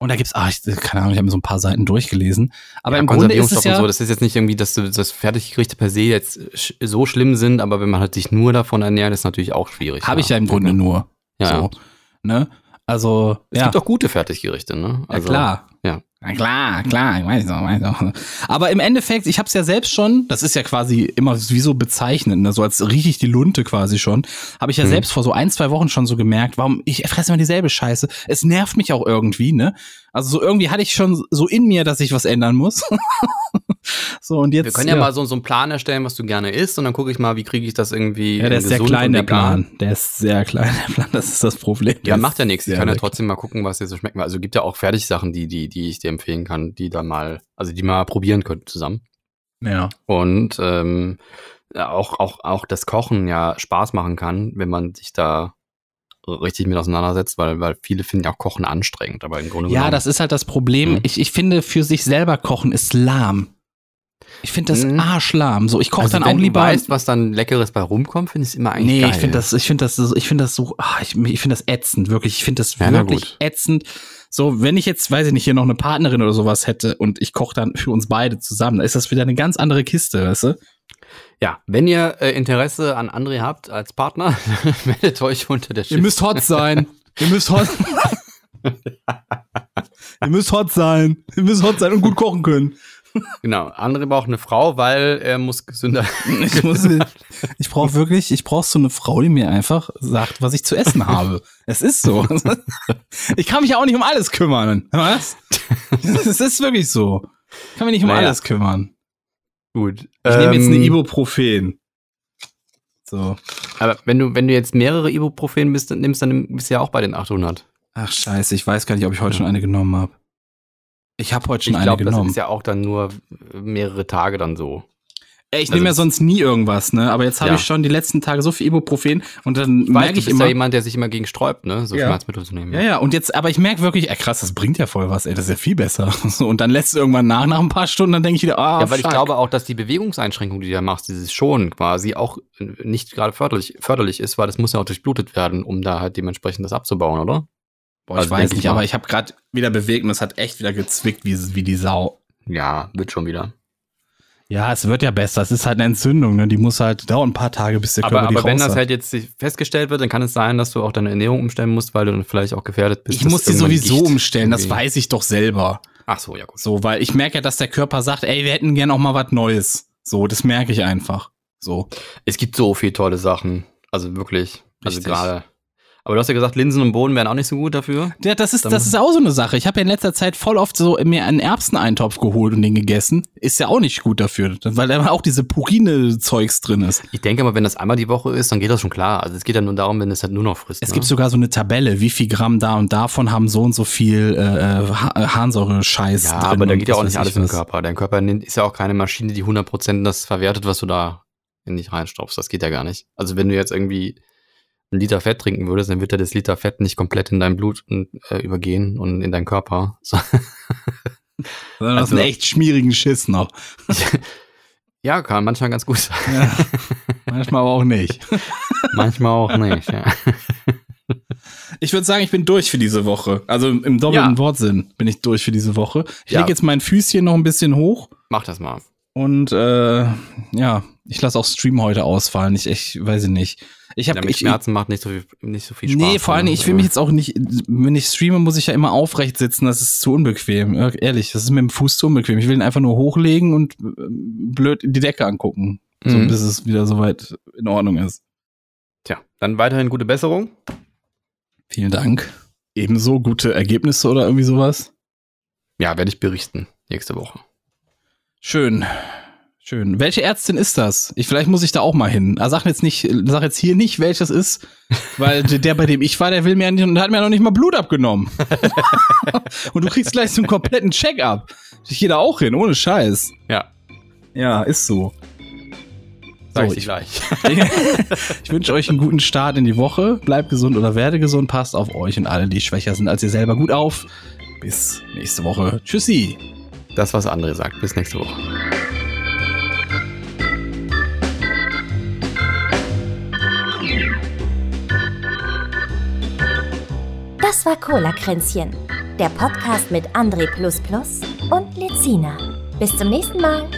Und da gibt's, ah, ich, keine Ahnung, ich habe mir so ein paar Seiten durchgelesen. Aber ja, im Grunde ist es ja, so, das ist jetzt nicht irgendwie, dass du- das Fertiggerichte per se jetzt so schlimm sind, aber wenn man halt sich nur davon ernährt, ist natürlich auch schwierig. habe ich ja im Grunde nur. Ja, so, ne? Also, Es ja. gibt auch gute Fertiggerichte, ne? Ja, klar. Ja. Na klar, klar, ich weiß auch, weiß auch. Aber im Endeffekt, ich habe es ja selbst schon, das ist ja quasi immer wie so bezeichnend, ne? so als rieche ich die Lunte quasi schon, habe ich ja Mhm. selbst vor so ein, zwei Wochen schon so gemerkt, warum ich fresse immer dieselbe Scheiße. Es nervt mich auch irgendwie, ne? Also so irgendwie hatte ich schon so in mir, dass ich was ändern muss. <laughs> so und jetzt Wir können ja, mal so, so einen Plan erstellen, was du gerne isst, und dann gucke ich mal, wie kriege ich das irgendwie. ja, der ist sehr klein der. Plan, der ist sehr klein <laughs> der Plan, das ist das Problem. Ja, Der macht ja nichts. Ich kann ja trotzdem mal gucken, was dir so schmeckt. Also gibt ja auch Fertigsachen, die, die, die ich dir empfehlen kann, die da mal, also die mal probieren könnt zusammen. Ja. Und ähm, ja, auch, auch, auch das Kochen ja Spaß machen kann, wenn man sich da richtig mit auseinandersetzt, weil, weil viele finden ja auch Kochen anstrengend, aber im Grunde Ja, genommen- das ist halt das Problem. Mhm. Ich, ich finde, für sich selber kochen ist lahm. Ich finde das Mhm. arschlahm. So, ich koche also dann wenn auch lieber. du weißt, was dann Leckeres bei rumkommt, finde ich es immer eigentlich nee, geil. ich finde das, ich finde das, so- ich finde das so, ah, ich, ich finde das ätzend, wirklich. Ich finde das Ja, wirklich ätzend. So, wenn ich jetzt, weiß ich nicht, hier noch eine Partnerin oder sowas hätte und ich koche dann für uns beide zusammen, dann ist das wieder eine ganz andere Kiste, weißt du? Ja, wenn ihr äh, Interesse an André habt als Partner, <laughs> meldet euch unter der Ihr müsst hot sein. Ihr müsst hot. <laughs> Ihr müsst hot sein. Ihr müsst hot sein und gut kochen können. Genau, André braucht eine Frau, weil er muss gesünder. <laughs> Ich muss, ich brauche wirklich, ich brauche so eine Frau, die mir einfach sagt, was ich zu essen habe. Es ist so. Ich kann mich ja auch nicht um alles kümmern. Was? Es ist wirklich so. Ich kann mich nicht um Naja. alles kümmern. Gut. Ich nehme jetzt eine Ähm, Ibuprofen. So. Aber wenn du, wenn du jetzt mehrere Ibuprofen bist, dann nimmst, dann bist du ja auch bei den 800. Ach scheiße, ich weiß gar nicht, ob ich heute schon eine genommen habe. Ich habe heute schon ich eine glaube, das genommen. ist ja auch dann nur mehrere Tage dann so. Ey, ich also nehme ja sonst nie irgendwas, ne? Aber jetzt habe Ja. ich schon die letzten Tage so viel Ibuprofen und dann Ich weiß, merke ich immer. ja jemand, der sich immer gegen sträubt, ne? So Ja. Schmerzmittel zu nehmen. Ja, ja, und jetzt, aber ich merke wirklich, ey, krass, das bringt ja voll was, ey, das ist ja viel besser. <laughs> Und dann lässt es irgendwann nach, nach ein paar Stunden, dann denke ich wieder, ah, Ja, weil fuck. ich glaube auch, dass die Bewegungseinschränkung, die du da machst, dieses Schonen quasi auch äh, nicht gerade förderlich, förderlich ist, weil das muss ja auch durchblutet werden, um da halt dementsprechend das abzubauen, oder? Boah, ich also weiß ich nicht, mal. aber ich habe gerade wieder bewegt und es hat echt wieder gezwickt wie, wie die Sau. Ja, wird schon wieder. Ja, es wird ja besser. Es ist halt eine Entzündung, ne? Die muss halt dauern ein paar Tage, bis der Körper Aber, die aber wenn das hat. halt jetzt festgestellt wird, dann kann es sein, dass du auch deine Ernährung umstellen musst, weil du dann vielleicht auch gefährdet bist. ich muss die irgendwann sowieso Gicht umstellen, das irgendwie- weiß ich doch selber. Ach so, ja gut. So, weil ich merke ja, dass der Körper sagt, ey, wir hätten gern auch mal was Neues. So, das merke ich einfach. So. Es gibt so viele tolle Sachen. Also wirklich. Also Richtig. gerade. Aber du hast ja gesagt, Linsen und Bohnen wären auch nicht so gut dafür. Ja, das ist, Dann- das ist auch so eine Sache. Ich habe ja in letzter Zeit voll oft so mir einen Erbseneintopf geholt und den gegessen. Ist ja auch nicht gut dafür, weil da auch diese Purine-Zeugs drin ist. Ich denke aber, wenn das einmal die Woche ist, dann geht das schon klar. Also es geht ja nur darum, wenn es halt nur noch frisst. Es ne? gibt sogar so eine Tabelle, wie viel Gramm da und davon haben so und so viel äh, äh, Ha- Harnsäure-Scheiß Ja, drin. aber da geht ja auch nicht alles im. Körper. Dein Körper ist ja auch keine Maschine, die 100% das verwertet, was du da in dich reinstopfst. Das geht ja gar nicht. Also wenn du jetzt irgendwie einen Liter Fett trinken würdest, dann wird ja das Liter Fett nicht komplett in dein Blut äh, übergehen und in deinen Körper. <laughs> So. Sondern das Also- einen echt schmierigen Schiss noch. <laughs> ja, kann manchmal ganz gut sein. Ja. Manchmal aber auch nicht. <laughs> manchmal auch nicht. Ja. Ich würde sagen, ich bin durch für diese Woche. Also im doppelten Ja. Wortsinn bin ich durch für diese Woche. Ich Ja. lege jetzt mein Füßchen noch ein bisschen hoch Mach das mal. Und äh, ja, ich lasse auch Stream heute ausfallen. Ich, ich weiß ich nicht. Ich Ja, habe mit ich, Schmerzen macht nicht so viel, nicht so viel Spaß. Nee, vor allem, ich will mich jetzt auch nicht, wenn ich streame, muss ich ja immer aufrecht sitzen, das ist zu unbequem. Ja, Ehrlich, das ist mit dem Fuß zu unbequem. Ich will ihn einfach nur hochlegen und äh, blöd die Decke angucken, so Mhm. bis es wieder soweit in Ordnung ist. Tja, dann weiterhin gute Besserung. Vielen Dank. Ebenso gute Ergebnisse oder irgendwie sowas. Ja, werde ich berichten nächste Woche. Schön. Schön. Welche Ärztin ist das? Ich, vielleicht muss ich da auch mal hin. Ah, Sag jetzt nicht, sag jetzt hier nicht, welches ist, weil der, bei dem ich war, der will mir ja nicht, und hat mir ja noch nicht mal Blut abgenommen. <laughs> und du kriegst gleich so einen kompletten Check-up. Ich gehe da auch hin, ohne Scheiß. Ja, Ja, ist so. sag So, ich gleich. <laughs> Ich wünsche euch einen guten Start in die Woche. Bleibt gesund oder werde gesund. Passt auf euch und alle, die schwächer sind als ihr selber, gut auf. Bis nächste Woche. Tschüssi. Das, was André sagt. Bis nächste Woche. Das war Cola Kränzchen, der Podcast mit André und Lezina. Bis zum nächsten Mal.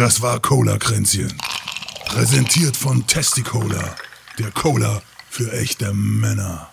Das war Cola-Kränzchen. Präsentiert von Testicola, der Cola für echte Männer.